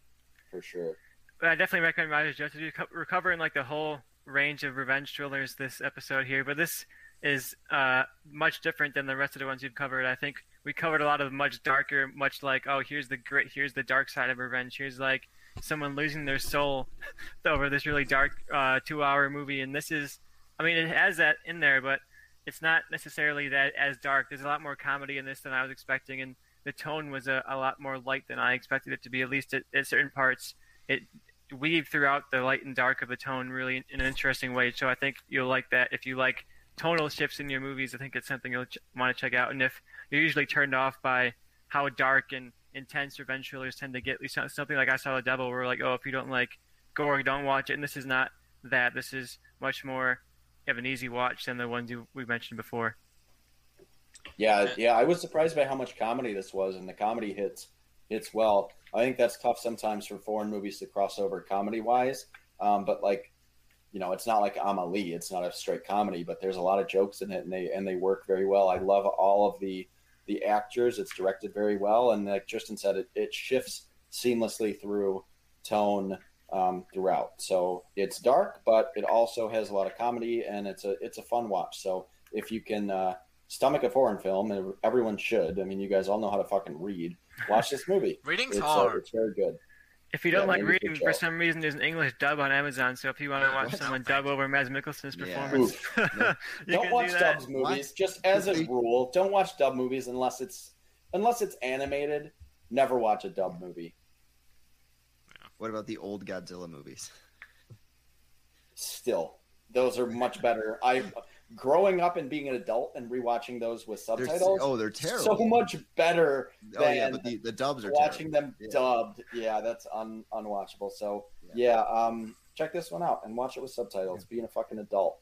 for sure. But I definitely recommend Riders of Justice. We're covering like the whole range of revenge thrillers this episode here, but this is uh, much different than the rest of the ones you've covered. I think we covered a lot of much darker, much like oh here's the great, here's the dark side of revenge. Here's like someone losing their soul over this really dark uh, two-hour movie, and this is, I mean, it has that in there, but it's not necessarily that as dark. There's a lot more comedy in this than I was expecting, and the tone was a, a lot more light than I expected it to be. At least at, at certain parts, it weaved throughout the light and dark of the tone really in an interesting way. So I think you'll like that if you like tonal shifts in your movies. I think it's something you'll ch- want to check out. And if you're usually turned off by how dark and intense revenge thrillers tend to get, something like I Saw the Devil, where we're like, oh, if you don't like gore, don't watch it. And this is not that. This is much more of an easy watch than the ones you, we mentioned before. Yeah, yeah, I was surprised by how much comedy this was, and the comedy hits hits well. I think that's tough sometimes for foreign movies to cross over comedy wise. Um, but like, you know, it's not like Amelie. It's not a straight comedy, but there's a lot of jokes in it, and they and they work very well. I love all of the the actors. It's directed very well, and like Tristan said, it, it shifts seamlessly through tone um, throughout. So it's dark, but it also has a lot of comedy, and it's a it's a fun watch. So if you can uh, stomach a foreign film, everyone should. I mean, you guys all know how to fucking read watch this movie. Reading's it's, hard. Uh, it's very good. If you don't yeah, like reading, for some reason, there's an English dub on Amazon. So if you want to watch someone dub over Mads Mikkelsen's performance, yeah. don't watch do dubs movies. What? Just as a rule, don't watch dub movies unless it's unless it's animated. Never watch a dub movie. What about the old Godzilla movies? Still, those are much better. I growing up and being an adult and rewatching those with subtitles. They're, oh, they're terrible. So much better. oh yeah, but the, the dubs are watching terrible. them yeah. dubbed. Yeah, that's un, unwatchable. So yeah. yeah, um, check this one out and watch it with subtitles. Yeah. Being a fucking adult.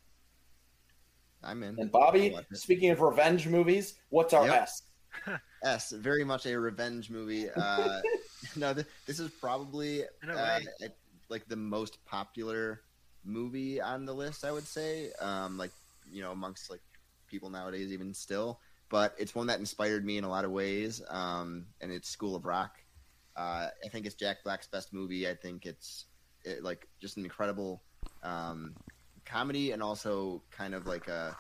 I'm in. And Bobby, speaking of revenge movies, what's our yep. S? S, very much a revenge movie. Uh, no, th- this is probably uh, like the most popular movie on the list. I would say, um, like you know amongst like people nowadays even still but it's one that inspired me in a lot of ways um, and it's school of rock. Uh, i think it's jack black's best movie. I think it's it, like just an incredible um, comedy and also kind of like a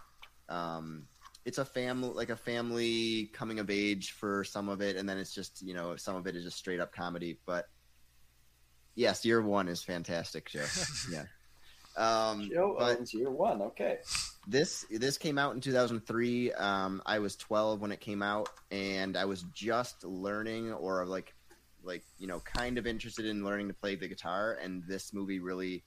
um, it's a family like a family coming of age for some of it and then it's just you know some of it is just straight up comedy but yes year one is fantastic joe. Yeah um, Joe owns year one. Okay. This this came out in 2003. Um, I was 12 when it came out, and I was just learning, or like, like you know, kind of interested in learning to play the guitar. And this movie really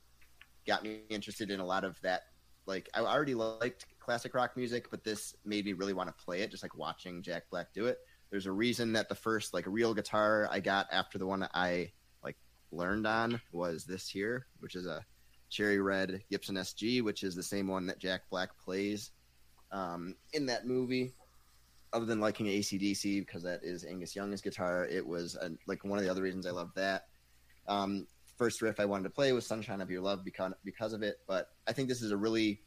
got me interested in a lot of that. Like, I already liked classic rock music, but this made me really want to play it. Just like watching Jack Black do it. There's a reason that the first like real guitar I got after the one I like learned on was this here, which is a cherry red Gibson SG, which is the same one that Jack Black plays um, in that movie. Other than liking ACDC because that is Angus Young's guitar, it was a, like one of the other reasons I love that. Um, first riff I wanted to play was "Sunshine of Your Love" because because of it. But I think this is a really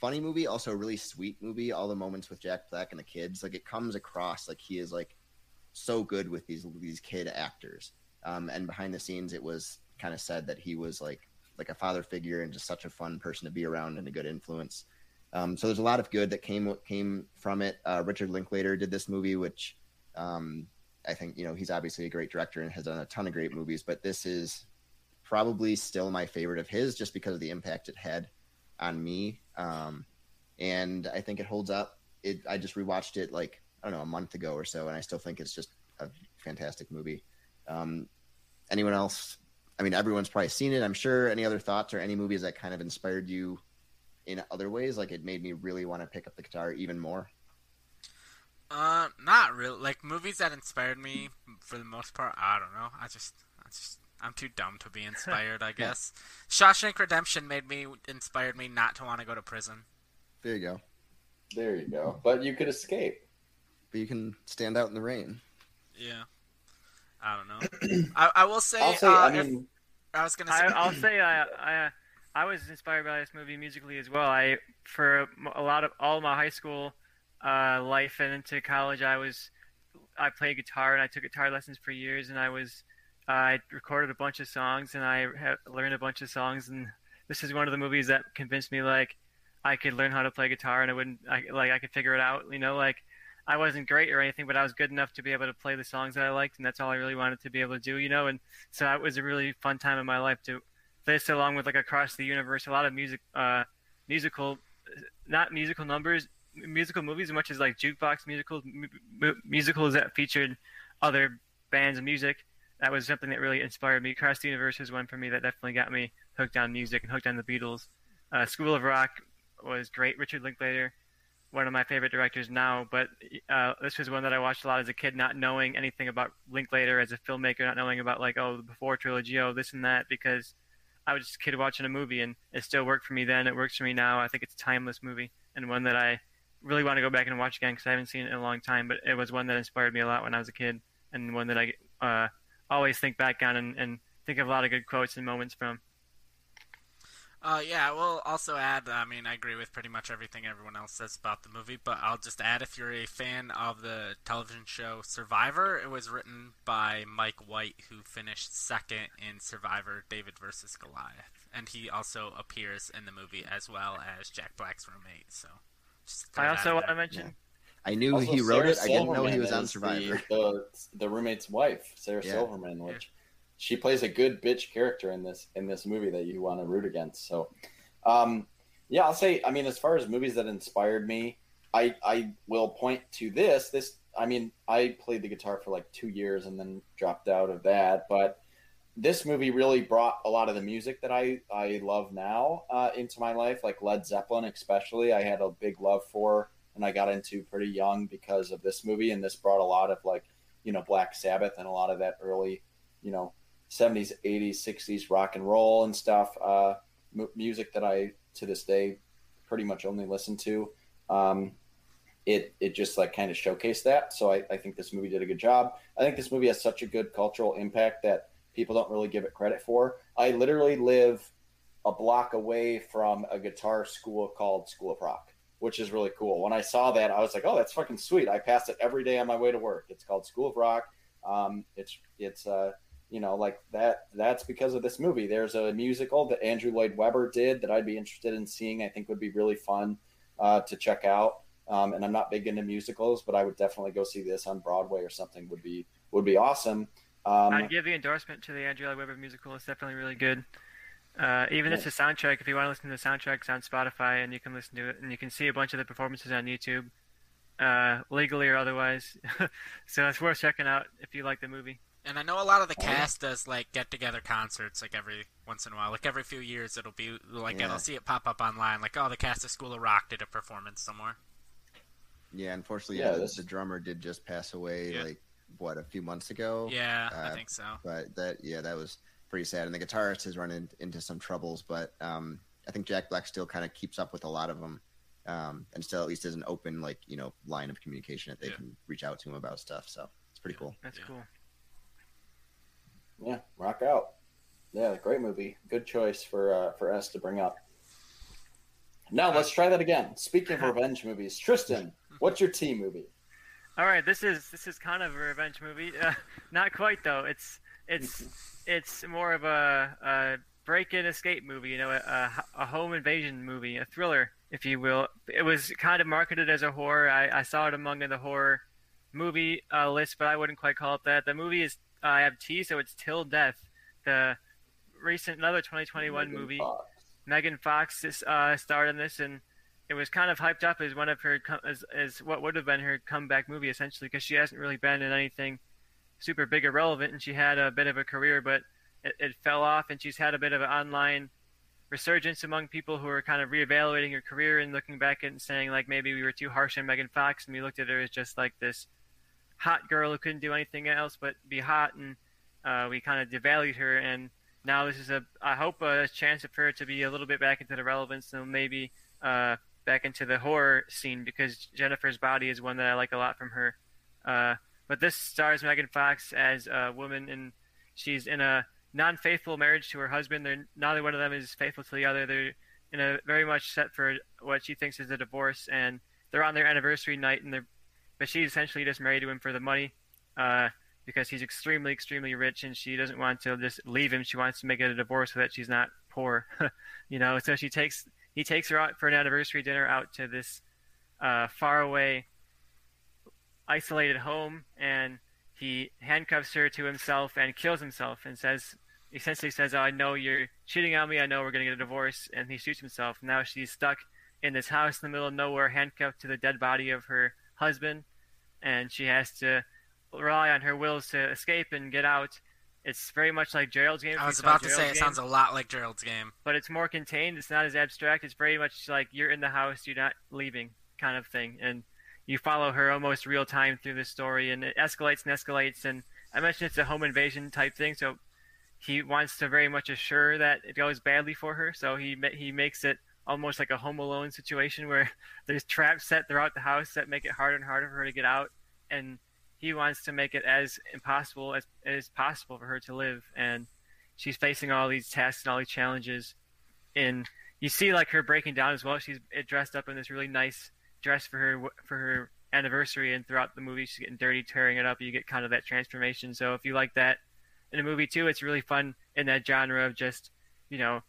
funny movie, also a really sweet movie. All the moments with Jack Black and the kids, like it comes across like he is like so good with these these kid actors. Um, and behind the scenes, it was kind of said that he was like like a father figure and just such a fun person to be around and a good influence. Um, so there's a lot of good that came came from it. Uh, Richard Linklater did this movie, which um, I think you know he's obviously a great director and has done a ton of great movies, but this is probably still my favorite of his just because of the impact it had on me. Um, and I think it holds up. It I just rewatched it like I don't know a month ago or so, and I still think it's just a fantastic movie. Um, anyone else? I mean, everyone's probably seen it. I'm sure. Any other thoughts or any movies that kind of inspired you in other ways? Like it made me really want to pick up the guitar even more. Uh, not really. Like movies that inspired me for the most part. I don't know. I just, I just, I'm too dumb to be inspired. I guess. Shawshank Redemption made me inspired me not to want to go to prison. There you go. There you go. But you could escape. But you can stand out in the rain. Yeah. I don't know. I, I will say. I'll say. uh, I if- mean, I was gonna say. I, I'll say I, I I was inspired by this movie musically as well. I for a lot of all my high school uh, life and into college, I was I played guitar and I took guitar lessons for years, and I was I recorded a bunch of songs and I learned a bunch of songs, and this is one of the movies that convinced me like I could learn how to play guitar and I wouldn't I, like I could figure it out. You know, like I wasn't great or anything, but I was good enough to be able to play the songs that I liked, and that's all I really wanted to be able to do. You know, and so that was a really fun time in my life to play this along with like across the universe a lot of music uh musical not musical numbers musical movies as much as like jukebox musicals mu- mu- musicals that featured other bands of music. That was something that really inspired me. Across the universe was one for me that definitely got me hooked on music and hooked on the beatles. Uh, school of rock was great. Richard linklater one of my favorite directors now but uh, this was one that i watched a lot as a kid not knowing anything about linklater as a filmmaker not knowing about like oh the before trilogy oh this and that because I was just a kid watching a movie, and it still worked for me then. It works for me now. I think it's a timeless movie and one that I really want to go back and watch again because I haven't seen it in a long time. But it was one that inspired me a lot when I was a kid, and one that I uh, always think back on and, and think of a lot of good quotes and moments from. Uh, yeah, I will also add. I mean, I agree with pretty much everything everyone else says about the movie, but I'll just add if you're a fan of the television show Survivor, it was written by Mike White, who finished second in Survivor: David versus Goliath, and he also appears in the movie as well as Jack Black's roommate. So, just I also want to there. mention. I knew also he wrote Sarah it. I didn't know he was on Survivor. The, the, the roommate's wife, Sarah Yeah. Silverman, which she plays a good bitch character in this in this movie that you want to root against. So, um, yeah, I'll say. I mean, as far as movies that inspired me, I I will point to this. This I mean, I played the guitar for like two years and then dropped out of that, but this movie really brought a lot of the music that I I love now uh, into my life, like Led Zeppelin, especially. I had a big love for, and I got into pretty young because of this movie, and this brought a lot of like you know Black Sabbath and a lot of that early you know 70s, 80s, 60s rock and roll and stuff. Uh, m- music that I to this day pretty much only listen to. Um, it it just like kind of showcased that. So I, I think this movie did a good job. I think this movie has such a good cultural impact that people don't really give it credit for. I literally live a block away from a guitar school called School of Rock, which is really cool. When I saw that, I was like, "Oh, that's fucking sweet!" I pass it every day on my way to work. It's called School of Rock. Um, it's it's uh, you know like that. That's because of this movie. There's a musical that Andrew Lloyd Webber did that I'd be interested in seeing. I think would be really fun uh, to check out. Um, and I'm not big into musicals, but I would definitely go see this on Broadway or something. Would be would be awesome. Um, I'd give the endorsement to the Andrew Lloyd Webber musical. It's definitely really good. Uh, even it's a soundtrack. If you want to listen to the soundtrack, it's on Spotify, and you can listen to it, and you can see a bunch of the performances on YouTube, uh, legally or otherwise. so it's worth checking out if you like the movie. And I know a lot of the Oh, yeah. cast does like get together concerts like every once in a while. Like every few years it'll be like Yeah. I'll see it pop up online like oh the cast of School of Rock did a performance somewhere. Yeah, unfortunately, Yeah, yeah, the, this- the drummer did just pass away Yeah. like what a few months ago. Yeah, I Uh, think so. but that yeah, that was pretty sad. And the guitarist has run in, into some troubles, but um, I think Jack Black still kind of keeps up with a lot of them, um, and still at least is an open like you know line of communication that they Yeah. can reach out to him about stuff. So it's pretty cool. That's Yeah. cool. Yeah, rock out. Yeah, great movie. Good choice for uh, for us to bring up. Now let's try that again. Speaking of revenge movies, Tristan, what's your team movie? All right, this is this is kind of a revenge movie. Uh, not quite though. It's it's it's more of a, a break-in escape movie. You know, a, a home invasion movie, a thriller, if you will. It was kind of marketed as a horror. I, I saw it among the horror movie uh, list, but I wouldn't quite call it that. The movie is uh, I have T, so it's Till Death. The recent another 2021 Megan movie. Fox. Megan Fox is, uh, starred in this, and it was kind of hyped up as one of her com- as, as what would have been her comeback movie essentially because she hasn't really been in anything super big or relevant, and she had a bit of a career, but it, it fell off, and she's had a bit of an online resurgence among people who are kind of reevaluating her career and looking back and saying like maybe we were too harsh on Megan Fox, and we looked at her as just like this hot girl who couldn't do anything else but be hot, and uh, we kind of devalued her and now this is a I hope a chance for her to be a little bit back into the relevance and maybe uh, back into the horror scene because Jennifer's Body is one that I like a lot from her. Uh, but this stars Megan Fox as a woman and she's in a non-faithful marriage to her husband. They're neither one of them is faithful to the other. They're in a very much set for what she thinks is a divorce, and they're on their anniversary night, and they're but she's essentially just married to him for the money. Uh, because he's extremely, extremely rich, and she doesn't want to just leave him. She wants to make it a divorce so that she's not poor, you know. So she takes he takes her out for an anniversary dinner out to this uh, faraway, isolated home, and he handcuffs her to himself and kills himself, and says essentially says, oh, "I know you're cheating on me. I know we're gonna get a divorce," and he shoots himself. Now she's stuck in this house in the middle of nowhere, handcuffed to the dead body of her husband, and she has to rely on her wills to escape and get out. It's very much like Gerald's game. I was about to say it game, sounds a lot like Gerald's game. but it's more contained. It's not as abstract. It's very much like you're in the house, you're not leaving, kind of thing. And you follow her almost real time through the story, and it escalates and escalates. And I mentioned it's a home invasion type thing, so he wants to very much assure that it goes badly for her. So he he makes it almost like a Home Alone situation where there's traps set throughout the house that make it harder and harder for her to get out, and he wants to make it as impossible as, as possible for her to live. And she's facing all these tasks and all these challenges. And you see like her breaking down as well. She's dressed up in this really nice dress for her for her anniversary, and throughout the movie she's getting dirty, tearing it up. You get kind of that transformation. So if you like that in a movie too, it's really fun in that genre of just you know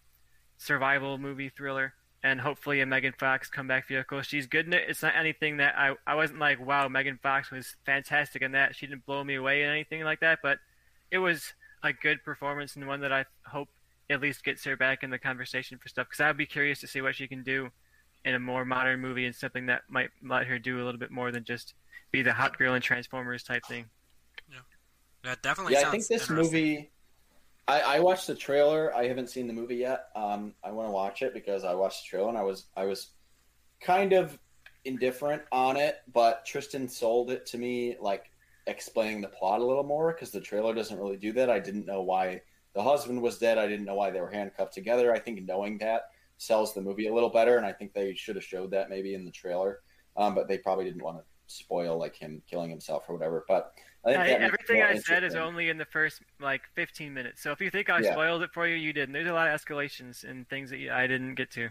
survival movie thriller and hopefully a Megan Fox comeback vehicle. She's good in it. It's not anything that I I wasn't like, wow, Megan Fox was fantastic in that. She didn't blow me away or anything like that, but it was a good performance and one that I hope at least gets her back in the conversation for stuff. Because I'd be curious to see what she can do in a more modern movie and something that might let her do a little bit more than just be the hot girl in Transformers type thing. Yeah, that definitely yeah, sounds I think this movie. I, I watched the trailer. I haven't seen the movie yet. Um, I want to watch it because I watched the trailer and I was I was kind of indifferent on it, but Tristan sold it to me like explaining the plot a little more because the trailer doesn't really do that. I didn't know why the husband was dead. I didn't know why they were handcuffed together. I think knowing that sells the movie a little better, and I think they should have showed that maybe in the trailer. Um, but they probably didn't want to spoil like him killing himself or whatever. But I think I, that makes it everything I said is only in the first like 15 minutes. So if you think I Yeah. spoiled it for you, you didn't. There's a lot of escalations and things that you, I didn't get to.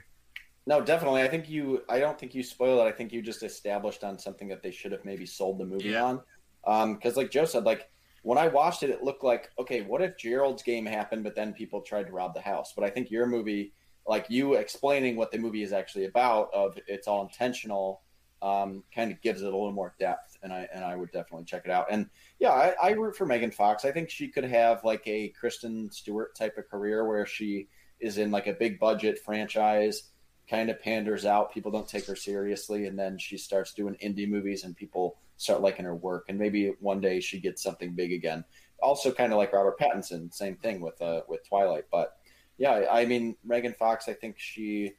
No, definitely. I think you. I don't think you spoiled it. I think you just established on something that they should have maybe sold the movie Yeah. on. Um, because like Joe said, like when I watched it, it looked like okay, what if Gerald's game happened, but then people tried to rob the house? But I think your movie, like you explaining what the movie is actually about, of it's all intentional, um, kind of gives it a little more depth, and I and I would definitely check it out. And yeah, I, I root for Megan Fox. I think she could have like a Kristen Stewart type of career where she is in like a big budget franchise kind of panders out. People don't take her seriously, and then she starts doing indie movies, and people start liking her work. And maybe one day she gets something big again. Also, kind of like Robert Pattinson, same thing with uh, with Twilight. But yeah, I mean Megan Fox. I think she,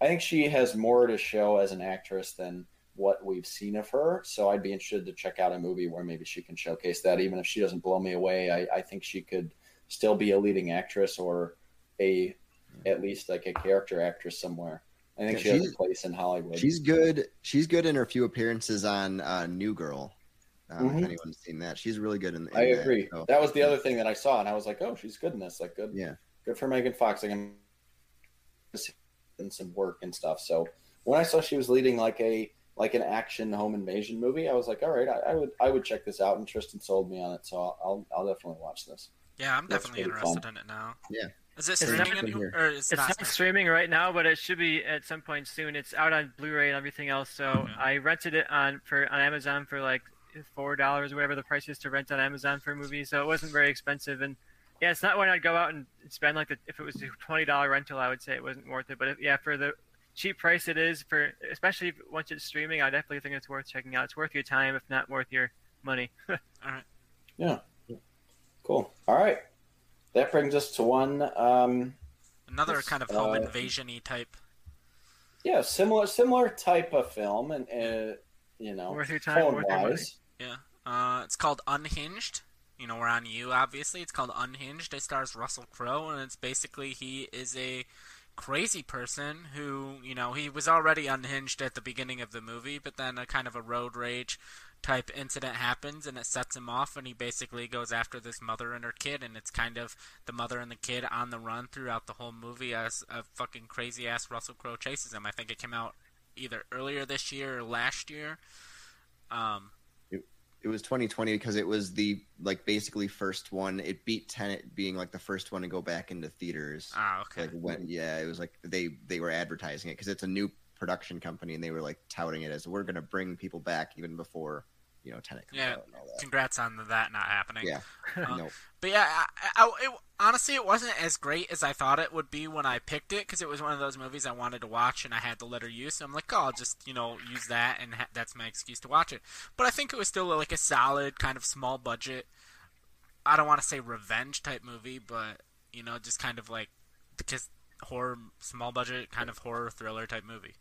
I think she has more to show as an actress than what we've seen of her. So I'd be interested to check out a movie where maybe she can showcase that. Even if she doesn't blow me away, I, I think she could still be a leading actress or a at least like a character actress somewhere. I think she has a place in Hollywood. She's good. She's good in her few appearances on uh, New Girl. Um, Mhm. If anyone's seen that, she's really good in. in I that, agree. so- That was the other thing that I saw, and I was like, "Oh, she's good in this. Like, good, Yeah. good for Megan Fox." Like, I'm and some work and stuff. So when I saw she was leading like a like an action home invasion movie, I was like, all right, I, I would I would check this out. And Tristan sold me on it, so I'll I'll, I'll definitely watch this. Yeah, I'm That's definitely interested fun. in it now. Yeah. Is it It's streaming not- anywhere? Or it's, It's not, not streaming right now, but it should be at some point soon. It's out on Blu-ray and everything else. So oh, Okay. I rented it on for on Amazon for like four dollars, whatever the price is to rent on Amazon for a movie. So it wasn't very expensive, and yeah, it's not one I'd go out and spend like the, if it was a twenty dollar rental, I would say it wasn't worth it. But if, yeah, for the cheap price it is for, especially once it's streaming, I definitely think it's worth checking out. It's worth your time, if not worth your money. All right. Yeah, cool. All right, that brings us to one. Um, Another kind of home uh, invasion-y type. yeah, similar similar type of film, and uh, you know, Worth your time, worth your money. Yeah. Uh, it's called Unhinged. You know, we're on you, obviously. It's called Unhinged. It stars Russell Crowe, and it's basically he is a crazy person who, you know, he was already unhinged at the beginning of the movie, but then a kind of a road rage type incident happens, and it sets him off, and he basically goes after this mother and her kid, and it's kind of the mother and the kid on the run throughout the whole movie as a fucking crazy ass Russell Crowe chases him. I think it came out either earlier this year or last year. Um, It was 2020 because it was the like basically first one. It beat Tenet being like the first one to go back into theaters. ah, okay. Like when yeah, it was like they they were advertising it because it's a new production company and they were like touting it as we're gonna bring people back even before you know comes Yeah. out and all that. Congrats on that not happening. Yeah. Uh, no, But yeah, I, I, it, honestly, it wasn't as great as I thought it would be when I picked it because it was one of those movies I wanted to watch and I had the letter U. So I'm like, oh, I'll just you know use that and ha- that's my excuse to watch it. But I think it was still like a solid kind of small budget. I don't want to say revenge type movie, but you know, just kind of like because horror, small budget kind of horror thriller type movie.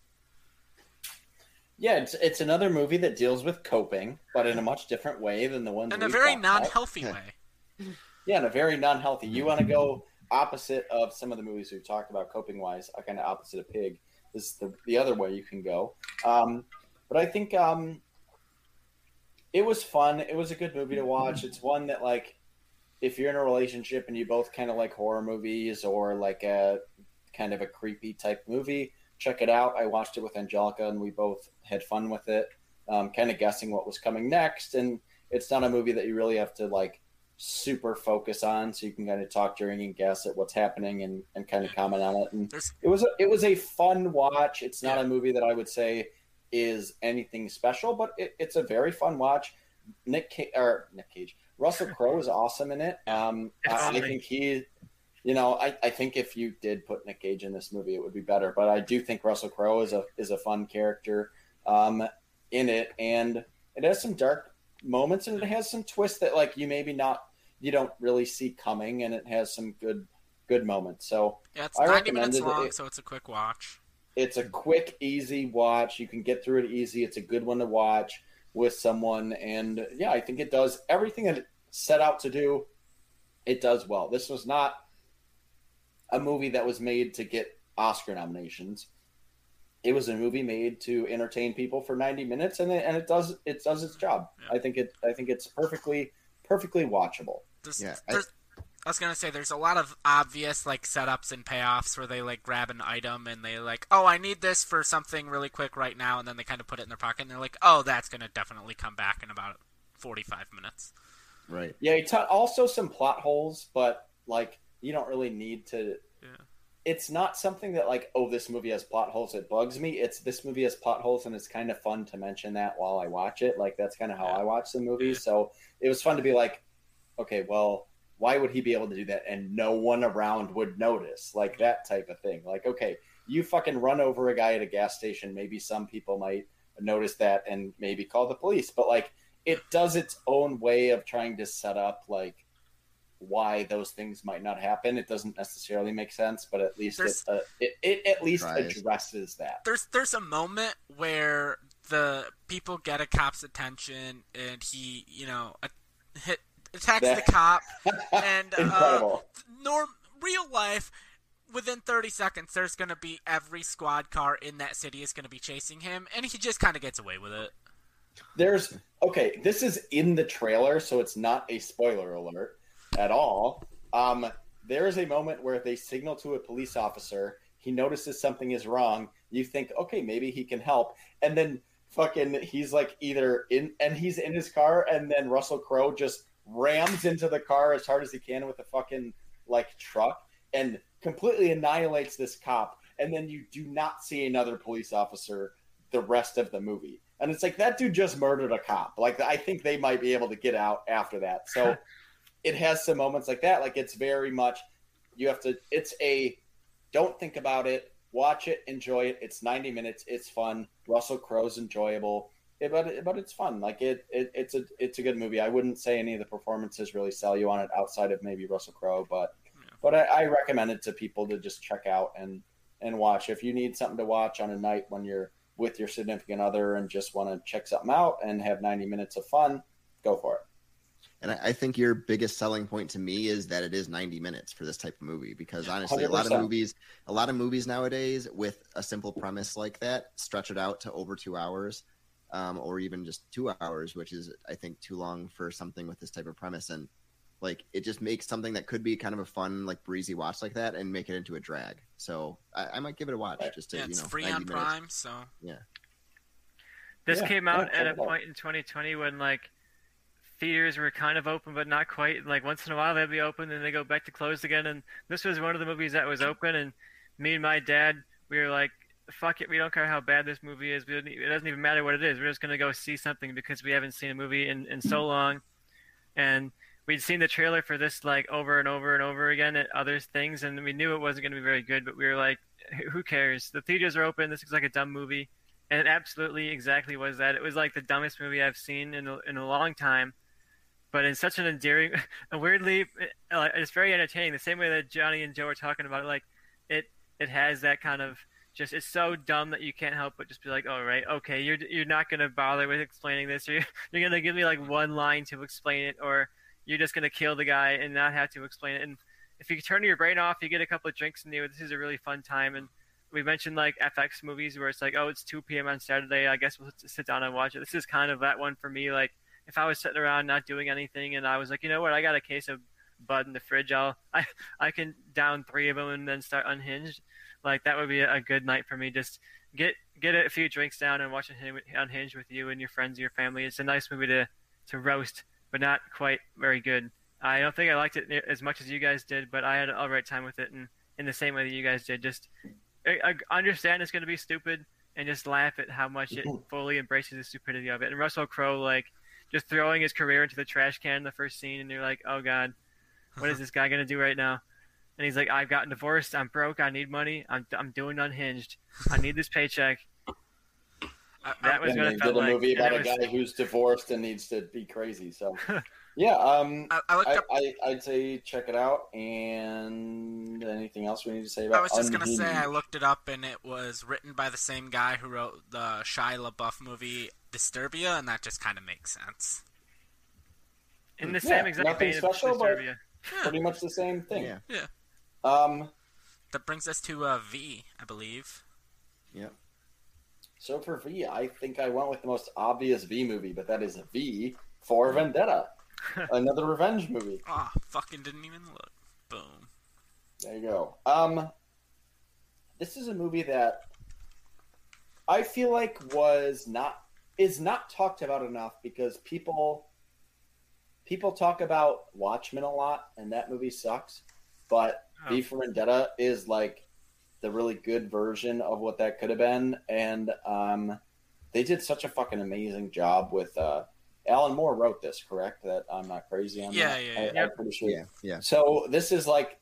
Yeah, it's it's another movie that deals with coping, but in a much different way than the ones. In a we've very non-healthy Yeah. way. Yeah, in a very non-healthy. You want to go opposite of some of the movies we've talked about coping wise, uh, kind of opposite of Pig. This is the the other way you can go. Um, but I think um, it was fun. It was a good movie to watch. It's one that like if you're in a relationship and you both kind of like horror movies or like a kind of a creepy type movie, check it out. I watched it with Angelica and we both had fun with it, um, kind of guessing what was coming next. And it's not a movie that you really have to like super focus on, so you can kind of talk during and guess at what's happening and, and kind of comment on it. And There's it was a, it was a fun watch. It's not a movie that I would say is anything special, but it, it's a very fun watch. Nick Ca- or Nick Cage, Russell Crowe is awesome in it. Um, I, I think he, you know, I, I think if you did put Nick Cage in this movie, it would be better. But I do think Russell Crowe is a is a fun character um, in it, and it has some dark moments, and it has some twists that like you maybe not you don't really see coming, and it has some good good moments. So yeah, it's I 90 minutes long, it. so it's a quick watch. it's a quick, easy watch. You can get through it easy. It's a good one to watch with someone, and yeah, I think it does everything that it set out to do. It does well. This was not a movie that was made to get Oscar nominations. It was a movie made to entertain people for 90 minutes, and it, and it does it does its job. Yeah. I think it I think it's perfectly perfectly watchable. There's, Yeah, I- there's, I, was gonna say there's a lot of obvious like setups and payoffs where they like grab an item and they like, oh, I need this for something really quick right now, and then they kind of put it in their pocket and they're like, oh, that's gonna definitely come back in about 45 minutes. right. Yeah, it's also some plot holes, but like you don't really need to. Yeah. It's not something that like, oh, this movie has plot holes. It bugs me. It's this movie has plot holes, and it's kind of fun to mention that while I watch it. Like that's kind of how Yeah. I watch the movie. Yeah. So it was fun to be like, okay, well, why would he be able to do that, and no one around would notice? Like that type of thing. Like, okay, you fucking run over a guy at a gas station. Maybe some people might notice that and maybe call the police, but like it does its own way of trying to set up like why those things might not happen. It doesn't necessarily make sense, but at least it, uh, it, it at least Tries. addresses that. There's there's a moment where the people get a cop's attention and he, you know, a- hit attacks That- the cop and uh, norm real life within 30 seconds there's going to be every squad car in that city is going to be chasing him and he just kind of gets away with it There's okay. This is in the trailer, so it's not a spoiler alert at all. Um, there is a moment where they signal to a police officer. He notices something is wrong. You think, okay, maybe he can help, and then fucking he's like either in and he's in his car, and then Russell Crowe just rams into the car as hard as he can with a fucking like truck and completely annihilates this cop. And then you do not see another police officer the rest of the movie. And it's like that dude just murdered a cop. Like I think they might be able to get out after that. So it has some moments like that. Like it's very much you have to. It's a don't think about it. Watch it, enjoy it. It's 90 minutes. It's fun. Russell Crowe's enjoyable, it, but eh, but it's fun. Like it, it, it's a it's a good movie. I wouldn't say any of the performances really sell you on it outside of maybe Russell Crowe, but yeah. but I, I recommend it to people to just check out and and watch. If you need something to watch on a night when you're with your significant other and just want to check something out and have 90 minutes of fun, go for it. And I, think your biggest selling point to me is that it is 90 minutes for this type of movie because honestly, 100%. a lot of movies, a lot of movies nowadays with a simple premise like that stretch it out to over two hours, um, or even just two hours, which is I think too long for something with this type of premise. And like it just makes something that could be kind of a fun, like breezy watch like that, and make it into a drag. So I, I might give it a watch just to yeah, you know, free on minutes. Prime, so yeah. This yeah, came out yeah, at a point in 2020 when like theaters were kind of open but not quite. Like once in a while they'd be open and they go back to closed again. And this was one of the movies that was open. And me and my dad, we were like, "Fuck it, we don't care how bad this movie is. It doesn't even matter what it is. We're just gonna go see something because we haven't seen a movie in in so long." And we'd seen the trailer for this like over and over and over again at other things, and we knew it wasn't going to be very good. But we were like, who cares? The theaters are open. This looks like a dumb movie, and it absolutely exactly was that. It was like the dumbest movie I've seen in a, in a long time, but in such an endearing, and weirdly, uh, it's very entertaining. The same way that Johnny and Joe are talking about it, like it it has that kind of just it's so dumb that you can't help but just be like, "All oh, right, okay, you're you're not gonna bother with explaining this, or you're, you're gonna give me like one line to explain it, or you're just gonna kill the guy and not have to explain it. And if you turn your brain off, you get a couple of drinks and you. This is a really fun time. And we mentioned like FX movies where it's like, oh, it's 2 p.m. on Saturday. I guess we'll sit down and watch it. This is kind of that one for me. Like if I was sitting around not doing anything and I was like, you know what, I got a case of Bud in the fridge. I'll I I can down three of them and then start unhinged. Like that would be a good night for me. Just get get a few drinks down and watch Unhinged with you and your friends, and your family. It's a nice movie to to roast but not quite very good. I don't think I liked it as much as you guys did, but I had an alright time with it, and in the same way that you guys did. Just I understand it's going to be stupid, and just laugh at how much it mm-hmm. fully embraces the stupidity of it. And Russell Crowe, like, just throwing his career into the trash can in the first scene, and you're like, oh god, what is this guy going to do right now? And he's like, I've gotten divorced. I'm broke. I need money. I'm I'm doing unhinged. I need this paycheck that was going to did a like, movie about a was... guy who's divorced and needs to be crazy. So, yeah, um, I, I, I, up... I, would say check it out. And anything else we need to say about? I was just going to say I looked it up, and it was written by the same guy who wrote the Shia LaBeouf movie Disturbia, and that just kind of makes sense. In the same yeah, exact nothing vein special, but pretty much the same thing. Yeah. Yeah. Um, that brings us to uh, V, I believe. Yeah. So for V, I think I went with the most obvious V movie, but that is V for Vendetta, another revenge movie. Ah, fucking didn't even look. Boom. There you go. Um, this is a movie that I feel like was not is not talked about enough because people people talk about Watchmen a lot, and that movie sucks. But oh. V for Vendetta is like the really good version of what that could have been. And um, they did such a fucking amazing job with. Uh, Alan Moore wrote this, correct? That I'm not crazy on yeah, that. Yeah, yeah, I, I'm pretty sure. Yeah, yeah. So this is like,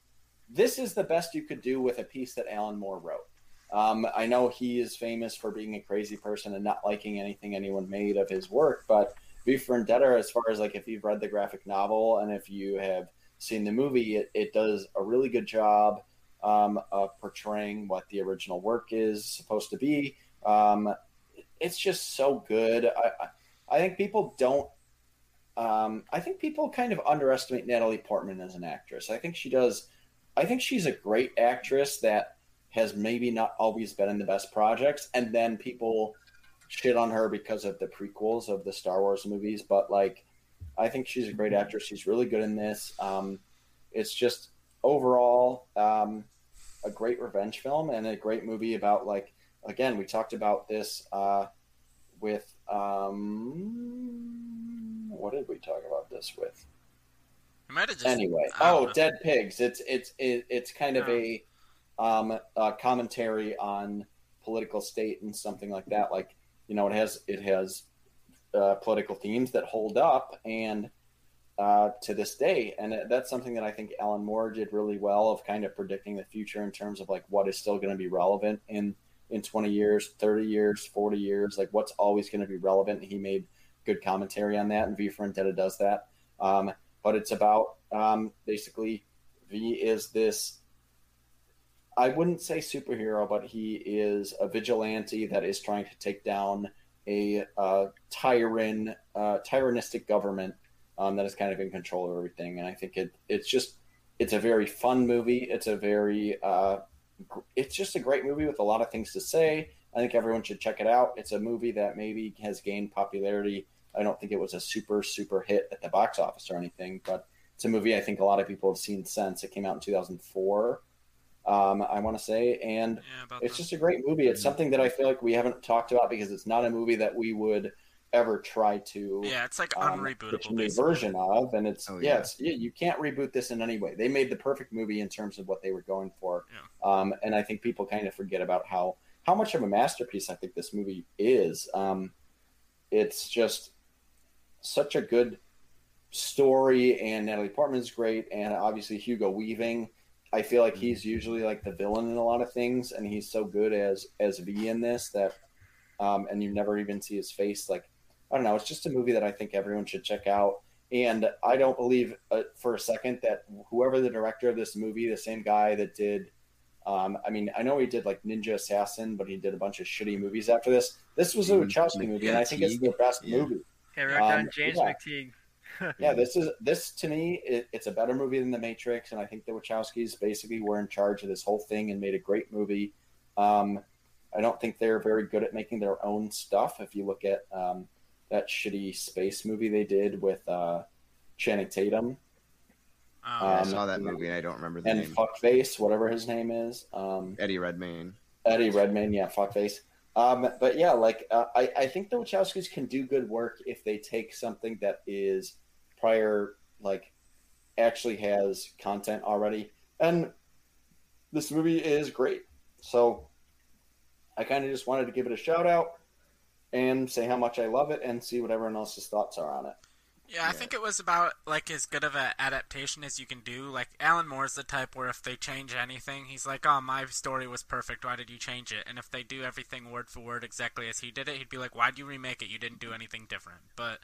this is the best you could do with a piece that Alan Moore wrote. Um, I know he is famous for being a crazy person and not liking anything anyone made of his work, but V for Vendetta, as far as like if you've read the graphic novel and if you have seen the movie, it, it does a really good job um, of portraying what the original work is supposed to be. Um, it's just so good. I, I think people don't. Um, I think people kind of underestimate Natalie Portman as an actress. I think she does. I think she's a great actress that has maybe not always been in the best projects, and then people shit on her because of the prequels of the Star Wars movies. But like, I think she's a great actress. She's really good in this. Um, it's just overall, um, a great revenge film and a great movie about like again we talked about this uh, with um, what did we talk about this with? You might have just Anyway, I oh, know. Dead Pigs. It's it's it, it's kind of a um, a commentary on political state and something like that. Like you know, it has it has uh, political themes that hold up and uh, to this day, and that's something that I think Alan Moore did really well of kind of predicting the future in terms of like what is still going to be relevant in in 20 years, 30 years, 40 years, like what's always going to be relevant. And he made good commentary on that, and V for Vendetta does that. Um, but it's about um, basically V is this. I wouldn't say superhero, but he is a vigilante that is trying to take down a uh, tyrant, uh, tyrannistic government um, that is kind of in control of everything. And I think it it's just it's a very fun movie. It's a very uh, it's just a great movie with a lot of things to say. I think everyone should check it out. It's a movie that maybe has gained popularity. I don't think it was a super super hit at the box office or anything, but it's a movie I think a lot of people have seen since it came out in 2004. Um, I want to say, and Yeah, it's the- just a great movie. It's something that I feel like we haven't talked about because it's not a movie that we would ever try to yeah, it's like um, unrebootable. pitch a new basically. version of, and it's Oh, yeah, yeah. it's, you, you can't reboot this in any way. They made the perfect movie in terms of what they were going for, Yeah. um, and I think people kind of forget about how how much of a masterpiece I think this movie is. Um, it's just such a good story, and Natalie Portman's great, and obviously Hugo Weaving. I feel like he's usually like the villain in a lot of things, and he's so good as as V in this that, um, and you never even see his face. Like I don't know, it's just a movie that I think everyone should check out. And I don't believe uh, for a second that whoever the director of this movie, the same guy that did, um, I mean, I know he did like Ninja Assassin, but he did a bunch of shitty movies after this. This was a Wachowski movie, and I think it's the best Yeah. movie Okay, wrote Um, James yeah. McTeigue. yeah, this is this to me. It, it's a better movie than The Matrix, and I think the Wachowskis basically were in charge of this whole thing and made a great movie. Um, I don't think they're very good at making their own stuff. If you look at um, that shitty space movie they did with uh, Channing Tatum Um, I saw that movie and I don't remember the and name. Fuckface, whatever his name is, um, Eddie Redmayne. Eddie Redmayne, yeah, fuckface. Um, but yeah, like uh, I, I think the Wachowskis can do good work if they take something that is prior, like actually has content already, and this movie is great. So I kind of just wanted to give it a shout out and say how much I love it and see what everyone else's thoughts are on it. Yeah, I think it was about like as good of an adaptation as you can do. Like Alan Moore's the type where if they change anything, he's like, "Oh, my story was perfect. Why did you change it?" And if they do everything word for word exactly as he did it, he'd be like, "Why'd you remake it? You didn't do anything different." But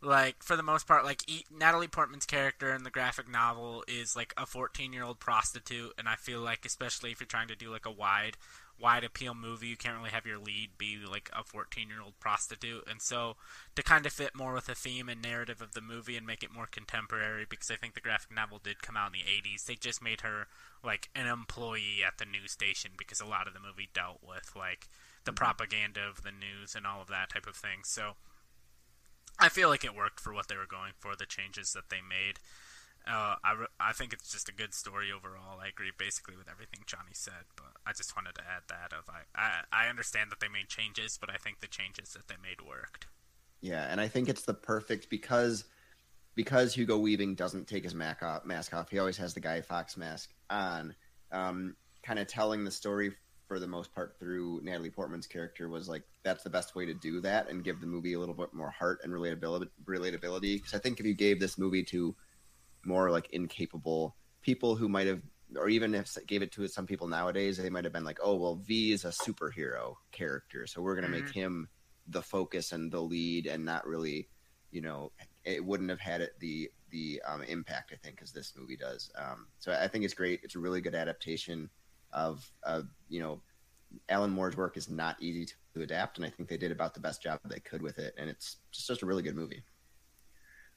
like for the most part, like e- Natalie Portman's character in the graphic novel is like a 14-year-old prostitute, and I feel like especially if you're trying to do like a wide wide appeal movie, you can't really have your lead be like a 14-year-old prostitute. And so to kind of fit more with the theme and narrative of the movie and make it more contemporary because I think the graphic novel did come out in the 80s. They just made her like an employee at the news station because a lot of the movie dealt with like the mm-hmm. propaganda of the news and all of that type of thing. So I feel like it worked for what they were going for, the changes that they made. Uh, I, re- I think it's just a good story overall. I agree basically with everything Johnny said, but I just wanted to add that of I, I I understand that they made changes, but I think the changes that they made worked. Yeah, and I think it's the perfect because because Hugo Weaving doesn't take his mask off, mask off. He always has the Guy Fawkes mask on. Um, kind of telling the story for the most part through Natalie Portman's character was like that's the best way to do that and give the movie a little bit more heart and relatability. Relatability because I think if you gave this movie to more like incapable people who might have or even if gave it to some people nowadays they might have been like oh well v is a superhero character so we're going to make him the focus and the lead and not really you know it wouldn't have had it the the um, impact i think as this movie does. Um, so i think it's great. It's a really good adaptation of uh, you know alan moore's work is not easy to, to adapt and i think they did about the best job they could with it and it's just, just a really good movie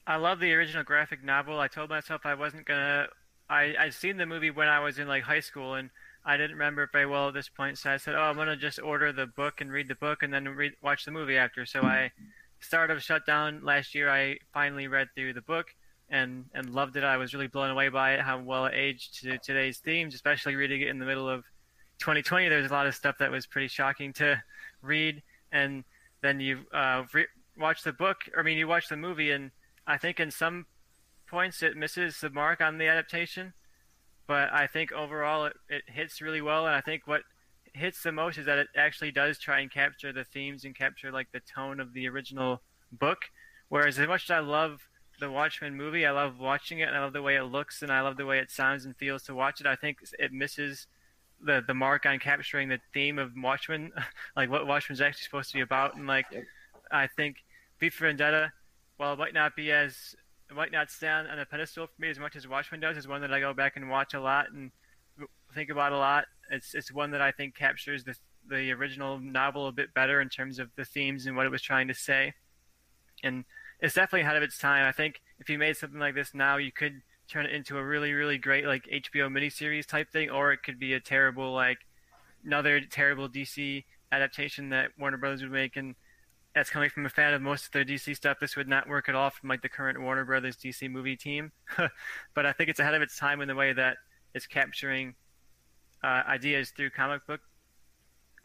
I love the original graphic novel. I told myself I wasn't gonna. I I'd seen the movie when I was in like high school, and I didn't remember it very well at this point. So I said, "Oh, I'm gonna just order the book and read the book, and then watch the movie after." So I started of shutdown last year. I finally read through the book, and and loved it. I was really blown away by it, how well it aged to today's themes, especially reading it in the middle of 2020. There's a lot of stuff that was pretty shocking to read, and then you uh, re- watch the book. I mean, you watch the movie, and I think in some points it misses the mark on the adaptation, but I think overall it, it hits really well. And I think what hits the most is that it actually does try and capture the themes and capture like the tone of the original book. Whereas as much as I love the Watchmen movie, I love watching it and I love the way it looks and I love the way it sounds and feels to watch it. I think it misses the the mark on capturing the theme of Watchmen, like what Watchmen's actually supposed to be about. And like. I think V for Vendetta, while it might not be as it might not stand on a pedestal for me as much as Watchmen does, is one that I go back and watch a lot and think about a lot. It's it's one that I think captures the the original novel a bit better in terms of the themes and what it was trying to say. And it's definitely ahead of its time. I think if you made something like this now, you could turn it into a really really great like HBO miniseries type thing, or it could be a terrible like another terrible DC adaptation that Warner Brothers would make and that's coming from a fan of most of their DC stuff. This would not work at all from like the current Warner Brothers DC movie team. but I think it's ahead of its time in the way that it's capturing uh, ideas through comic book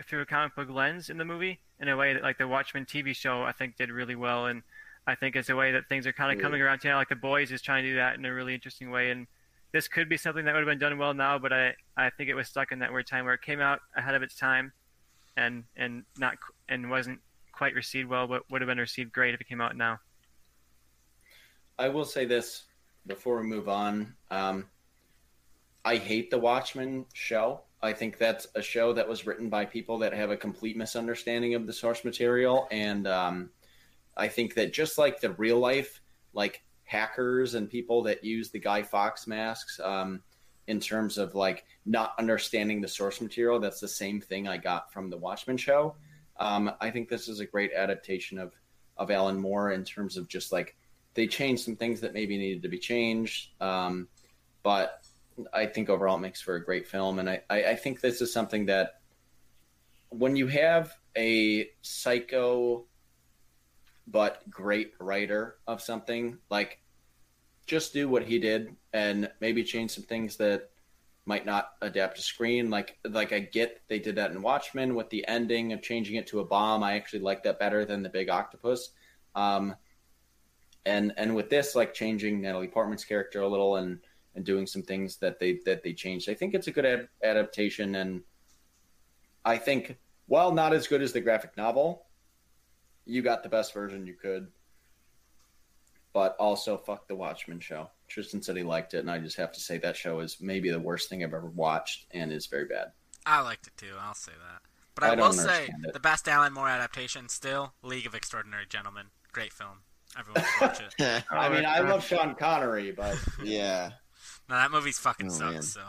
through a comic book lens in the movie in a way that like the Watchmen TV show I think did really well and I think it's a way that things are kind of coming around to now like the boys is trying to do that in a really interesting way and this could be something that would have been done well now but I, I think it was stuck in that weird time where it came out ahead of its time and and not and wasn't quite received well, but would have been received great if it came out now. I will say this before we move on. Um, I hate the Watchmen show. I think that's a show that was written by people that have a complete misunderstanding of the source material, and um, I think that just like the real life, like hackers and people that use the Guy Fawkes masks, um, in terms of like not understanding the source material, that's the same thing I got from the Watchmen show. Um, I think this is a great adaptation of of Alan Moore in terms of just like they changed some things that maybe needed to be changed, um, but I think overall it makes for a great film. And I, I, I think this is something that when you have a psycho but great writer of something, like just do what he did and maybe change some things that might not adapt to screen. Like like I get they did that in Watchmen with the ending of changing it to a bomb. I actually like that better than the big octopus. Um, and and with this, like changing Natalie Portman's character a little and and doing some things that they that they changed. I think it's a good ad- adaptation, and I think while not as good as the graphic novel, you got the best version you could. But also, fuck the Watchmen show. Tristan said he liked it, and I just have to say that show is maybe the worst thing I've ever watched and is very bad. I liked it too. I'll say that. But I, I will say it. the best Alan Moore adaptation still League of Extraordinary Gentlemen. Great film. Everyone should watch it. I mean, I love Sean Connery, but yeah. No, that movie's fucking oh, sucks. Man. So.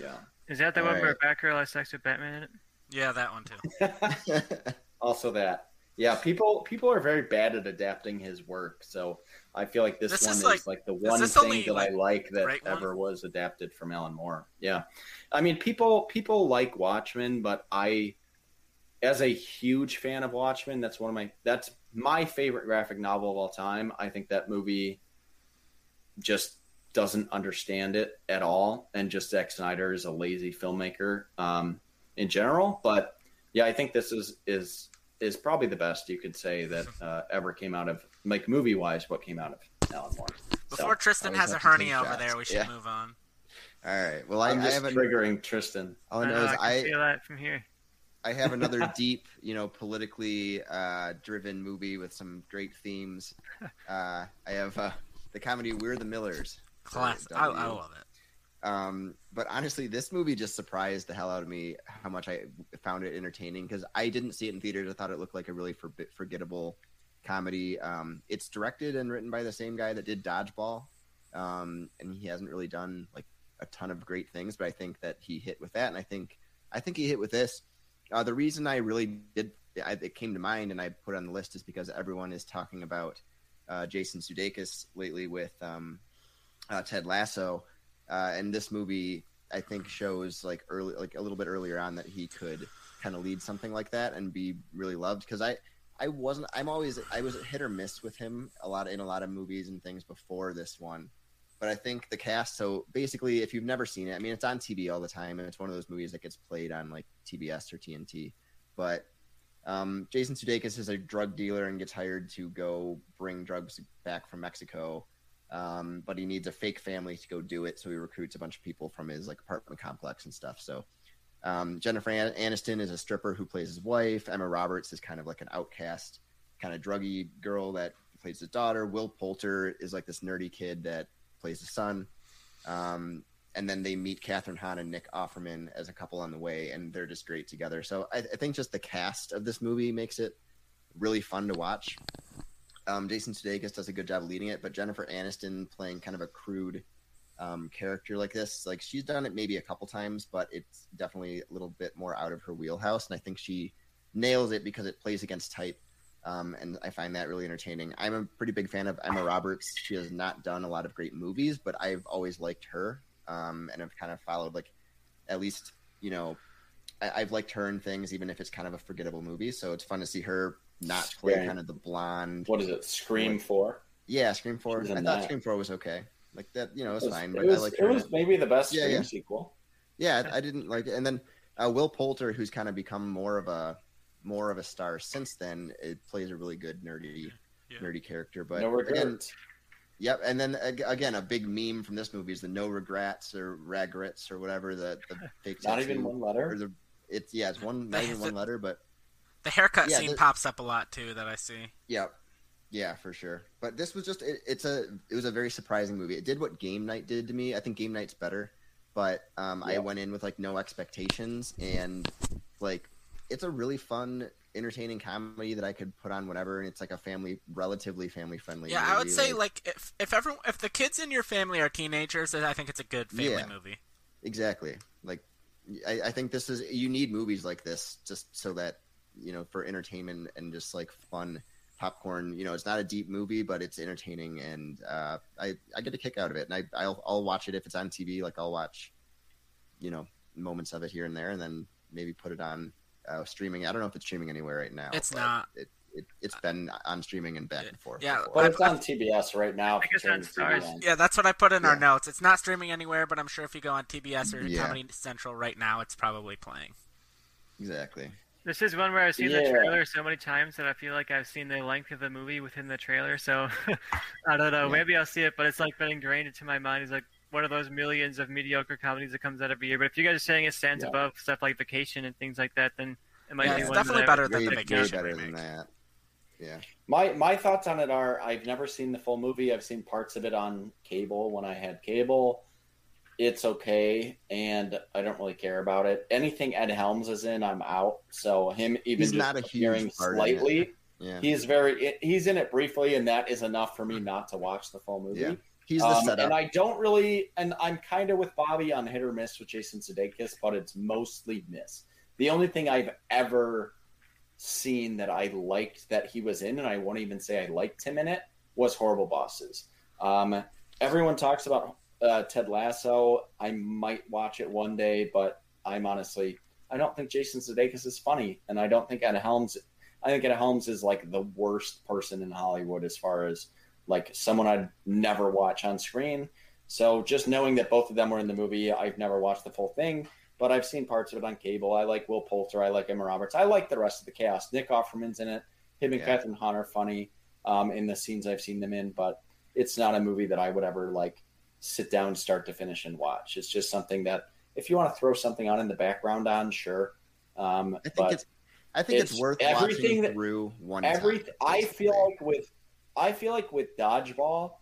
Yeah. Is that the All one right. where Batgirl has sex with Batman in it? Yeah, that one too. also that. Yeah, people people are very bad at adapting his work. So I feel like this, this one is like, like the one thing that like, I like that ever one? was adapted from Alan Moore. Yeah, I mean people people like Watchmen, but I, as a huge fan of Watchmen, that's one of my that's my favorite graphic novel of all time. I think that movie just doesn't understand it at all, and just Zack Snyder is a lazy filmmaker um, in general. But yeah, I think this is is is probably the best you could say that uh, ever came out of like movie wise. What came out of Alan Moore? Before so, Tristan has a hernia over there, we should yeah. move on. All right. Well, I, I'm just I have triggering Tristan. All I know I is I, feel that from here. I have another deep, you know, politically uh, driven movie with some great themes. Uh, I have uh, the comedy "We're the Millers." Class. I, I love it. Um, but honestly, this movie just surprised the hell out of me how much I found it entertaining because I didn't see it in theaters. I thought it looked like a really for- forgettable comedy. Um, it's directed and written by the same guy that did Dodgeball, um, and he hasn't really done like a ton of great things, but I think that he hit with that, and I think I think he hit with this. Uh, the reason I really did I, it came to mind and I put on the list is because everyone is talking about uh, Jason Sudeikis lately with um, uh, Ted Lasso uh, and this movie, I think, shows like early, like a little bit earlier on that he could kind of lead something like that and be really loved. Because I, I wasn't. I'm always. I was hit or miss with him a lot in a lot of movies and things before this one. But I think the cast. So basically, if you've never seen it, I mean, it's on TV all the time, and it's one of those movies that gets played on like TBS or TNT. But um, Jason Sudeikis is a drug dealer and gets hired to go bring drugs back from Mexico. Um, but he needs a fake family to go do it, so he recruits a bunch of people from his like apartment complex and stuff. So um, Jennifer Aniston is a stripper who plays his wife. Emma Roberts is kind of like an outcast, kind of druggy girl that plays his daughter. Will Poulter is like this nerdy kid that plays the son. Um, and then they meet Kathryn Hahn and Nick Offerman as a couple on the way, and they're just great together. So I, I think just the cast of this movie makes it really fun to watch. Um, Jason Sudeikis does a good job leading it, but Jennifer Aniston playing kind of a crude um, character like this, like she's done it maybe a couple times, but it's definitely a little bit more out of her wheelhouse, and I think she nails it because it plays against type. Um, and I find that really entertaining. I'm a pretty big fan of Emma Roberts. She has not done a lot of great movies, but I've always liked her um, and I've kind of followed like at least you know I, have liked her in things, even if it's kind of a forgettable movie. So it's fun to see her not play kind of the blonde. What is it? Scream Four. Yeah, Scream Four. I thought that. Scream Four was okay. Like that, you know, it's it was fine. But it was, I like it was maybe the best yeah, yeah. sequel. Yeah, I, I, didn't like it. And then uh, Will Poulter, who's kind of become more of a more of a star since then, it plays a really good nerdy yeah. nerdy character. But no again, Yep, and then again, a big meme from this movie is the no regrets or regrets or whatever the, the fake. not even one letter. The, it's yeah, it's one not even one letter, but the haircut yeah, scene the, pops up a lot too that I see. Yep, yeah, for sure. But this was just it, it's a it was a very surprising movie. It did what Game Night did to me. I think Game Night's better, but um, yep. I went in with like no expectations and like it's a really fun entertaining comedy that I could put on whatever, and it's like a family, relatively family friendly. Yeah, movie. I would say like, like if if everyone if the kids in your family are teenagers, I think it's a good family yeah, movie. Exactly. Like, I, I think this is you need movies like this just so that you know for entertainment and just like fun popcorn. You know, it's not a deep movie, but it's entertaining, and uh, I I get a kick out of it, and I I'll, I'll watch it if it's on TV. Like I'll watch, you know, moments of it here and there, and then maybe put it on uh, streaming. I don't know if it's streaming anywhere right now. It's not. It, it, has been on streaming and back and forth. Yeah, before. but it's on TBS right now. Yeah, that's what I put in yeah. our notes. It's not streaming anywhere, but I'm sure if you go on TBS or yeah. Comedy Central right now, it's probably playing. Exactly. This is one where I've seen yeah. the trailer so many times that I feel like I've seen the length of the movie within the trailer. So I don't know. Maybe I'll see it, but it's like been ingrained into my mind. It's like one of those millions of mediocre comedies that comes out every year. But if you guys are saying it stands above stuff like Vacation and things like that, then it might yeah, be it's one definitely better than the vacation better remake. than that. Yeah. My my thoughts on it are I've never seen the full movie. I've seen parts of it on cable when I had cable. It's okay, and I don't really care about it. Anything Ed Helms is in, I'm out. So him even he's not a slightly, yeah. he's very he's in it briefly, and that is enough for me not to watch the full movie. Yeah. He's the um, setup. And I don't really, and I'm kind of with Bobby on hit or miss with Jason Sudeikis, but it's mostly miss. The only thing I've ever seen that I liked that he was in, and I won't even say I liked him in it, was Horrible Bosses. Um, everyone talks about uh, Ted Lasso. I might watch it one day, but I'm honestly, I don't think Jason Sudeikis is funny, and I don't think Ed Helms. I think Ed Helms is like the worst person in Hollywood as far as like someone I'd never watch on screen. So just knowing that both of them were in the movie, I've never watched the full thing but I've seen parts of it on cable. I like Will Poulter. I like Emma Roberts. I like the rest of the cast. Nick Offerman's in it. Him and yeah. Kathryn Hahn are funny um, in the scenes I've seen them in, but it's not a movie that I would ever like sit down start to finish and watch. It's just something that if you want to throw something on in the background on, sure. Um, I think it's I think it's, it's worth everything that, through one every, time. I feel like with I feel like with Dodgeball,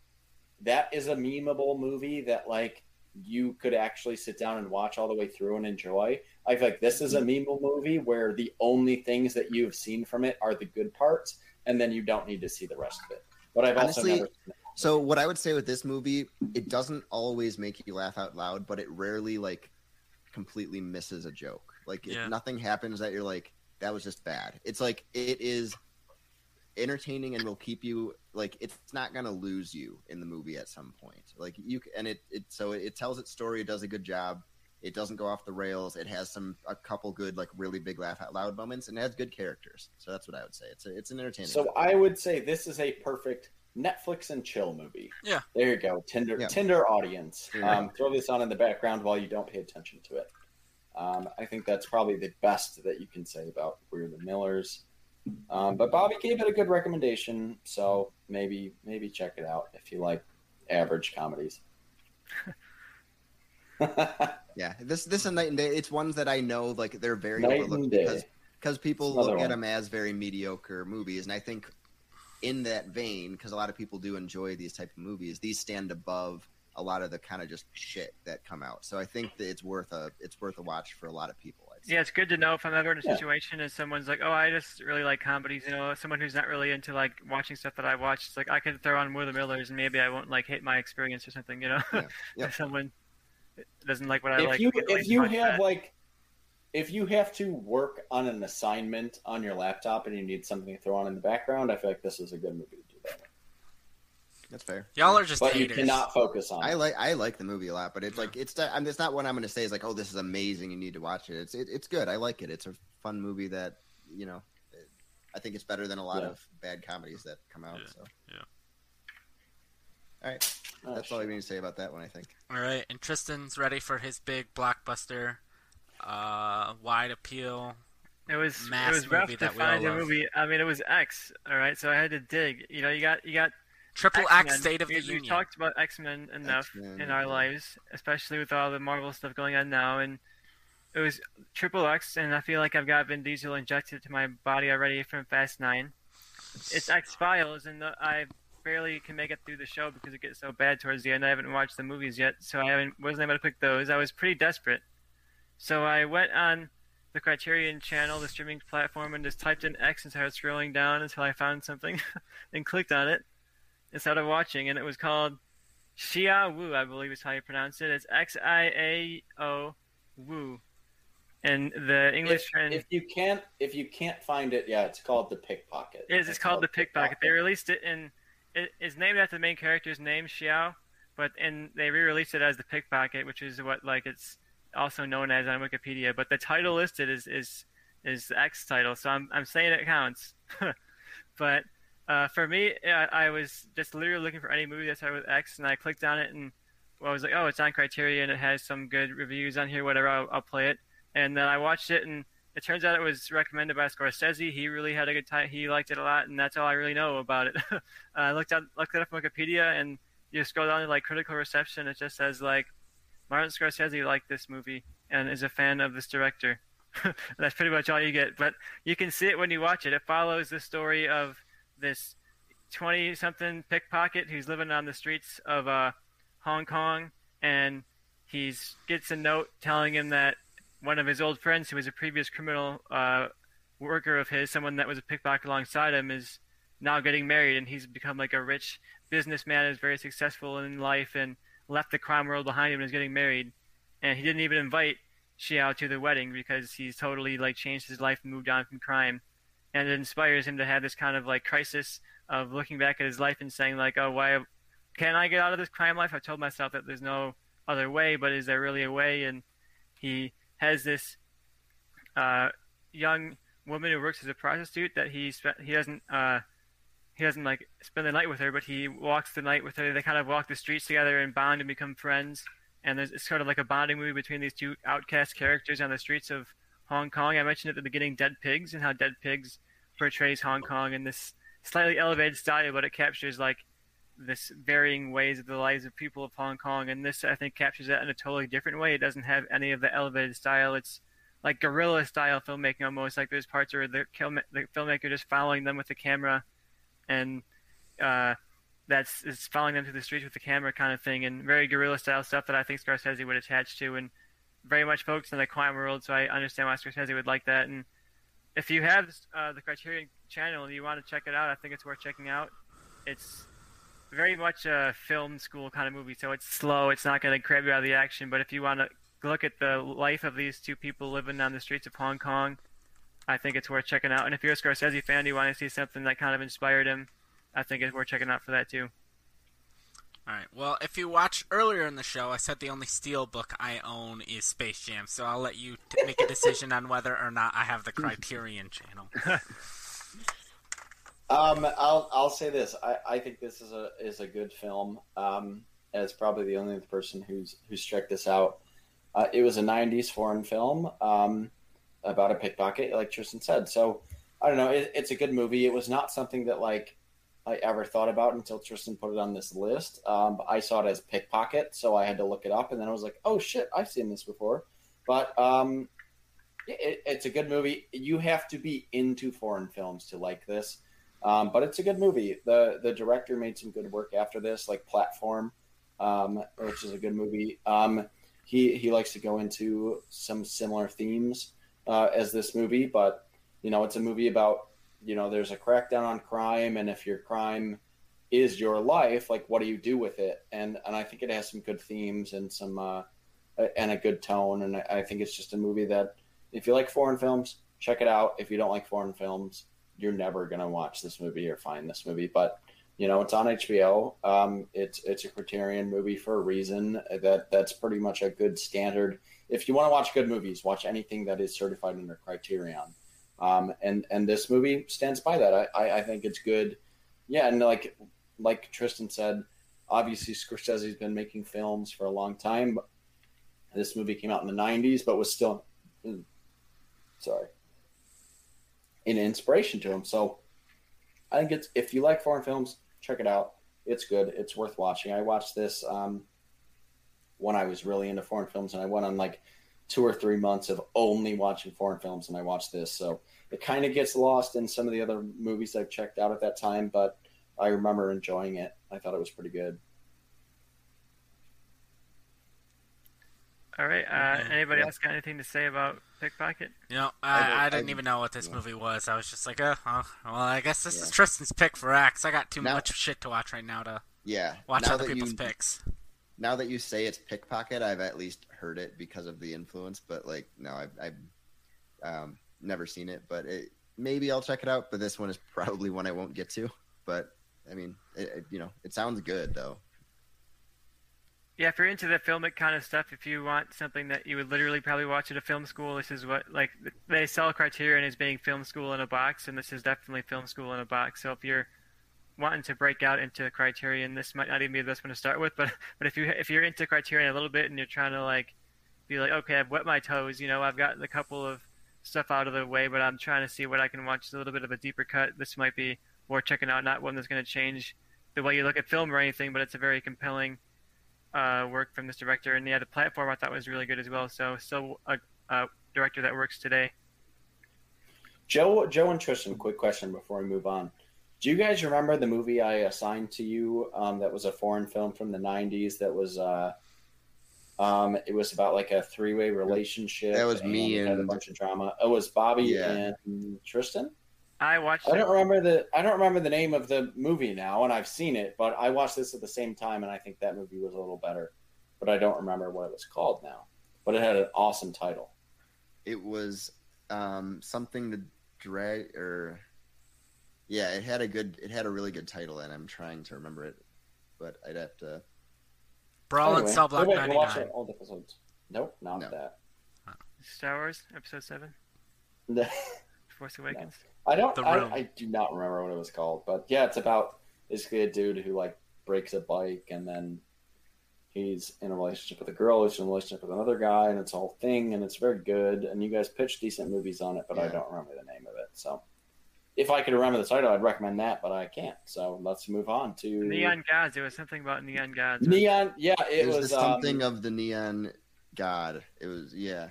that is a memeable movie that like you could actually sit down and watch all the way through and enjoy. I feel like this is a memeable movie where the only things that you've seen from it are the good parts, and then you don't need to see the rest of it. But I've Honestly, also never. So what I would say with this movie, it doesn't always make you laugh out loud, but it rarely like completely misses a joke. Like yeah. nothing happens that you're like that was just bad. It's like it is entertaining and will keep you like it's not going to lose you in the movie at some point like you and it, it so it tells its story it does a good job It doesn't go off the rails. It has some a couple good like really big laugh out loud moments, and it has good characters. So that's what I would say. It's a, it's an entertaining. So movie. I would say this is a perfect Netflix and chill movie. Yeah. There you go. Tinder Yeah. Tinder audience. Yeah. Um, throw this on in the background while you don't pay attention to it. Um, I think that's probably the best that you can say about We're the Millers. Um, but Bobby gave it a good recommendation, so maybe maybe check it out if you like average comedies. Yeah, this this and Knight and Day. It's ones that I know like they're very Night and overlooked Day. because because people another look at them as very mediocre movies, and I think in that vein, because a lot of people do enjoy these type of movies, these stand above a lot of the kind of just shit that come out. So I think that it's worth a it's worth a watch for a lot of people. Yeah, it's good to know if I'm ever in a Yeah. situation and someone's like, "Oh, I just really like comedies," you know, someone who's not really into like watching stuff that I watch. It's like I could throw on More the Millers and maybe I won't like hate my experience or something, you know. Yeah, yeah. if someone doesn't like what I if like, you we can if you have that. like if you have to work on an assignment on your laptop and you need something to throw on in the background, I feel like this is a good movie to do that. with. That's fair. Y'all are just But you cannot focus on. I like I like the movie a lot, but it's like it's not, I'm, it's not what I'm going to say is like oh this is amazing you need to watch it. It's it, it's good. I like it. It's a fun movie that you know it, I think it's better than a lot Yeah. of bad comedies that come out. Yeah, So yeah. All right, Oh, that's all I shit. need to say about that one. I think. All right, and Tristan's ready for his big blockbuster, uh, wide appeal. It was mass it was rough movie to that we find a love. movie. I mean, it was X, all right. So I had to dig. You know, you got you got Triple X-Men. X State of we, the we Union. talked about X Men enough X-Men, in our yeah. lives, especially with all the Marvel stuff going on now. And it was Triple X, and I feel like I've got Vin Diesel injected to my body already from Fast Nine. It's X Files, and the, I barely can make it through the show because it gets so bad towards the end. I haven't watched the movies yet, so I haven't wasn't able to pick those. I was pretty desperate, so I went on the Criterion channel, the streaming platform, and just typed in X and started scrolling down until I found something and clicked on it and started watching, and it was called Xia Wu, I believe is how you pronounce it. It's X I A O Wu. And the English If, trend if you can't if you can't find it, yeah, it's called the pickpocket. is it's called the Pickpocket. They released it in it is named after the main character's name, Xiao, but and they re-released it as the Pickpocket, which is what like it's also known as on Wikipedia. But the title listed is is is the X title, so I'm I'm saying it counts. but uh, for me, I, I was just literally looking for any movie that started with X, and I clicked on it, and well, I was like, oh, it's on Criterion, it has some good reviews on here, whatever. I'll, I'll play it, and then I watched it, and it turns out it was recommended by Scorsese. He really had a good time. He liked it a lot, and that's all I really know about it. I looked up looked it up on Wikipedia, and you scroll down to like critical reception. It just says like Martin Scorsese liked this movie and is a fan of this director. that's pretty much all you get. But you can see it when you watch it. It follows the story of this twenty-something pickpocket who's living on the streets of uh, Hong Kong, and he gets a note telling him that one of his old friends, who was a previous criminal uh, worker of his, someone that was a pickpocket alongside him, is now getting married, and he's become like a rich businessman, is very successful in life, and left the crime world behind him and is getting married. And he didn't even invite Xiao to the wedding because he's totally like changed his life and moved on from crime. And it inspires him to have this kind of like crisis of looking back at his life and saying like, oh, why can I get out of this crime life? I told myself that there's no other way, but is there really a way? And he has this uh, young woman who works as a prostitute that he spe- he doesn't uh, he doesn't like spend the night with her, but he walks the night with her. They kind of walk the streets together and bond and become friends. And there's it's sort of like a bonding movie between these two outcast characters on the streets of Hong Kong. I mentioned at the beginning Dead Pigs and how Dead Pigs portrays Hong Kong in this slightly elevated style, but it captures like this varying ways of the lives of people of Hong Kong. And this, I think, captures that in a totally different way. It doesn't have any of the elevated style. It's like guerrilla style filmmaking almost. Like there's parts where the, the filmmaker just following them with the camera, and uh, that's it's following them through the streets with the camera kind of thing, and very guerrilla style stuff that I think Scorsese would attach to, and very much focused on the crime world. So I understand why Scorsese would like that. And if you have uh, the Criterion channel and you want to check it out, I think it's worth checking out. It's very much a film school kind of movie, so it's slow. It's not going to grab you out of the action. But if you want to look at the life of these two people living on the streets of Hong Kong, I think it's worth checking out. And if you're a Scorsese fan, you want to see something that kind of inspired him, I think it's worth checking out for that too. All right. Well, if you watched earlier in the show, I said the only Steel book I own is Space Jam, so I'll let you t- make a decision on whether or not I have the Criterion channel. Um, I'll I'll say this. I, I think this is a is a good film. Um, as probably the only person who's who's checked this out. Uh, it was a '90s foreign film um, about a pickpocket, like Tristan said. So I don't know. It, it's a good movie. It was not something that like I ever thought about until Tristan put it on this list. Um, I saw it as pickpocket, so I had to look it up, and then I was like, "Oh shit, I've seen this before." But um, it, it's a good movie. You have to be into foreign films to like this, um, but it's a good movie. the The director made some good work after this, like Platform, um, which is a good movie. Um, he he likes to go into some similar themes uh, as this movie, but you know, it's a movie about you know, there's a crackdown on crime, and if your crime is your life, like what do you do with it? And and I think it has some good themes and some uh, and a good tone, and I think it's just a movie that if you like foreign films, check it out. If you don't like foreign films, you're never gonna watch this movie or find this movie, but you know it's on HBO. Um, it's it's a Criterion movie for a reason. That that's pretty much a good standard. If you want to watch good movies, watch anything that is certified under Criterion. Um, and and this movie stands by that. I, I, I think it's good. Yeah, and like like Tristan said, obviously Scorsese's been making films for a long time. This movie came out in the '90s, but was still sorry an inspiration to him. So I think it's if you like foreign films, check it out. It's good. It's worth watching. I watched this um, when I was really into foreign films, and I went on like two or three months of only watching foreign films, and I watched this. So it kind of gets lost in some of the other movies I've checked out at that time, but I remember enjoying it. I thought it was pretty good. All right. Uh, anybody yeah. else got anything to say about Pickpocket? You know, I, I, I didn't I, even know what this yeah. movie was. I was just like, oh, oh well, I guess this yeah. is Tristan's pick for X. I got too now, much shit to watch right now to yeah watch other people's you, picks. Now that you say it's Pickpocket, I've at least heard it because of the influence. But like, no, I've, I've um, never seen it, but it, maybe I'll check it out. But this one is probably one I won't get to. But I mean, it, it, you know, it sounds good though. Yeah, if you're into the filmic kind of stuff, if you want something that you would literally probably watch at a film school, this is what like they sell Criterion as being film school in a box, and this is definitely film school in a box. So if you're wanting to break out into Criterion, this might not even be the best one to start with. But but if you if you're into Criterion a little bit and you're trying to like be like, okay, I've wet my toes, you know, I've got a couple of stuff out of the way, but I'm trying to see what I can watch a little bit of a deeper cut. This might be worth checking out. Not one that's going to change the way you look at film or anything, but it's a very compelling uh, work from this director. And yeah, the platform I thought was really good as well. So still a, a director that works today. Joe, Joe and Tristan, quick question before we move on. Do you guys remember the movie I assigned to you? Um, that was a foreign film from the '90s. That was uh, um, it was about like a three way relationship. That was me and, and a bunch of drama. It was Bobby yeah. and Tristan. I watched. I don't it. remember the I don't remember the name of the movie now, and I've seen it, but I watched this at the same time, and I think that movie was a little better, but I don't remember what it was called now. But it had an awesome title. It was um, something to drag or yeah, it had a good it had a really good title, and I'm trying to remember it, but I'd have to Brawl anyway, in Cell Block 99. Watch old episodes. Nope, not no. that. Star Wars Episode Seven. Force Awakens. No. I don't. I, I, do not remember what it was called, but yeah, it's about basically a dude who like breaks a bike and then he's in a relationship with a girl who's in a relationship with another guy, and it's a whole thing, and it's very good. And you guys pitched decent movies on it, but yeah. I don't remember the name of it. So if I could remember the title, I'd recommend that, but I can't. So let's move on to Neon Gods. It was something about Neon Gods. Neon, yeah, it, it was, was something um, of the Neon God. It was yeah.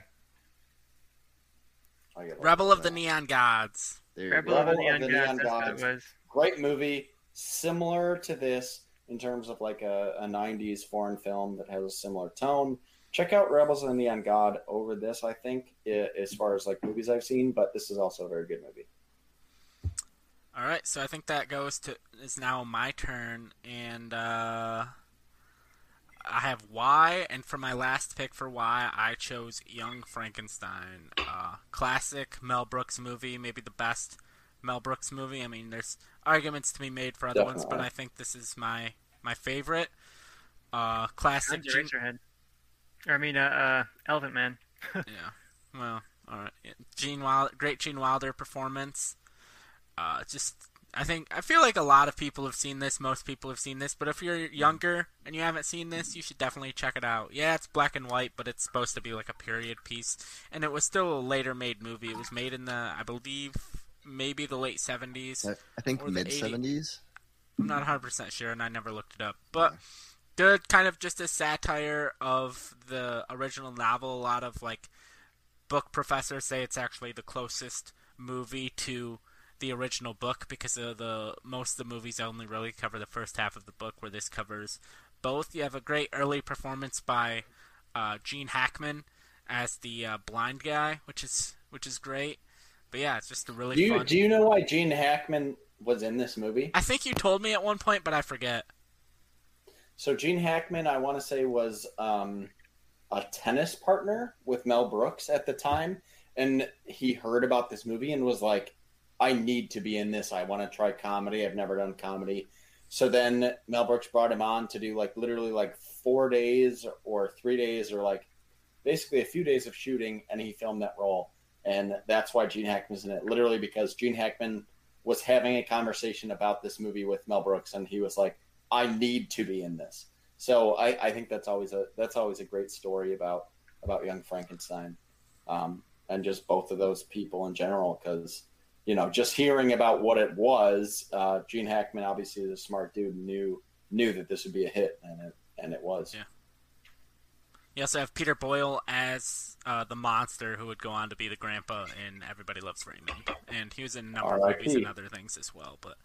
Rebel of the Neon Gods. Rebel, Rebel of the Neon, Neon Gods. Gods. Great movie, similar to this in terms of like a, a '90s foreign film that has a similar tone. Check out Rebels of the Neon God over this. I think as far as like movies I've seen, but this is also a very good movie. All right, so I think that goes to is now my turn, and uh, I have Y, and for my last pick for Y, I chose Young Frankenstein, uh, classic Mel Brooks movie, maybe the best Mel Brooks movie. I mean, there's arguments to be made for other Definitely. ones, but I think this is my my favorite. Uh, classic. Under Gene- Eraserhead. Or I mean, uh, uh, Elephant Man. yeah. Well, all right. Gene Wilder, great Gene Wilder performance. Uh, just I think I feel like a lot of people have seen this. Most people have seen this, but if you're younger and you haven't seen this, you should definitely check it out. Yeah, it's black and white, but it's supposed to be like a period piece, and it was still a later made movie. It was made in the I believe maybe the late seventies. I, think mid seventies. I'm not 100 percent sure, and I never looked it up. But good, kind of just a satire of the original novel. A lot of like book professors say it's actually the closest movie to the original book because of the most of the movies only really cover the first half of the book, where this covers both. You have a great early performance by uh, Gene Hackman as the uh, blind guy, which is which is great. But yeah, it's just a really Do you fun. do you know why Gene Hackman was in this movie? I think you told me at one point, but I forget. So Gene Hackman, I want to say, was um, a tennis partner with Mel Brooks at the time, and he heard about this movie and was like, "I need to be in this. I want to try comedy. I've never done comedy." So then Mel Brooks brought him on to do like literally like four days or three days or like basically a few days of shooting, and he filmed that role, and that's why Gene Hackman's in it. Literally because Gene Hackman was having a conversation about this movie with Mel Brooks, and he was like. I need to be in this. So I, I think that's always a that's always a great story about about young Frankenstein, um, and just both of those people in general. Because you know, just hearing about what it was, uh, Gene Hackman obviously is a smart dude, knew knew that this would be a hit, and it and it was. Yeah. You also have Peter Boyle as uh, the monster who would go on to be the grandpa in Everybody Loves Raymond, and he was in a number of movies and other things as well. But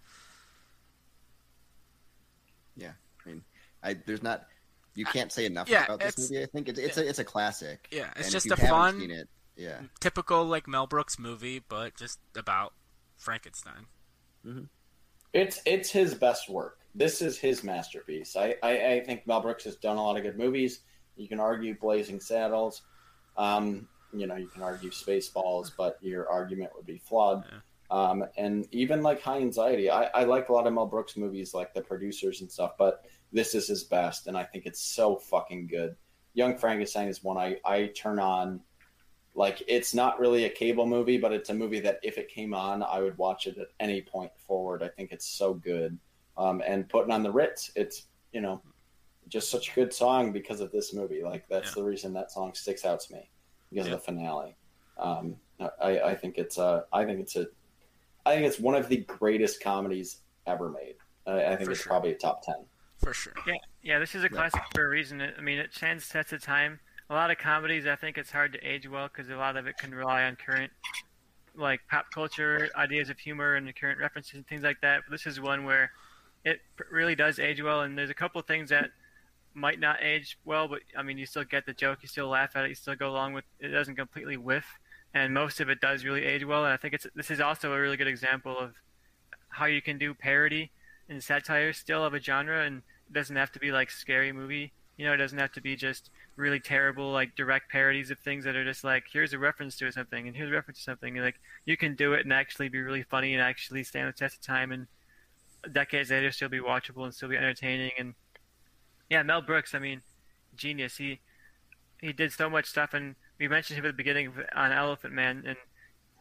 Yeah, I mean, I there's not. You can't say enough yeah, about this movie. I think it's it's a it's a classic. yeah, it's and just if you a haven't fun, Seen it, yeah, typical like Mel Brooks movie, but just about Frankenstein. It's it's his best work. This is his masterpiece. I, I, I think Mel Brooks has done a lot of good movies. You can argue Blazing Saddles. Um, you know, you can argue Spaceballs, but your argument would be flawed. Um, and even like High Anxiety, I, I like a lot of Mel Brooks movies, like The Producers and stuff. But this is his best, and I think it's so fucking good. Young Frankenstein is one I, I turn on. Like it's not really a cable movie, but it's a movie that if it came on, I would watch it at any point forward. I think it's so good. Um, and putting on the Ritz, it's you know just such a good song because of this movie. Like that's Yeah. the reason that song sticks out to me because Yeah. of the finale. Um, I, I think it's a I think it's a I think it's one of the greatest comedies ever made. I, I think For it's sure. probably a top ten. For sure. Yeah, yeah, this is a classic for a reason. I mean, it stands test of time. A lot of comedies, I think it's hard to age well because a lot of it can rely on current, like pop culture ideas of humor and the current references and things like that. But this is one where it really does age well, and there's a couple of things that might not age well, but I mean, you still get the joke, you still laugh at it, you still go along with. It doesn't completely whiff, and most of it does really age well. And I think it's this is also a really good example of how you can do parody and satire still of a genre and it doesn't have to be like scary movie you know it doesn't have to be just really terrible like direct parodies of things that are just like here's a reference to something and here's a reference to something and like you can do it and actually be really funny and actually stand the test of time and decades later still be watchable and still be entertaining and yeah mel brooks i mean genius. He he did so much stuff and we mentioned him at the beginning of, on elephant man and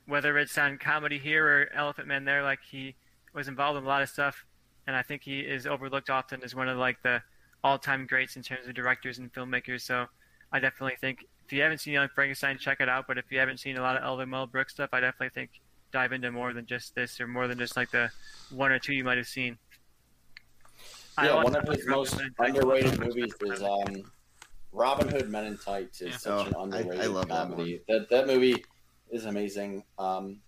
whether it's on comedy here or elephant man there like he was involved in a lot of stuff and I think he is overlooked often as one of like the all-time greats in terms of directors and filmmakers. So I definitely think if you haven't seen Young Frankenstein, check it out. But if you haven't seen a lot of Elvin Mel Brooks stuff, I definitely think dive into more than just this or more than just like the one or two you might have seen. Yeah, one of his most underrated movies is um, Robin Hood Men in Tights. is Yeah. such an Oh, I- I underrated love that comedy. That, that movie is amazing. Um,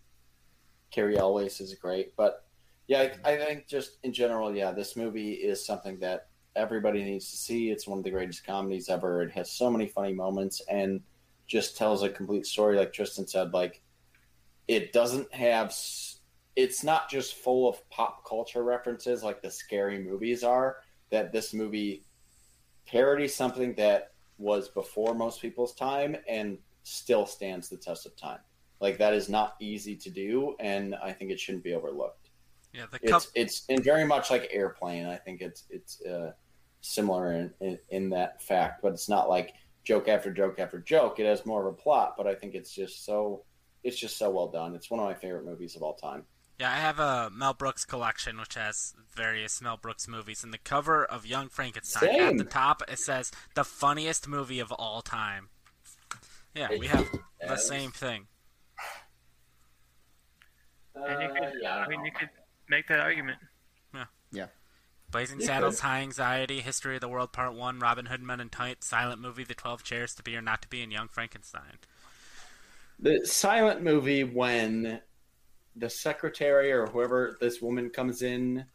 Cary Elwes is great, but yeah, I, I think just in general, yeah, this movie is something that everybody needs to see. It's one of the greatest comedies ever. It has so many funny moments and just tells a complete story. Like Tristan said, like it doesn't have. It's not just full of pop culture references like the scary movies are. That this movie parodies something that was before most people's time and still stands the test of time. Like that is not easy to do, and I think it shouldn't be overlooked. Yeah, the cup. It's it's and very much like Airplane. I think it's it's uh, similar in, in, in that fact, but it's not like joke after joke after joke. It has more of a plot, but I think it's just so it's just so well done. It's one of my favorite movies of all time. Yeah, I have a Mel Brooks collection which has various Mel Brooks movies, and the cover of Young Frankenstein Same. at the top it says the funniest movie of all time. Yeah, we have the same thing. And you Uh, could, yeah, I I don't mean, you could make that argument. Blazing Saddles. High Anxiety, History of the World Part One, Robin Hood Men in Tights, Silent Movie, The Twelve Chairs to Be or Not to Be, and Young Frankenstein. the silent movie when the secretary or whoever this woman comes in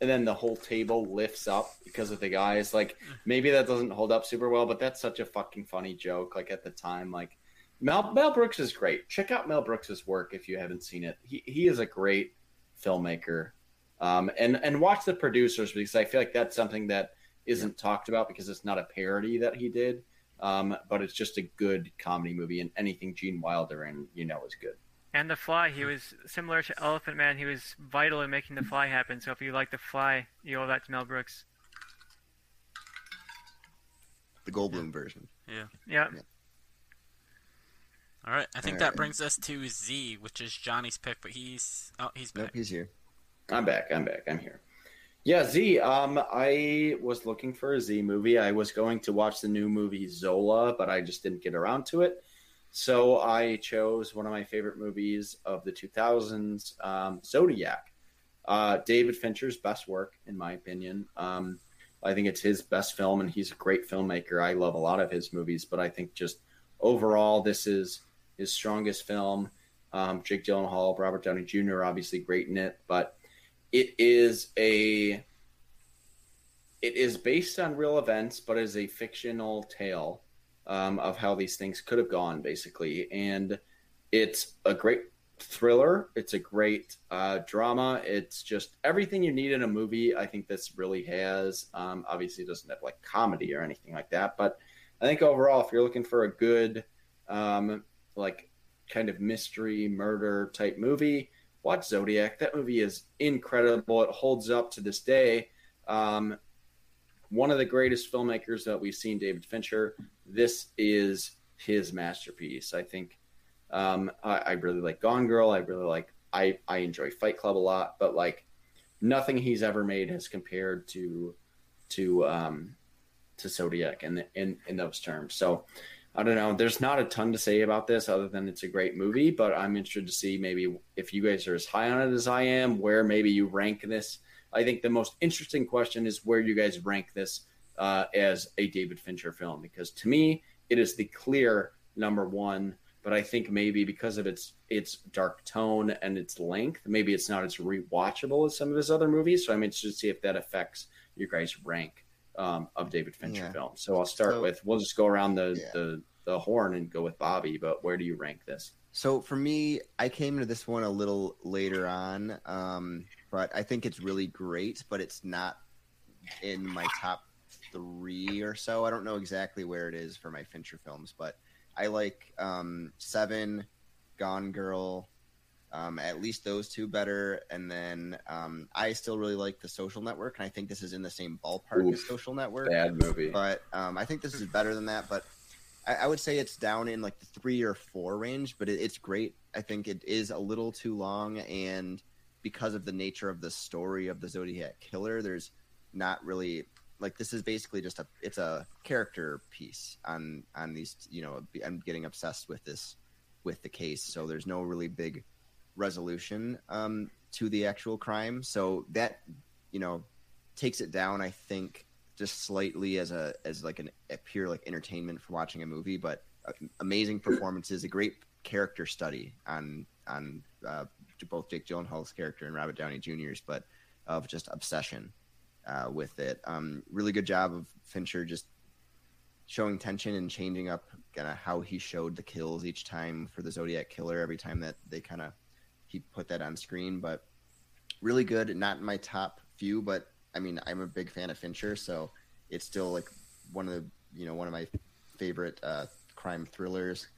and then the whole table lifts up because of the guys. Like mm. maybe that doesn't hold up super well but that's such a fucking funny joke like at the time. Like mel, mel brooks is great. Check out mel brooks's work if you haven't seen it. He, he is a great filmmaker um, and and watch the producers because i feel like that's something that isn't talked about because it's not a parody that he did um, but it's just a good comedy movie, and anything Gene Wilder in, you know, is good. And The Fly, he was similar to Elephant Man. He was vital in making The Fly happen. So if you like The Fly, you owe that to Mel Brooks. The Goldblum version. Yeah. Yeah. All right, I think All that right. brings us to Z, which is Johnny's pick, but he's oh he's back. Nope, he's here. I'm back. I'm back. I'm here. Yeah, Z. Um, I was looking for a Z movie. I was going to watch the new movie Zola, but I just didn't get around to it. So I chose one of my favorite movies of the 2000s, um, Zodiac. Uh, David Fincher's best work, in my opinion. Um, I think it's his best film, and he's a great filmmaker. I love a lot of his movies, but I think just overall, this is his strongest film. Um, Jake Gyllenhaal, Robert Downey Jr. obviously great in it, but it is a it is based on real events, but is a fictional tale um, of how these things could have gone, basically. And it's a great thriller. It's a great uh, drama. It's just everything you need in a movie. I think this really has. Um, obviously, it doesn't have like comedy or anything like that, but I think overall, if you're looking for a good, um, like, kind of mystery murder type movie, watch Zodiac. That movie is incredible. It holds up to this day. Um, one of the greatest filmmakers that we've seen, David Fincher. This is his masterpiece. I think um, I, I really like Gone Girl. I really like. I I enjoy Fight Club a lot, but like nothing he's ever made has compared to to um, to Zodiac in, in in those terms. So I don't know. There's not a ton to say about this other than it's a great movie, but I'm interested to see maybe if you guys are as high on it as I am, where maybe you rank this. I think the most interesting question is where you guys rank this uh, as a David Fincher film, because to me, it is the clear number one. But I think maybe because of its its dark tone and its length, maybe it's not as rewatchable as some of his other movies. So I'm interested to see if that affects your guys' rank um, of David Fincher Yeah. films. So I'll start So- with we'll just go around the, Yeah. the the horn and go with Bobby. But where do you rank this? So for me, I came to this one a little later on, um, but I think it's really great. But it's not in my top three or so. I don't know exactly where it is for my Fincher films, but I like um, Seven, Gone Girl, um, at least those two better. And then um, I still really like The Social Network, and I think this is in the same ballpark as Social Network Bad movie. but um, I think this is better than that. But I, I would say it's down in like the three or four range, but it, it's great. I think it is a little too long, and because of the nature of the story of the Zodiac killer, there's not really like this is basically just a it's a character piece on on these you know I'm getting obsessed with this with the case, so there's no really big resolution um, to the actual crime. So that you know takes it down. I think just slightly as a as like an, a pure like entertainment for watching a movie, but uh, amazing performances, a great character study on on uh, both Jake Gyllenhaal's character and Robert Downey Jr.'s, but of just obsession uh, with it. Um, really good job of Fincher just showing tension and changing up kind of how he showed the kills each time for the Zodiac killer. Every time that they kind of he put that on screen, but really good. Not my top few, but I mean, I'm a big fan of Fincher, so it's still like one of the you know one of my favorite uh, crime thrillers.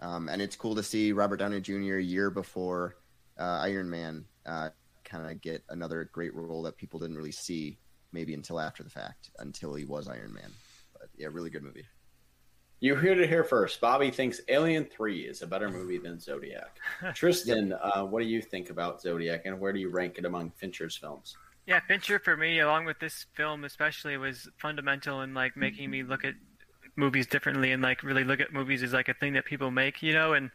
Um, and it's cool to see Robert Downey Jr. a year before uh, Iron Man uh, kind of get another great role that people didn't really see maybe until after the fact, until he was Iron Man. But yeah, really good movie. You heard it here first. Bobby thinks Alien Three is a better movie than Zodiac. Tristan, uh, what do you think about Zodiac, and where do you rank it among Fincher's films? Yeah, Fincher for me, along with this film especially, was fundamental in like making me look at movies differently and like really look at movies as like a thing that people make, you know. And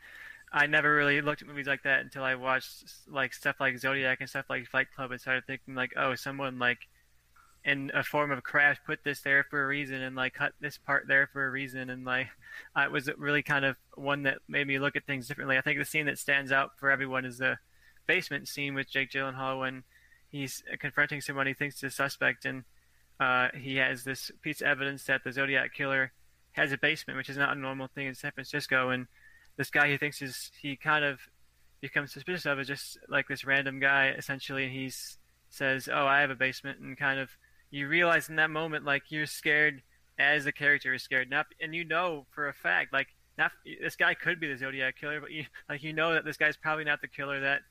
I never really looked at movies like that until I watched like stuff like Zodiac and stuff like Fight Club and started thinking like, oh, someone like in a form of craft put this there for a reason and like cut this part there for a reason and like it was really kind of one that made me look at things differently. I think the scene that stands out for everyone is the basement scene with Jake Gyllenhaal when he's confronting someone he thinks is a suspect and uh, he has this piece of evidence that the Zodiac killer has a basement, which is not a normal thing in San Francisco. And this guy he thinks is he kind of becomes suspicious of is just like this random guy essentially, and he says, "Oh, I have a basement," and kind of you realize in that moment like you're scared as the character is scared, not and you know for a fact like not this guy could be the Zodiac killer, but you like you know that this guy's probably not the killer that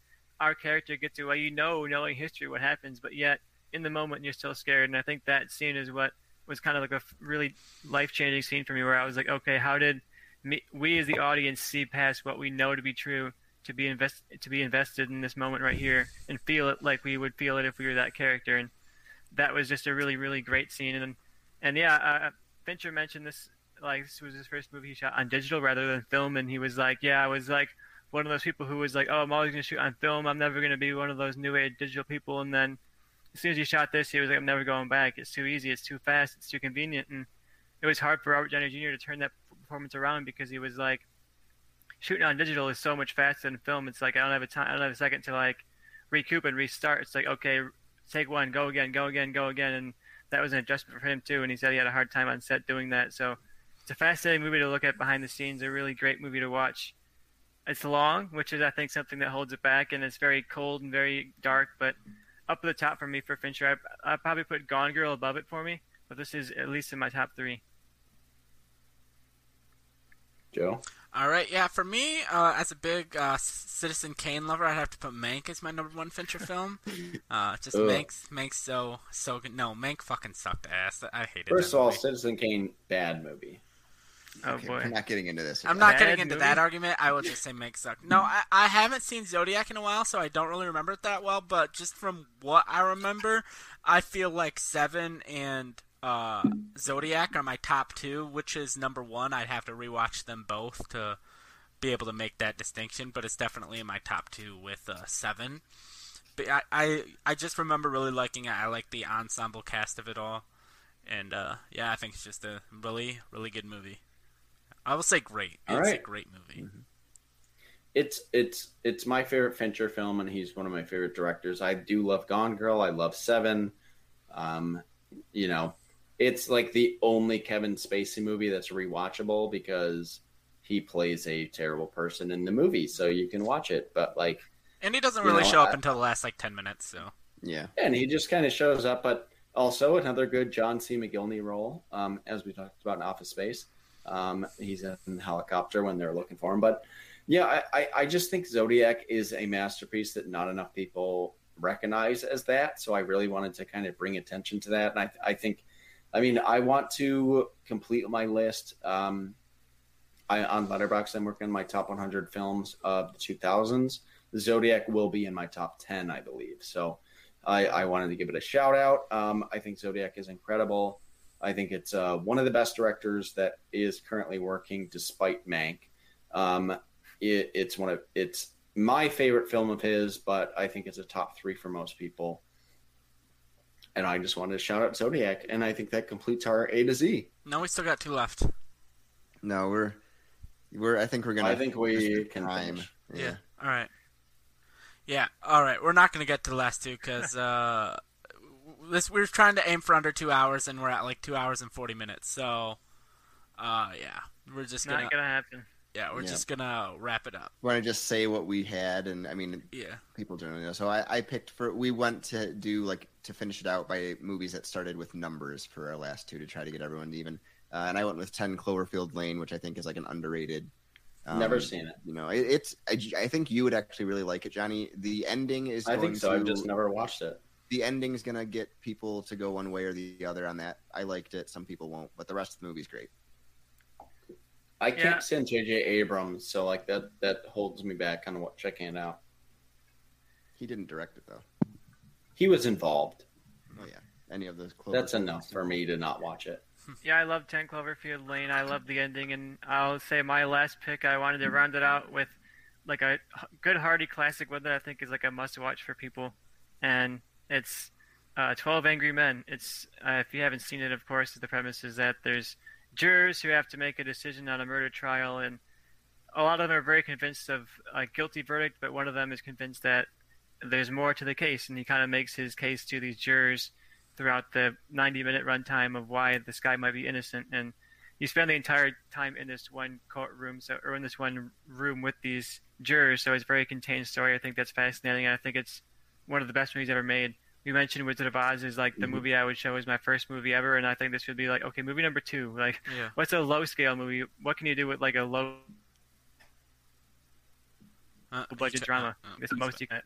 our character gets away. You know, knowing history, what happens, but yet in the moment you're still scared. And I think that scene is what was kind of like a really life changing scene for me, where I was like, okay, how did me, we as the audience see past what we know to be true to be invest to be invested in this moment right here and feel it like we would feel it if we were that character and that was just a really really great scene and and yeah uh, Fincher mentioned this like this was his first movie he shot on digital rather than film and he was like yeah I was like one of those people who was like oh I'm always gonna shoot on film I'm never gonna be one of those new age digital people and then as soon as he shot this he was like I'm never going back it's too easy it's too fast it's too convenient and it was hard for Robert Downey Jr. to turn that performance around because he was like shooting on digital is so much faster than film. It's like I don't have a time, I don't have a second to like recoup and restart. It's like okay, take one, go again, go again, go again, and that was an adjustment for him too. And he said he had a hard time on set doing that. So it's a fascinating movie to look at behind the scenes. A really great movie to watch. It's long, which is I think something that holds it back, and it's very cold and very dark. But up at the top for me for Fincher, I I probably put Gone Girl above it for me, but this is at least in my top three. Joe. All right, yeah. For me, uh, as a big uh, Citizen Kane lover, I'd have to put Mank as my number one Fincher film. Uh, just Ugh. Mank's Mank's so so good. No, Mank fucking sucked ass. I hated. First that of all, movie. Citizen Kane, bad movie. Oh Okay, boy. we're not getting into this. I'm not Bad getting into movie? that argument. I will just say Mank sucked. No, I, I haven't seen Zodiac in a while, so I don't really remember it that well. But just from what I remember, I feel like Seven and uh, Zodiac are my top two. Which is number one? I'd have to rewatch them both to be able to make that distinction. But it's definitely in my top two with uh, Seven. But I, I I just remember really liking it. I like the ensemble cast of it all, and uh, yeah, I think it's just a really really good movie. I will say great. All it's a great movie. It's it's it's my favorite Fincher film, and he's one of my favorite directors. I do love Gone Girl. I love Seven. Um, you know, it's like the only Kevin Spacey movie that's rewatchable because he plays a terrible person in the movie, so you can watch it. But like, And he doesn't really know, show up I- until the last like ten minutes. So Yeah. and he just kind of shows up. But also another good John C. McGinley role, um, as we talked about in Office Space. Um, he's in the helicopter when they're looking for him. But yeah, I, I, just think Zodiac is a masterpiece that not enough people recognize as that. So I really wanted to kind of bring attention to that. And I, I think, I mean, I want to complete my list. Um, I, on Letterboxd, I'm working on my top 100 films of the 2000s. Zodiac will be in my top 10, I believe. So I, I wanted to give it a shout out. Um, I think Zodiac is incredible. I think it's uh, one of the best directors that is currently working, despite Mank. Um, it, it's one of it's my favorite film of his, but I think it's a top three for most people. And I just wanted to shout out Zodiac, and I think that completes our A to Z. no, we still got two left. No, we're we're. I think we're gonna. I think we can time. finish. Yeah. All right. Yeah. All right. We're not gonna get to the last two because uh, this we're trying to aim for under two hours, and we're at like two hours and forty minutes. So, uh, yeah, we're just gonna, not gonna happen. yeah, we're Yeah. just gonna wrap it up. Want to just say what we had, and I mean, Yeah. people generally know. So I, I picked for. We went to do like to finish it out by movies that started with numbers for our last two to try to get everyone even. Uh, and I went with Ten Cloverfield Lane, which I think is like an underrated. um, Never seen it. You know, it, it's. I, I think you would actually really like it, Johnny. The ending is. I going think so. To, I've just never watched it. The ending's gonna get people to go one way or the other on that. I liked it. Some people won't, but the rest of the movie's great. I can't Yeah. stand J.J. Abrams, so like that that holds me back on what checking it out. He didn't direct it though. He was involved. Oh yeah, any of those. That's enough for me to not watch it. Yeah, I love 10 Cloverfield Lane. I love the ending, and I'll say my last pick. I wanted to round it out with like a good hearty classic one that I think is like a must-watch for people, and it's uh, 12 Angry Men. It's uh, if you haven't seen it, of course, the premise is that there's jurors who have to make a decision on a murder trial, and a lot of them are very convinced of a guilty verdict, but one of them is convinced that there's more to the case, and he kind of makes his case to these jurors throughout the 90 minute runtime of why this guy might be innocent and you spend the entire time in this one courtroom so or in this one room with these jurors so it's a very contained story i think that's fascinating i think it's one of the best movies ever made we mentioned wizard of oz is like the Mhm. movie i would show as my first movie ever and i think this would be like okay movie number two like Yeah. what's a low scale movie what can you do with like a low Uh, budget check- drama uh, uh, it's the most you can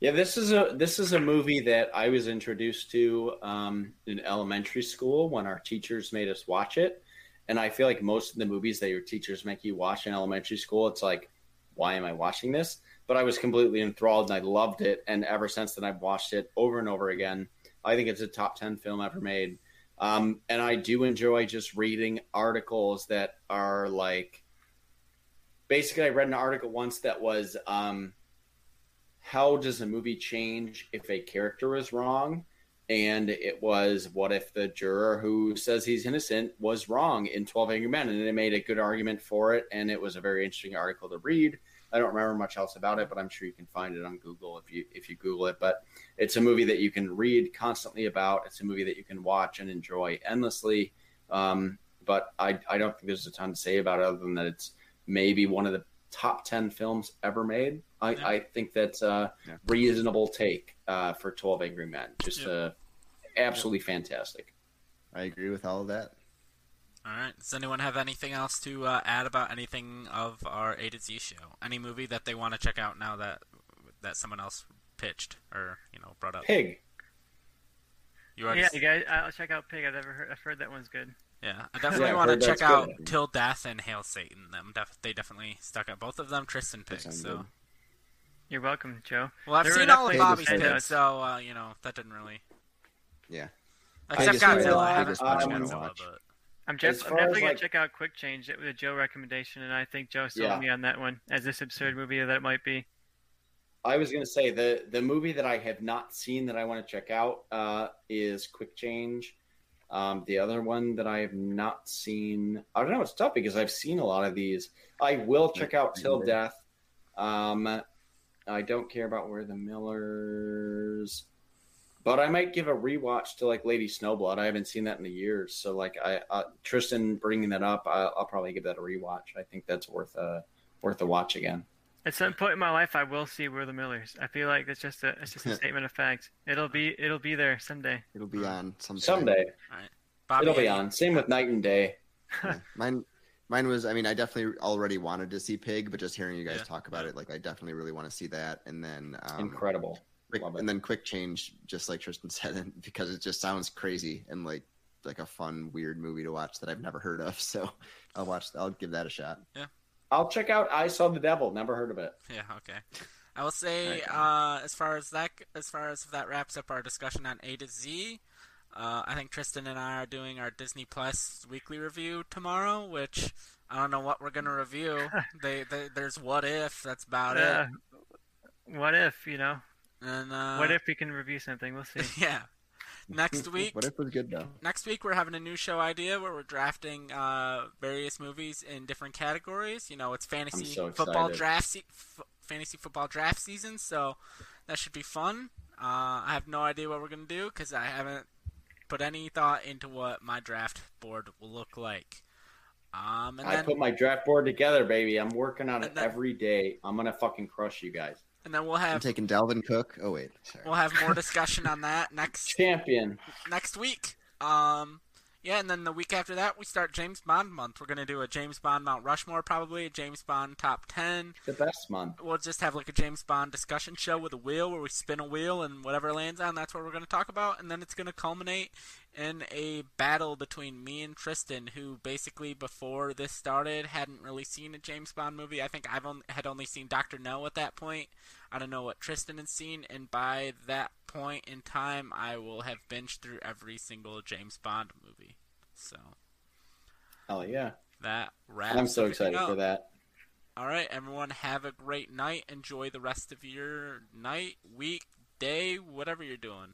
Yeah, this is a this is a movie that I was introduced to um, in elementary school when our teachers made us watch it, and I feel like most of the movies that your teachers make you watch in elementary school, it's like, why am I watching this? But I was completely enthralled and I loved it, and ever since then I've watched it over and over again. I think it's a top ten film ever made, um, and I do enjoy just reading articles that are like. Basically, I read an article once that was. Um, how does a movie change if a character is wrong? And it was, what if the juror who says he's innocent was wrong in 12 Angry Men? And they made a good argument for it. And it was a very interesting article to read. I don't remember much else about it, but I'm sure you can find it on Google if you if you Google it. But it's a movie that you can read constantly about. It's a movie that you can watch and enjoy endlessly. Um, but I, I don't think there's a ton to say about it other than that it's maybe one of the top 10 films ever made. I, Yeah. I think that's a Yeah. reasonable take uh, for 12 Angry Men. Just Yeah. uh, absolutely fantastic. I agree with all of that. All right. Does anyone have anything else to uh, add about anything of our A to Z show? Any movie that they want to check out now that that someone else pitched or you know brought up? Pig. You already yeah s- you guys i'll check out pig i've ever heard i've heard that one's good Yeah, I definitely Yeah, I've want to heard check that's out good. Till Death and Hail Satan. Them def- they definitely stuck out both of them. Tristan That picks. sounds So good. you're welcome joe well, I've They were seen all of Bobby's the picks, so uh, you know that didn't really. Yeah. Except just Godzilla, realized, I haven't watched Godzilla, watch. but I'm, just, I'm definitely gonna like- check out Quick Change. It was a Joe recommendation, and I think Joe sold Yeah. me on that one as this absurd movie that it might be. I was going to say the the movie that I have not seen that I want to check out uh, is Quick Change. Um, the other one that I have not seen, I don't know. It's tough because I've seen a lot of these. I will check out Till Death. Um, I don't care about We're the Millers, but I might give a rewatch to like Lady Snowblood. I haven't seen that in years, so like I uh, Tristan bringing that up, I, I'll probably give that a rewatch. I think that's worth a worth a watch again. At some point in my life, I will see We're the Millers. I feel like it's just a it's just a statement of fact. It'll be it'll be there someday. It'll be on sometime. Someday Bobby, it'll be on. Same with Knight and Day. Yeah. Mine, mine was. I mean, I definitely already wanted to see Pig, but just hearing you guys Yeah. talk about it, like I definitely really want to see that. And then, um, Incredible. Quick, Love it. and then quick change, just like Tristan said, and because it just sounds crazy and like like a fun, weird movie to watch that I've never heard of. So I'll watch. I'll give that a shot. Yeah, I'll check out I Saw the Devil. Never heard of it. Yeah, okay. I will say, Alright. uh, as far as that, as far as that wraps up our discussion on A to Z, uh, I think Tristan and I are doing our Disney Plus weekly review tomorrow. Which I don't know what we're gonna review. they, they, there's What If. That's about Uh, what if you know? It. And uh, what if we can review something? We'll see. Yeah. Next week, what if it was good though? next week we're having a new show idea where we're drafting uh, various movies in different categories. You know, it's fantasy so football excited. draft, se- f- fantasy football draft season, so that should be fun. Uh, I have no idea what we're gonna do because I haven't put any thought into what my draft board will look like. Um, and I then put my draft board together, baby. I'm working on it then- every day. I'm gonna fucking crush you guys. And then we'll have I'm have taking Dalvin Cook. Oh wait, sorry. we'll have more discussion on that next Champion. next week. Um, yeah, and then the week after that, we start James Bond month. We're gonna do a James Bond Mount Rushmore, probably a James Bond top ten. The best month. We'll just have like a James Bond discussion show with a wheel where we spin a wheel and whatever lands on, that's what we're gonna talk about, and then it's gonna culminate in a battle between me and Tristan, who basically before this started hadn't really seen a James Bond movie. I think I've only, had only seen Doctor No at that point. I don't know what Tristan has seen, and by that point in time, I will have binged through every single James Bond movie. So. Oh yeah. That wraps. I'm so excited up. for that. All right, everyone, have a great night. Enjoy the rest of your night, week, day, whatever you're doing.